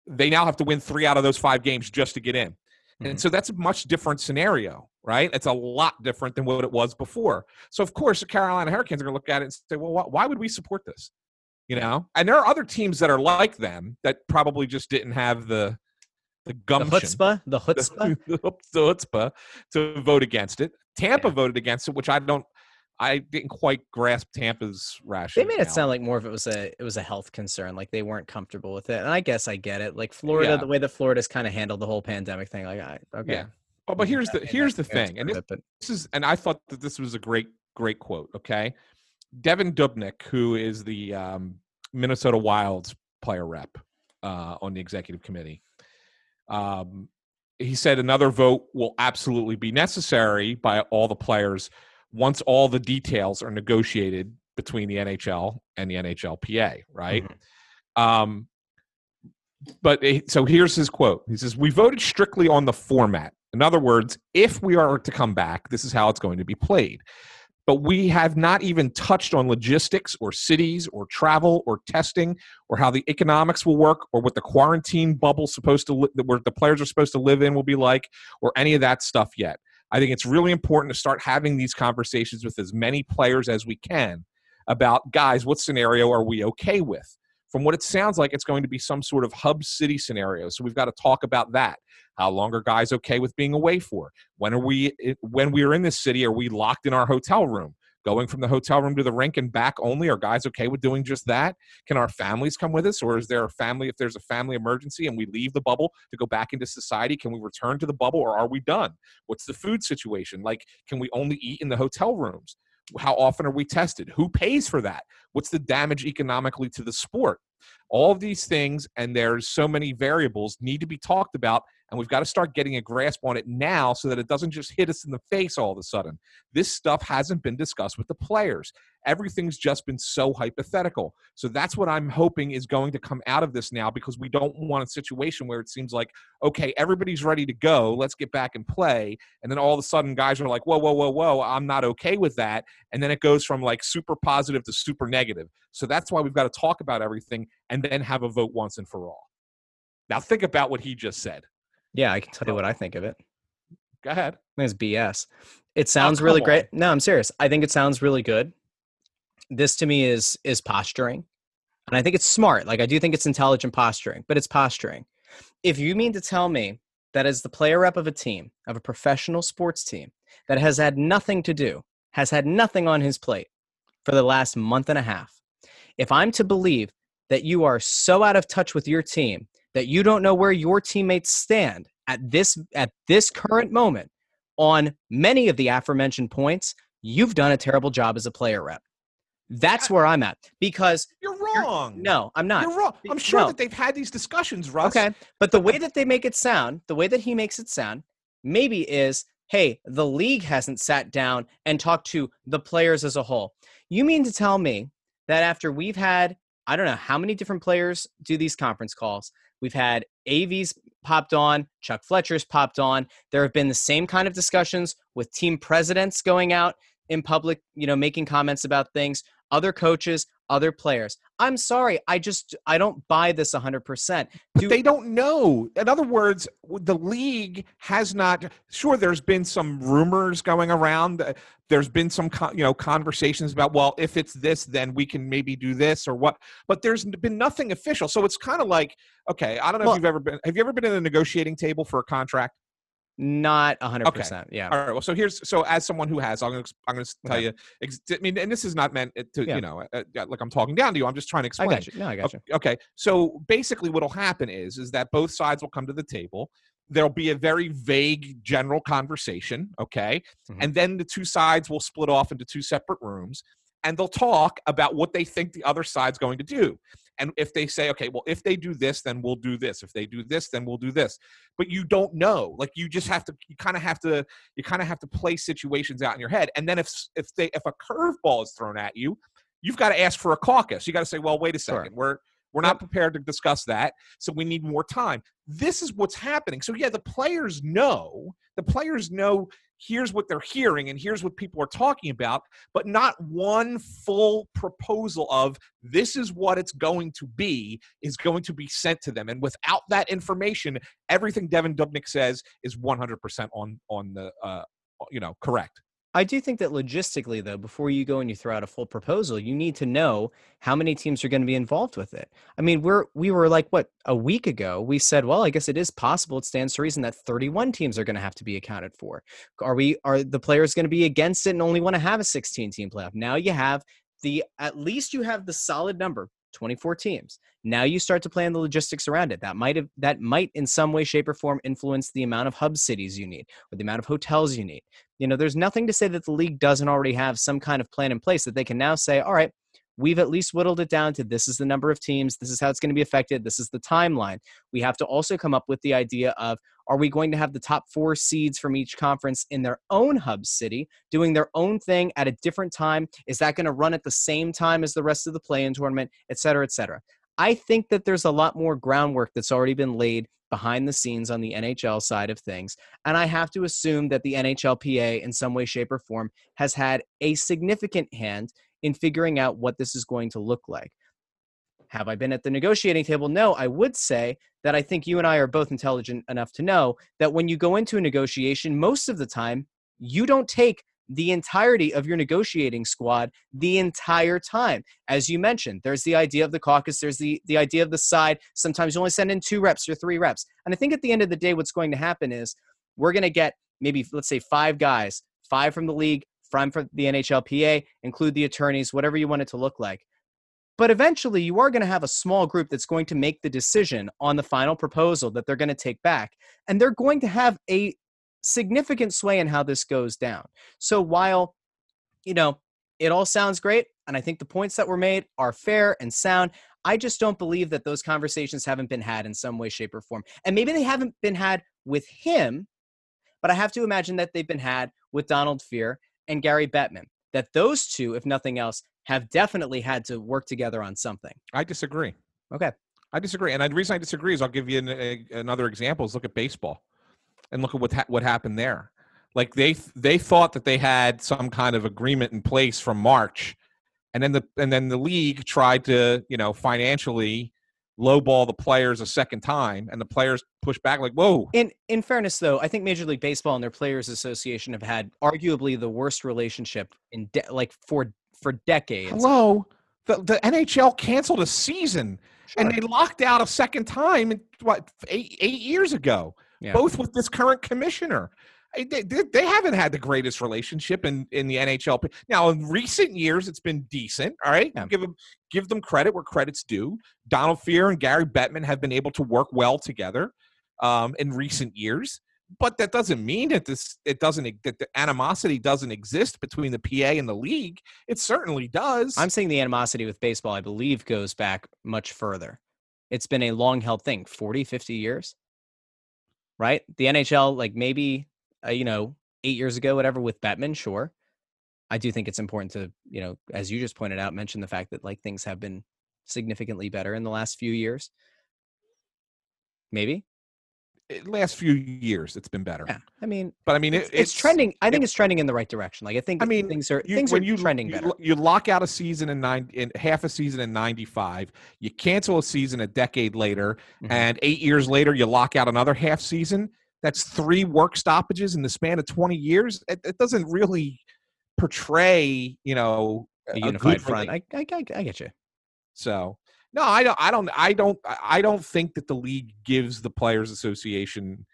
they now have to win three out of those five games just to get in and Mhm. so that's a much different scenario right it's a lot different than what it was before so of course the carolina hurricanes are going to look at it and say well wh- why would we support this you know and there are other teams that are like them that probably just didn't have the the The gumption chutzpah, the [LAUGHS] chutzpah. the, [LAUGHS] the chutzpah to vote against it. Tampa voted against it, which I don't. I didn't quite grasp Tampa's rationale. They made it sound like more of it was a it was a health concern, like they weren't comfortable with it. And I guess I get it. Like Florida, Yeah. the way that Florida's kind of handled the whole pandemic thing, like I okay. Yeah. But, but here's the here's the thing, and this, it, this is and I thought that this was a great great quote. Okay, Devan Dubnyk, who is the um, Minnesota Wild's player rep uh, on the executive committee, um, he said another vote will absolutely be necessary by all the players once all the details are negotiated between the NHL and the NHLPA. Right. Mhm. Um, but he- so here's his quote. He says, "We voted strictly on the format. In other words, if we are to come back, this is how it's going to be played. But we have not even touched on logistics or cities or travel or testing or how the economics will work or what the quarantine bubble supposed to li- where the players are supposed to live in will be like or any of that stuff yet. I think it's really important to start having these conversations with as many players as we can about guys, what scenario are we okay with? From what it sounds like, it's going to be some sort of hub city scenario. So we've got to talk about that. How long are guys okay with being away for? When are we when we are in this city? Are we locked in our hotel room? Going from the hotel room to the rink and back only? Are guys okay with doing just that? Can our families come with us, or is there a family? If there's a family emergency and we leave the bubble to go back into society, can we return to the bubble, or are we done? What's the food situation? Like, can we only eat in the hotel rooms? How often are we tested? Who pays for that? What's the damage economically to the sport? All of these things, and there's so many variables, need to be talked about and we've got to start getting a grasp on it now so that it doesn't just hit us in the face all of a sudden. This stuff hasn't been discussed with the players. Everything's just been so hypothetical. So that's what I'm hoping is going to come out of this now because we don't want a situation where it seems like, okay, everybody's ready to go. Let's get back and play. And then all of a sudden, guys are like, whoa, whoa, whoa, whoa, I'm not okay with that. And then it goes from like super positive to super negative. So that's why we've got to talk about everything and then have a vote once and for all. Now, think about what he just said. Yeah, I can tell you uh, what I think of it. Go ahead. I think it's BS. It Oh, sounds really come great. No, I'm serious. I think it sounds really good. This to me is is posturing. And I think it's smart. Like I do think it's intelligent posturing, but it's posturing. If you mean to tell me that as the player rep of a team, of a professional sports team that has had nothing to do, has had nothing on his plate for the last month and a half, if I'm to believe that you are so out of touch with your team that you don't know where your teammates stand at this at this current moment on many of the aforementioned points, you've done a terrible job as a player rep. That's where I'm at because You're wrong. no, I'm not. You're wrong. I'm sure No. that they've had these discussions, Russ. Okay. But the way that they make it sound, the way that he makes it sound, maybe is hey, the league hasn't sat down and talked to the players as a whole. You mean to tell me that after we've had, I don't know how many different players do these conference calls, we've had AVs popped on, Chuck Fletcher's popped on. There have been the same kind of discussions with team presidents going out in public, you know, making comments about things, other coaches, other players. I'm sorry, I just I don't buy this 100%. But Do- they don't know. In other words, the league has not. Sure, there's been some rumors going around. uh, There's been some, you know, conversations about, well, if it's this, then we can maybe do this or what. But there's been nothing official. So it's kind of like, okay, I don't know Well- if you've ever been. Have you ever been in a negotiating table for a contract? Not 100%. Yeah. All right. Well, so here's so as someone who has, I'm going to I'm to tell Okay. you. ex- I mean, and this is not meant to, Yeah. you know, uh, uh, like I'm talking down to you. I'm just trying to I explain. got you. No, I got you. Okay, so basically, what'll happen is is that both sides will come to the table. There'll be a very vague general conversation, okay, Mhm. and then the two sides will split off into two separate rooms, and they'll talk about what they think the other side's going to do. And if they say, okay, well, if they do this, then we'll do this. If they do this, then we'll do this. But you don't know. Like you just have to. You kind of have to. You kind of have to play situations out in your head. And then if if they if a curveball is thrown at you, you've got to ask for a caucus. You got to say, well, wait a Sure. second. We're we're not prepared to discuss that, so we need more time. This is what's happening. So yeah, the players know. The players know here's what they're hearing and here's what people are talking about, but not one full proposal of this is what it's going to be is going to be sent to them. And without that information, everything Devan Dubnyk says is 100% on on the uh, you know correct. I do think that logistically, though, before you go and you throw out a full proposal, you need to know how many teams are going to be involved with it. I mean, we're we were like what a week ago. We said, well, I guess it is possible. It stands to reason that 31 teams are going to have to be accounted for. Are we? Are the players going to be against it and only want to have a 16 team playoff? Now you have the at least you have the solid number 24 teams now you start to plan the logistics around it that might have that might in some way shape or form influence the amount of hub cities you need or the amount of hotels you need you know there's nothing to say that the league doesn't already have some kind of plan in place that they can now say all right we've at least whittled it down to this is the number of teams this is how it's going to be affected this is the timeline. We have to also come up with the idea of are we going to have the top four seeds from each conference in their own hub city doing their own thing at a different time? Is that going to run at the same time as the rest of the play-in tournament et cetera et cetera. I think that there's a lot more groundwork that's already been laid behind the scenes on the nhl side of things and I have to assume that the NHLPA, in some way, shape, or form, has had a significant hand in figuring out what this is going to look like. Have I been at the negotiating table? No, I would say that I think you and I are both intelligent enough to know that when you go into a negotiation, most of the time, you don't take the entirety of your negotiating squad the entire time. As you mentioned, there's the idea of the caucus, there's the, the idea of the side. Sometimes you only send in two reps or three reps. And I think at the end of the day, what's going to happen is we're going to get maybe, let's say, five guys, five from the league, five from the NHLPA, include the attorneys, whatever you want it to look like. But eventually, you are going to have a small group that's going to make the decision on the final proposal that they're going to take back. And they're going to have a significant sway in how this goes down. So while, you know, it all sounds great, and I think the points that were made are fair and sound, I just don't believe that those conversations haven't been had in some way, shape, or form. And maybe they haven't been had with him, but I have to imagine that they've been had with Donald Fehr and Gary Bettman. That those two, if nothing else, have definitely had to work together on something. I disagree. Okay. I disagree, and the reason I disagree is I'll give you an, a, another example. Is look at baseball, and look at what ha- what happened there. Like they they thought that they had some kind of agreement in place from March, and then the and then the league tried to you know financially lowball the players a second time, and the players pushed back like, "Whoa!" In in fairness, though, I think Major League Baseball and their Players Association have had arguably the worst relationship in de- like for for decades. Hello, the the NHL canceled a season, and they locked out a second time. What eight eight years ago? Yeah. Both with this current commissioner. They, they, haven't had the greatest relationship in, in the NHL. Now, in recent years, it's been decent. All right, Yeah. give them give them credit where credit's due. Donald Fehr and Gary Bettman have been able to work well together um, in recent years. But that doesn't mean that this it doesn't that the animosity doesn't exist between the PA and the league. It certainly does. I'm saying the animosity with baseball, I believe, goes back much further. It's been a long held thing, 40, 50 years. Right? The NHL, like maybe, uh, you know, eight years ago, whatever, with Batman, sure. I do think it's important to, you know, as you just pointed out, mention the fact that like things have been significantly better in the last few years. Maybe. It- last few years, it's been better. Yeah. I mean, But I mean, it's, it, it's, trending. I think it's trending in the right direction. Like I think I mean, things are you- things when are you trending you, better. You lock out a season in nine in half a season in ninety five. You cancel a season a decade later, Mhm. and eight years later you lock out another half season. That's three work stoppages in the span of twenty years. It, it doesn't really portray, you know, a good unified front. I, I, I get you. So no, I don't. I don't. I don't. I don't think that the league gives the players' association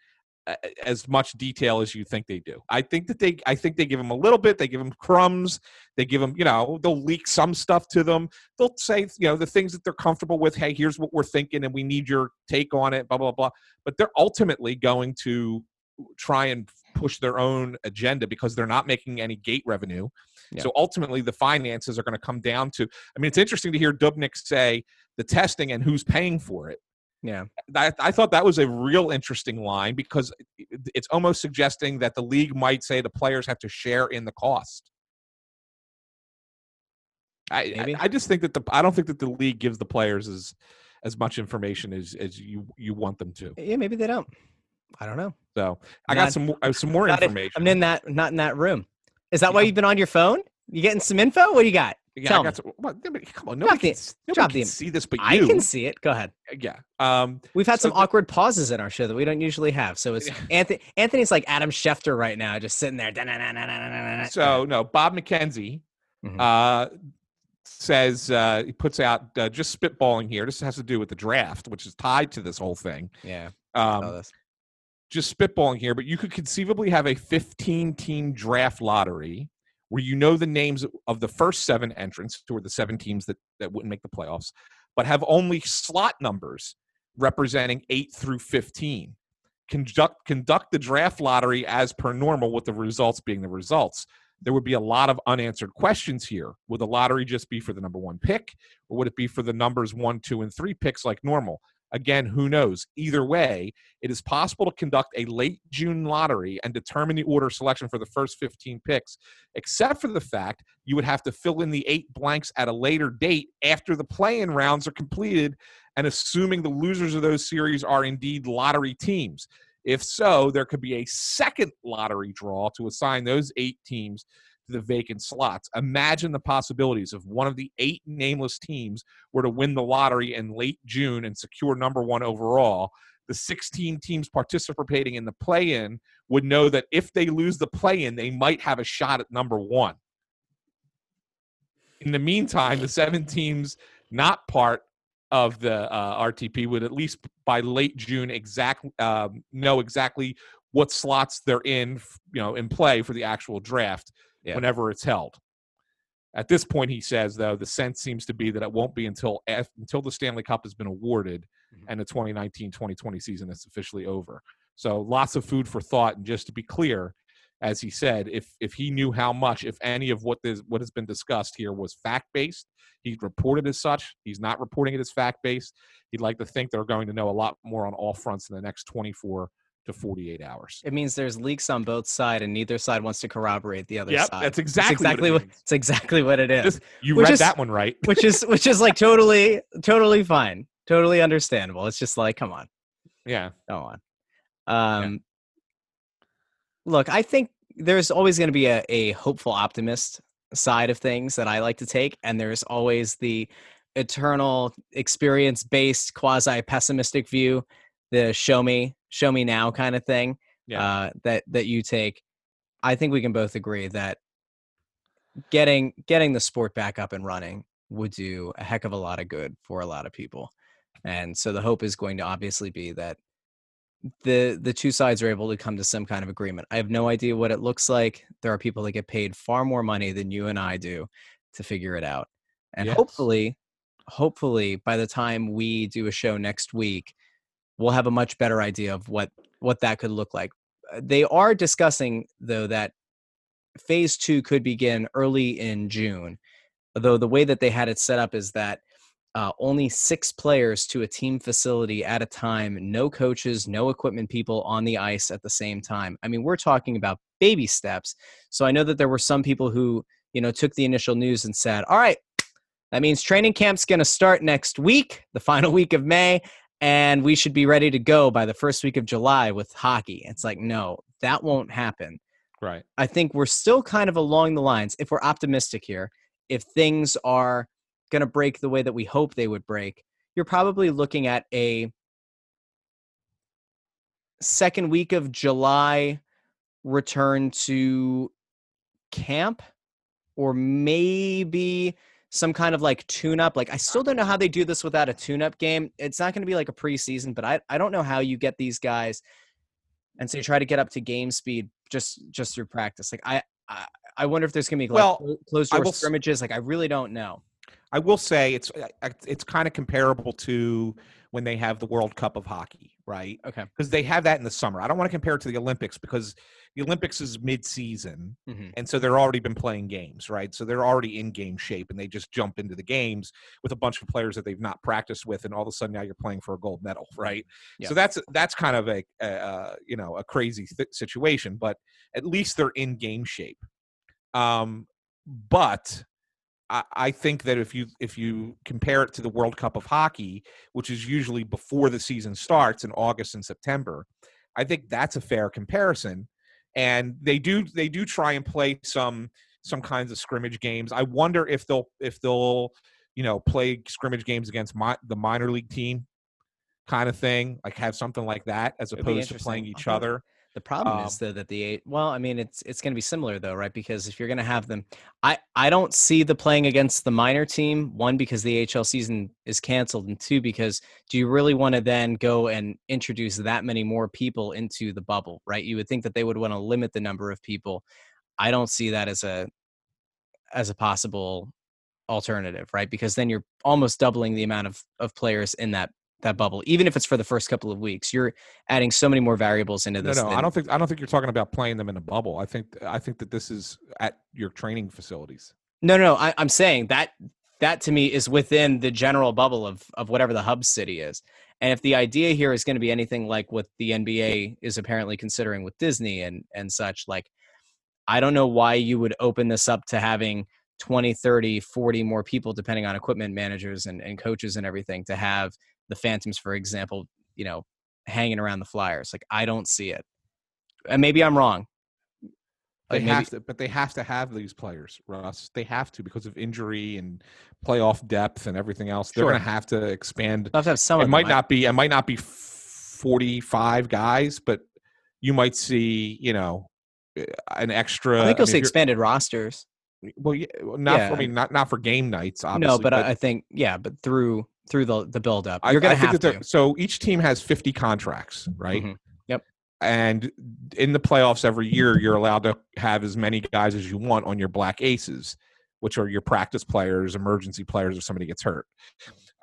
as much detail as you think they do. I think that they. I think they give them a little bit. They give them crumbs. They give them. You know, they'll leak some stuff to them. They'll say, you know, the things that they're comfortable with. Hey, here's what we're thinking, and we need your take on it. Blah blah blah. But they're ultimately going to try and push their own agenda because they're not making any gate revenue. Yeah. So ultimately, the finances are going to come down to. I mean, it's interesting to hear Dubnyk say the testing and who's paying for it. Yeah. I, I thought that was a real interesting line because it's almost suggesting that the league might say the players have to share in the cost. I, I, I just think that the I don't think that the league gives the players as as much information as as you you want them to. Yeah, maybe they don't. I don't know. So I Not- got some more, uh, some more information. I'm in that not in that room. Is that why you've been on your phone? You getting some info? What do you got? yeah, tell I got me. some, what, come on, nobody can, nobody can see this but I can see it. Go ahead. Yeah. Um, We've had So some the- awkward pauses in our show that we don't usually have. So it's Yeah. Anthony. Anthony's like Adam Schefter right now, just sitting there. So no, Bob McKenzie Mhm. uh, says uh, he puts out uh, just spitballing here. This has to do with the draft, which is tied to this whole thing. yeah. I Um, this. Just spitballing here, but you could conceivably have a 15 team draft lottery where you know the names of the first seven entrants, who are the seven teams that, that wouldn't make the playoffs, but have only slot numbers representing 8 through 15. Conduct, conduct the draft lottery as per normal, with the results being the results. There would be a lot of unanswered questions here. Would the lottery just be for the number one pick, or would it be for the numbers one, two, and three picks like normal? Again, who knows? Either way, it is possible to conduct a late June lottery and determine the order selection for the first 15 picks, except for the fact you would have to fill in the eight blanks at a later date after the play in rounds are completed and assuming the losers of those series are indeed lottery teams. If so, there could be a second lottery draw to assign those eight teams the vacant slots. Imagine the possibilities if one of the eight nameless teams were to win the lottery in late June and secure number one overall. The 16 teams participating in the play in would know that if they lose the play in, they might have a shot at number one. In the meantime, the seven teams not part of the uh, RTP would at least by late June exactly um, know exactly what slots they're in, you know, in play for the actual draft Yeah. whenever it's held. At this point, he says, though, the sense seems to be that it won't be until af- until the Stanley Cup has been awarded Mhm. and the 2019-2020 season is officially over. So lots of food for thought. And just to be clear, as he said, if if he knew how much, if any of what this what has been discussed here was fact based, he's reported as such. He's not reporting it as fact based. He'd like to think they're going to know a lot more on all fronts in the next 24 to 48 hours. It means there's leaks on both sides, and neither side wants to corroborate the other Yep, side. that's exactly, exactly what. what it's exactly what it is. Just, you Which read is- that one right. which is [LAUGHS] which is like totally totally fine, totally understandable. It's just like, come on, Yeah. come on. Um, look, I think there's always going to be a, a hopeful optimist side of things that I like to take, and there's always the eternal experience based quasi pessimistic view, the show me show me now kind of thing Yeah. uh, that that you take. I think we can both agree that getting getting the sport back up and running would do a heck of a lot of good for a lot of people. And so the hope is going to obviously be that the the two sides are able to come to some kind of agreement. I have no idea what it looks like. There are people that get paid far more money than you and I do to figure it out. And Yes. hopefully hopefully by the time we do a show next week, we'll have a much better idea of what what that could look like. Uh, They are discussing though that phase 2 could begin early in June. Though the way that they had it set up is that uh, only six players to a team facility at a time, no coaches, no equipment people on the ice at the same time. I mean, we're talking about baby steps. So I know that there were some people who, you know, took the initial news and said, all right, that means training camp's going to start next week, the [LAUGHS] final week of May, and we should be ready to go by the first week of July with hockey. It's like, no, that won't happen. Right. I think we're still kind of along the lines, if we're optimistic here, if things are going to break the way that we hope they would break, you're probably looking at a second week of July return to camp or maybe some kind of like tune up. Like, I still don't know uh-huh. how they do this without a tune up game. It's not going to be like a preseason, but I, I don't know how you get these guys and so you try to get up to game speed just just through practice. Like, I, I, I wonder if there's going to be like Well, closed door will scrimmages. Like, I really don't know. I will say it's I- it's kind of comparable to when they have the World Cup of hockey, right? Okay. Because they have that in the summer. I don't want to compare it to the Olympics because the Olympics is mid-season, Mhm. and so they're already been playing games, right? So they're already in game shape, and they just jump into the games with a bunch of players that they've not practiced with, and all of a sudden now you're playing for a gold medal, [LAUGHS] right? Yeah. So that's that's kind of a, a you know a crazy th- situation, but at least they're in game shape. Um, but I, I think that if you if you compare it to the World Cup of hockey, which is usually before the season starts in August and September, I think that's a fair comparison. And they do they do try and play some some kinds of scrimmage games. I wonder if they'll if they'll you know play scrimmage games against mi- the minor league team kind of thing, like have something like that as It'd opposed to playing each other. The problem Um, is though that the eight. Well, I mean, it's it's going to be similar though, right? Because if you're going to have them, I I don't see the playing against the minor team. One because the AHL season is canceled, and two because do you really want to then go and introduce that many more people into the bubble, right? You would think that they would want to limit the number of people. I don't see that as a as a possible alternative, right? Because then you're almost doubling the amount of of players in that that bubble, even if it's for the first couple of weeks. You're adding so many more variables into this. no, I than- don't think I don't think you're talking about playing them in a bubble. I think I think that this is at your training facilities. No, no, no. I, I'm saying that that to me is within the general bubble of of whatever the hub city is. And if the idea here is going to be anything like what the NBA is apparently considering with Disney and and such, like I don't know why you would open this up to having 20, 30, 40 more people, depending on equipment managers and, and coaches and everything, to have the Phantoms, for example, you know, hanging around the Flyers. Like I don't see it. And maybe I'm wrong. They Like, maybe- have to, but they have to have these players, Russ. They have to because of injury and playoff depth and everything else. They're Sure. going to have to expand. Have to have some It might them. not be. It might not be forty-five guys, but you might see, you know, uh, an extra. I think I you'll mean, see expanded rosters. Well, yeah, well, not. Yeah. For, I mean, not not for game nights. Obviously, no, but, I I think yeah, but through through the the build up, you're gonna have to. So each team has 50 contracts, right? Mhm. Yep. And in the playoffs every year, you're allowed to have as many guys as you want on your black aces, which are your practice players, emergency players if somebody gets hurt.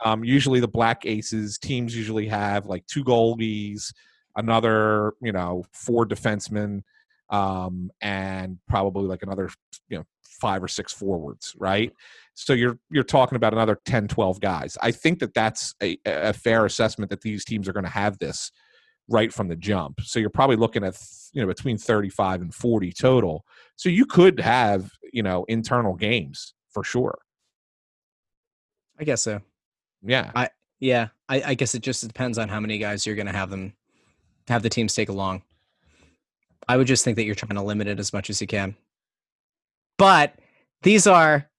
Um, usually, the black aces teams usually have like two goalies, another, you know, four defensemen, um, and probably like another you know five or six forwards, right? So you're you're talking about another 10, 12 guys. I think that that's a, a fair assessment that these teams are going to have this right from the jump. So you're probably looking at you know between 35 and 40 total. So you could have you know internal games for sure. I guess so. Yeah. I yeah. I, I guess it just depends on how many guys you're going to have them have the teams take along. I would just think that you're trying to limit it as much as you can. But these are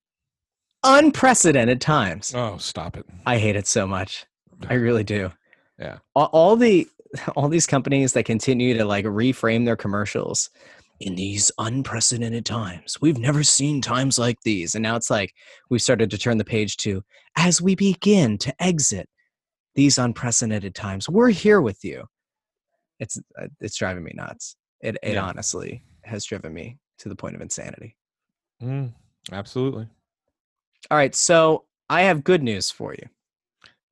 unprecedented times. Oh, stop it. I hate it so much. I really do. Yeah. All, all the [LAUGHS] all these companies that continue to like reframe their commercials in these unprecedented times. We've never seen times like these. And now it's like we've started to turn the page to as we begin to exit these unprecedented times. We're here with you. It's uh, it's driving me nuts. It it Yeah. honestly has driven me to the point of insanity. Mm, absolutely. All right, so I have good news for you.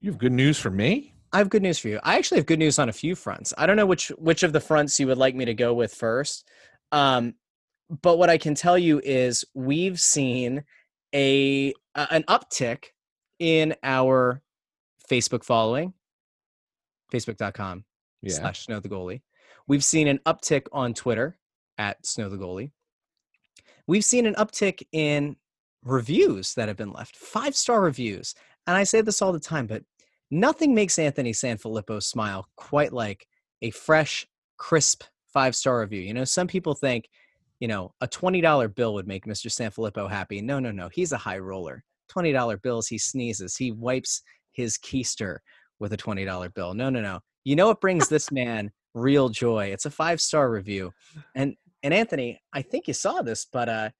You have good news for me? I have good news for you. I actually have good news on a few fronts. I don't know which which of the fronts you would like me to go with first. Um, but what I can tell you is we've seen a, a an uptick in our Facebook following, facebook.com Yeah. slash snow the goalie. We've seen an uptick on Twitter at snow the goalie. We've seen an uptick in reviews that have been left, five star reviews. And I say this all the time, but nothing makes Anthony Sanfilippo smile quite like a fresh, crisp five star review. You know, some people think, you know, a $20 bill would make Mr. Sanfilippo happy. No, no, no. He's a high roller. $20 bills, he sneezes, he wipes his keister with a $20 bill. No, no, no. You know what brings this man real joy? It's a five star review. And and Anthony, I think you saw this, but uh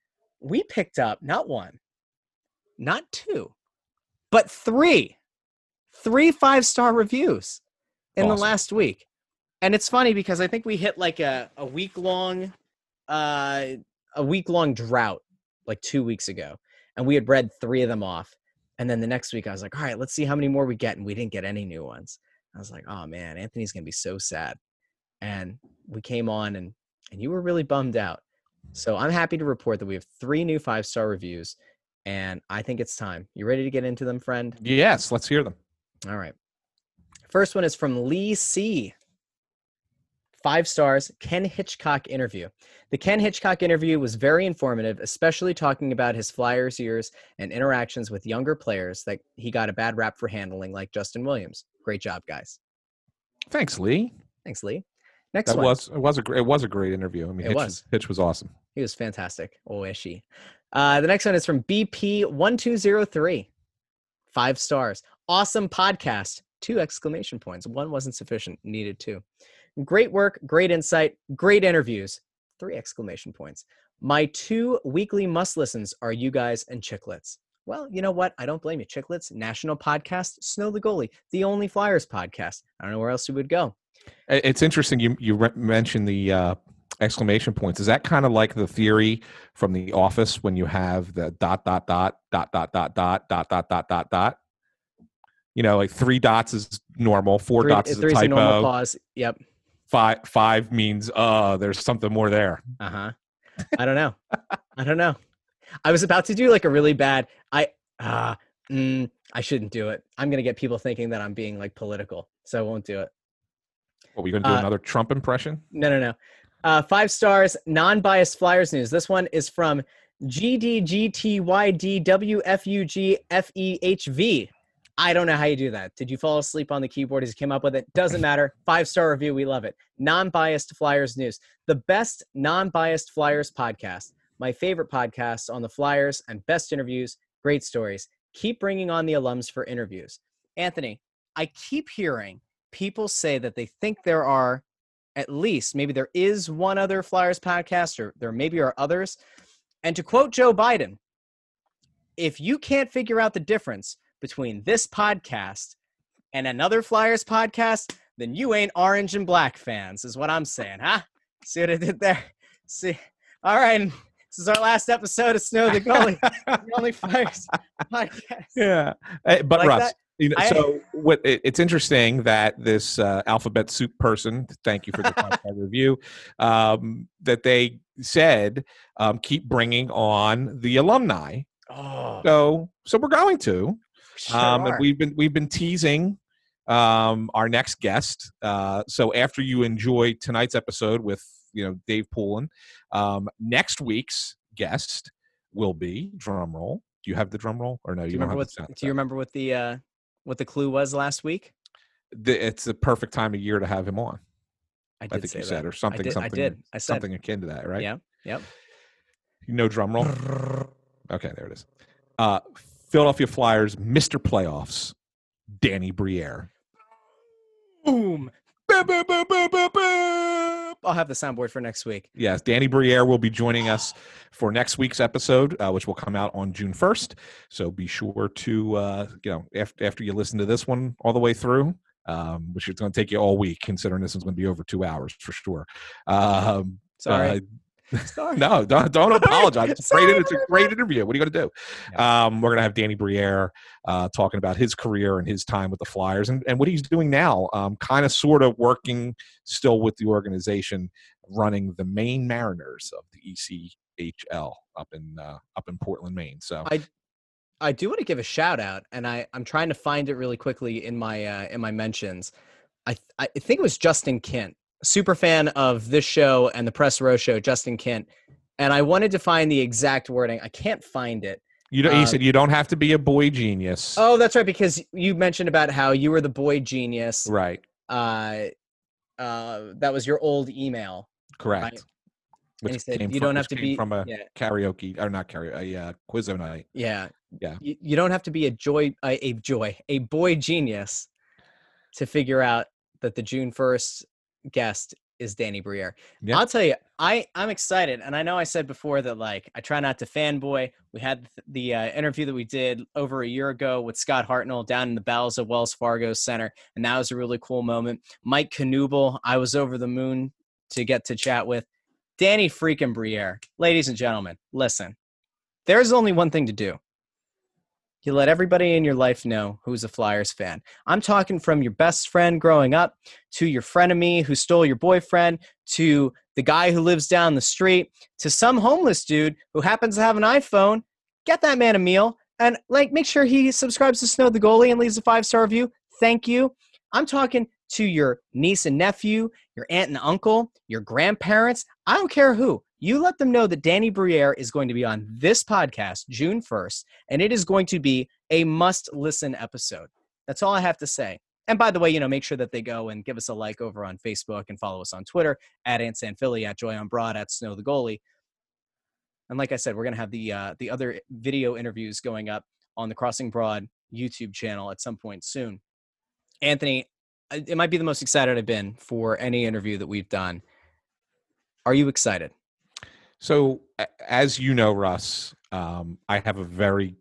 we picked up not one, not two, but three, three five star reviews in the last week. And it's funny because I think we hit like a, a week long uh a week long drought like two weeks ago. And we had read three of them off. And then the next week I was like, all right, let's see how many more we get. And we didn't get any new ones. I was like, oh man, Anthony's gonna be so sad. And we came on and and you were really bummed out. So I'm happy to report that we have three new five star reviews, and I think it's time. You ready to get into them, friend? Yes, let's hear them. All right. First one is from Lee C. Five stars, Ken Hitchcock interview. The Ken Hitchcock interview was very informative, especially talking about his Flyers years and interactions with younger players that he got a bad rap for handling, like Justin Williams. Great job, guys. Thanks, Lee. Thanks, Lee. Next That one. was it was a it was a great interview. I mean, It Hitch was. Hitch was awesome. He was fantastic. Oh, is she? Uh, the next one is from BP1203. Five stars. Awesome podcast. Two exclamation points. One wasn't sufficient. Needed two. Great work. Great insight. Great interviews. Three exclamation points. My two weekly must listens are you guys and Chiclets. Well, you know what? I don't blame you. Chiclets, national podcast, Snow the Goalie, the only Flyers podcast. I don't know where else you would go. It's interesting you you re- mentioned the uh, exclamation points. Is that kind of like the theory from The Office when you have the dot dot dot dot dot dot dot dot dot dot dot dot? You know, like three dots is normal, four Three- dots is a three's a normal typo, pause. Yep. five five means uh there's something more there. Uh huh. I don't know. I don't know. I was about to do like a really bad. I uh, mm, I shouldn't do it. I'm gonna get people thinking that I'm being like political, so I won't do it. What, we gonna do Uh, another Trump impression? No, no, no. Uh, five stars, non-biased Flyers news. This one is from GDGTYDWFUGFEHV. I don't know how you do that. Did you fall asleep on the keyboard as you came up with it? Doesn't [LAUGHS] matter. Five star review. We love it. Non biased Flyers news. The best non biased Flyers podcast. My favorite podcasts on the Flyers and best interviews. Great stories. Keep bringing on the alums for interviews. Anthony, I keep hearing people say that they think there are at least maybe there is one other Flyers podcast, or there maybe are others. And to quote Joe Biden, if you can't figure out the difference between this podcast and another Flyers podcast, then you ain't orange and black fans, is what I'm saying, huh? See what I did there? See, all right. This is our last episode of Snow the Goalie, the only Flyers [LAUGHS] podcast. Yeah, Eh, but Like Russ? You know, I- so what? It, it's interesting that this uh, alphabet soup person. Thank you for the [LAUGHS] review. Um, that they said um, keep bringing on the alumni. Oh, So so we're going to. sure Um, and we've been we've been teasing um, our next guest. Uh, so after you enjoy tonight's episode with you know Dave Poulin, um, next week's guest will be drum roll. Do you have the drum roll or no? do you don't remember have what? Do you remember what the uh, what the clue was last week? The- it's the perfect time of year to have him on. I I think say you said or something. I did. Something. I did. I said. something akin to that, right? Yeah. Yep. No drum roll. Okay, there it is. Uh, Philadelphia Flyers, Mr. Playoffs, Danny Briere. Boom. Boom, boom, boom, boom, boom, boom. I'll have the soundboard for next week. Yes, Danny Briere will be joining us for next week's episode, uh, which will come out on June 1st. So be sure to, uh, you know, after, after you listen to this one all the way through, um, which is going to take you all week, considering this one's going to be over two hours for sure. Um, Sorry. Sorry. no, don't, don't [LAUGHS] apologize. It's, great, it's a great interview. What are you going to do? Um, we're going to have Danny Briere uh, talking about his career and his time with the Flyers and, and what he's doing now, um, kind of sort of working still with the organization, running the Maine Mariners of the ECHL up in uh, up in Portland, Maine. So I I do want to give a shout out, and I I'm trying to find it really quickly in my uh, in my mentions. I I think it was Justin Kent, super fan of this show and the Press Row show, Justin Kent, and I wanted to find the exact wording. I can't find it. you know, he uh, said you don't have to be a boy genius, Oh, that's right, because you mentioned about how you were the boy genius. right? Uh, uh, that was your old email. Correct. Right. Which he said, came "You from, don't have to be- from a yeah. karaoke or not karaoke, a uh, Quizzo night. Yeah. Yeah. You, you don't have to be a joy, a, a joy, a boy genius to figure out that the June 1st guest is Danny Briere. Yeah. I'll tell you, I, I'm excited. And I know I said before that, like, I try not to fanboy. We had the uh, interview that we did over a year ago with Scott Hartnell down in the bowels of Wells Fargo Center. And that was a really cool moment. Mike Knuble, I was over the moon to get to chat with. Danny freaking Briere. Ladies and gentlemen, listen, there's only one thing to do. You let everybody in your life know who's a Flyers fan. I'm talking from your best friend growing up to your frenemy who stole your boyfriend to the guy who lives down the street to some homeless dude who happens to have an iPhone. Get that man a meal and like make sure he subscribes to Snow the Goalie and leaves a five star review. Thank you. I'm talking to your niece and nephew, your aunt and uncle, your grandparents. I don't care who. You let them know that Danny Briere is going to be on this podcast June 1st, and it is going to be a must listen episode. That's all I have to say. And by the way, you know, make sure that they go and give us a like over on Facebook and follow us on Twitter at Ant Philly, at Joy on Broad, at Snow the Goalie. And like I said, we're going to have the uh, the other video interviews going up on the Crossing Broad YouTube channel at some point soon. Anthony, it might be the most excited I've been for any interview that we've done. Are you excited? So, as you know, Russ, um, I have a very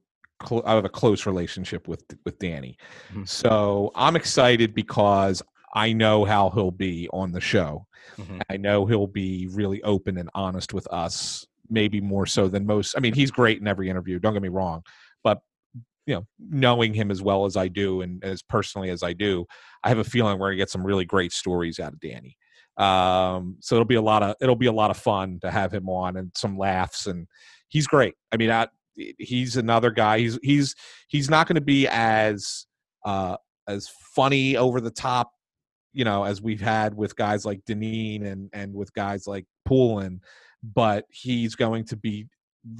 cl- I have a close relationship with with Danny. Mhm. So I'm excited because I know how he'll be on the show. Mhm. I know he'll be really open and honest with us, maybe more so than most. I mean, he's great in every interview. Don't get me wrong, but you know, knowing him as well as I do and as personally as I do, I have a feeling we're gonna get some really great stories out of Danny. Um, so it'll be a lot of it'll be a lot of fun to have him on and some laughs and he's great. I mean, I, he's another guy. He's he's he's not going to be as uh, as funny over the top, you know, as we've had with guys like Dineen and and with guys like Poulin, but he's going to be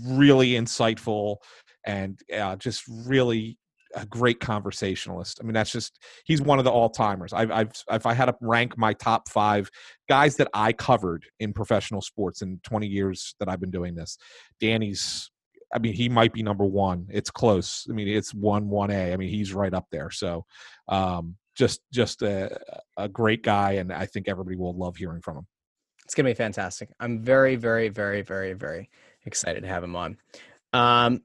really insightful and uh, just really a great conversationalist. I mean, that's just he's one of the all timers. I've, I've if I had to rank my top five guys that I covered in professional sports in 20 years that I've been doing this, Danny's. I mean, he might be number one. It's close. I mean, it's one one A. I mean, he's right up there. So, um, just just a, a great guy, and I think everybody will love hearing from him. It's gonna be fantastic. I'm very, very, very, very, very excited to have him on. Um,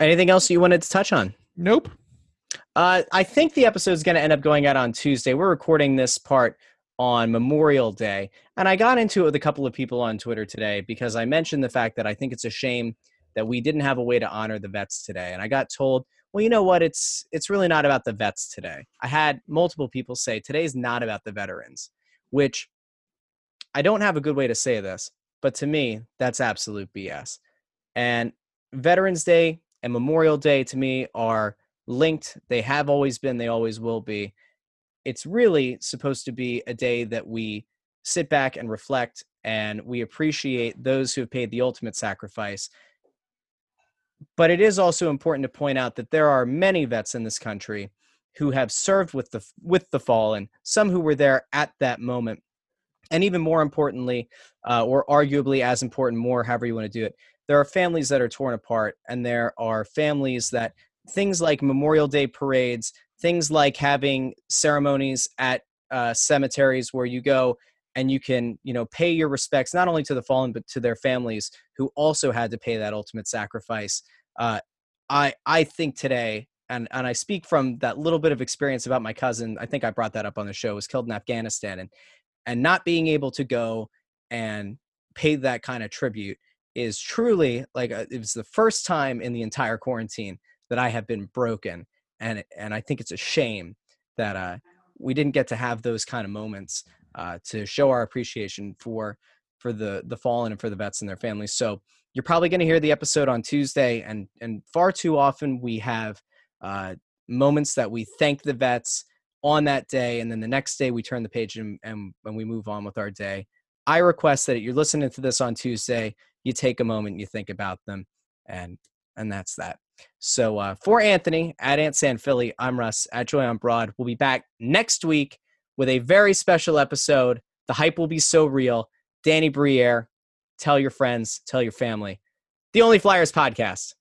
anything else you wanted to touch on? Nope. Uh, I think the episode is going to end up going out on Tuesday. We're recording this part on Memorial Day, and I got into it with a couple of people on Twitter today because I mentioned the fact that I think it's a shame that we didn't have a way to honor the vets today, and I got told, well, you know what? It's it's really not about the vets today. I had multiple people say today's not about the veterans, which I don't have a good way to say this, but to me, that's absolute BS. And Veterans Day and Memorial Day to me are linked. They have always been, they always will be. It's really supposed to be a day that we sit back and reflect and we appreciate those who have paid the ultimate sacrifice but it is also important to point out that there are many vets in this country who have served with the with the fallen, some who were there at that moment, and even more importantly, uh, or arguably as important, more however you want to do it, there are families that are torn apart, and there are families that things like Memorial Day parades, things like having ceremonies at uh, cemeteries where you go and you can you know pay your respects not only to the fallen but to their families who also had to pay that ultimate sacrifice. Uh, i i think today and and i speak from that little bit of experience about my cousin i think i brought that up on the show was killed in afghanistan and and not being able to go and pay that kind of tribute is truly like a, uh, it was the first time in the entire quarantine that i have been broken and and i think it's a shame that uh we didn't get to have those kind of moments uh, to show our appreciation for for the the fallen and for the vets and their families. So you're probably going to hear the episode on Tuesday, and and far too often we have uh, moments that we thank the vets on that day, and then the next day we turn the page and and, and we move on with our day. I request that you're listening to this on Tuesday, you take a moment, you think about them, and and that's that. So uh, for Anthony at Ant San Philly, I'm Russ at Joy on Broad. We'll be back next week with a very special episode. The hype will be so real. Danny Briere, tell your friends, tell your family. The Only Flyers podcast.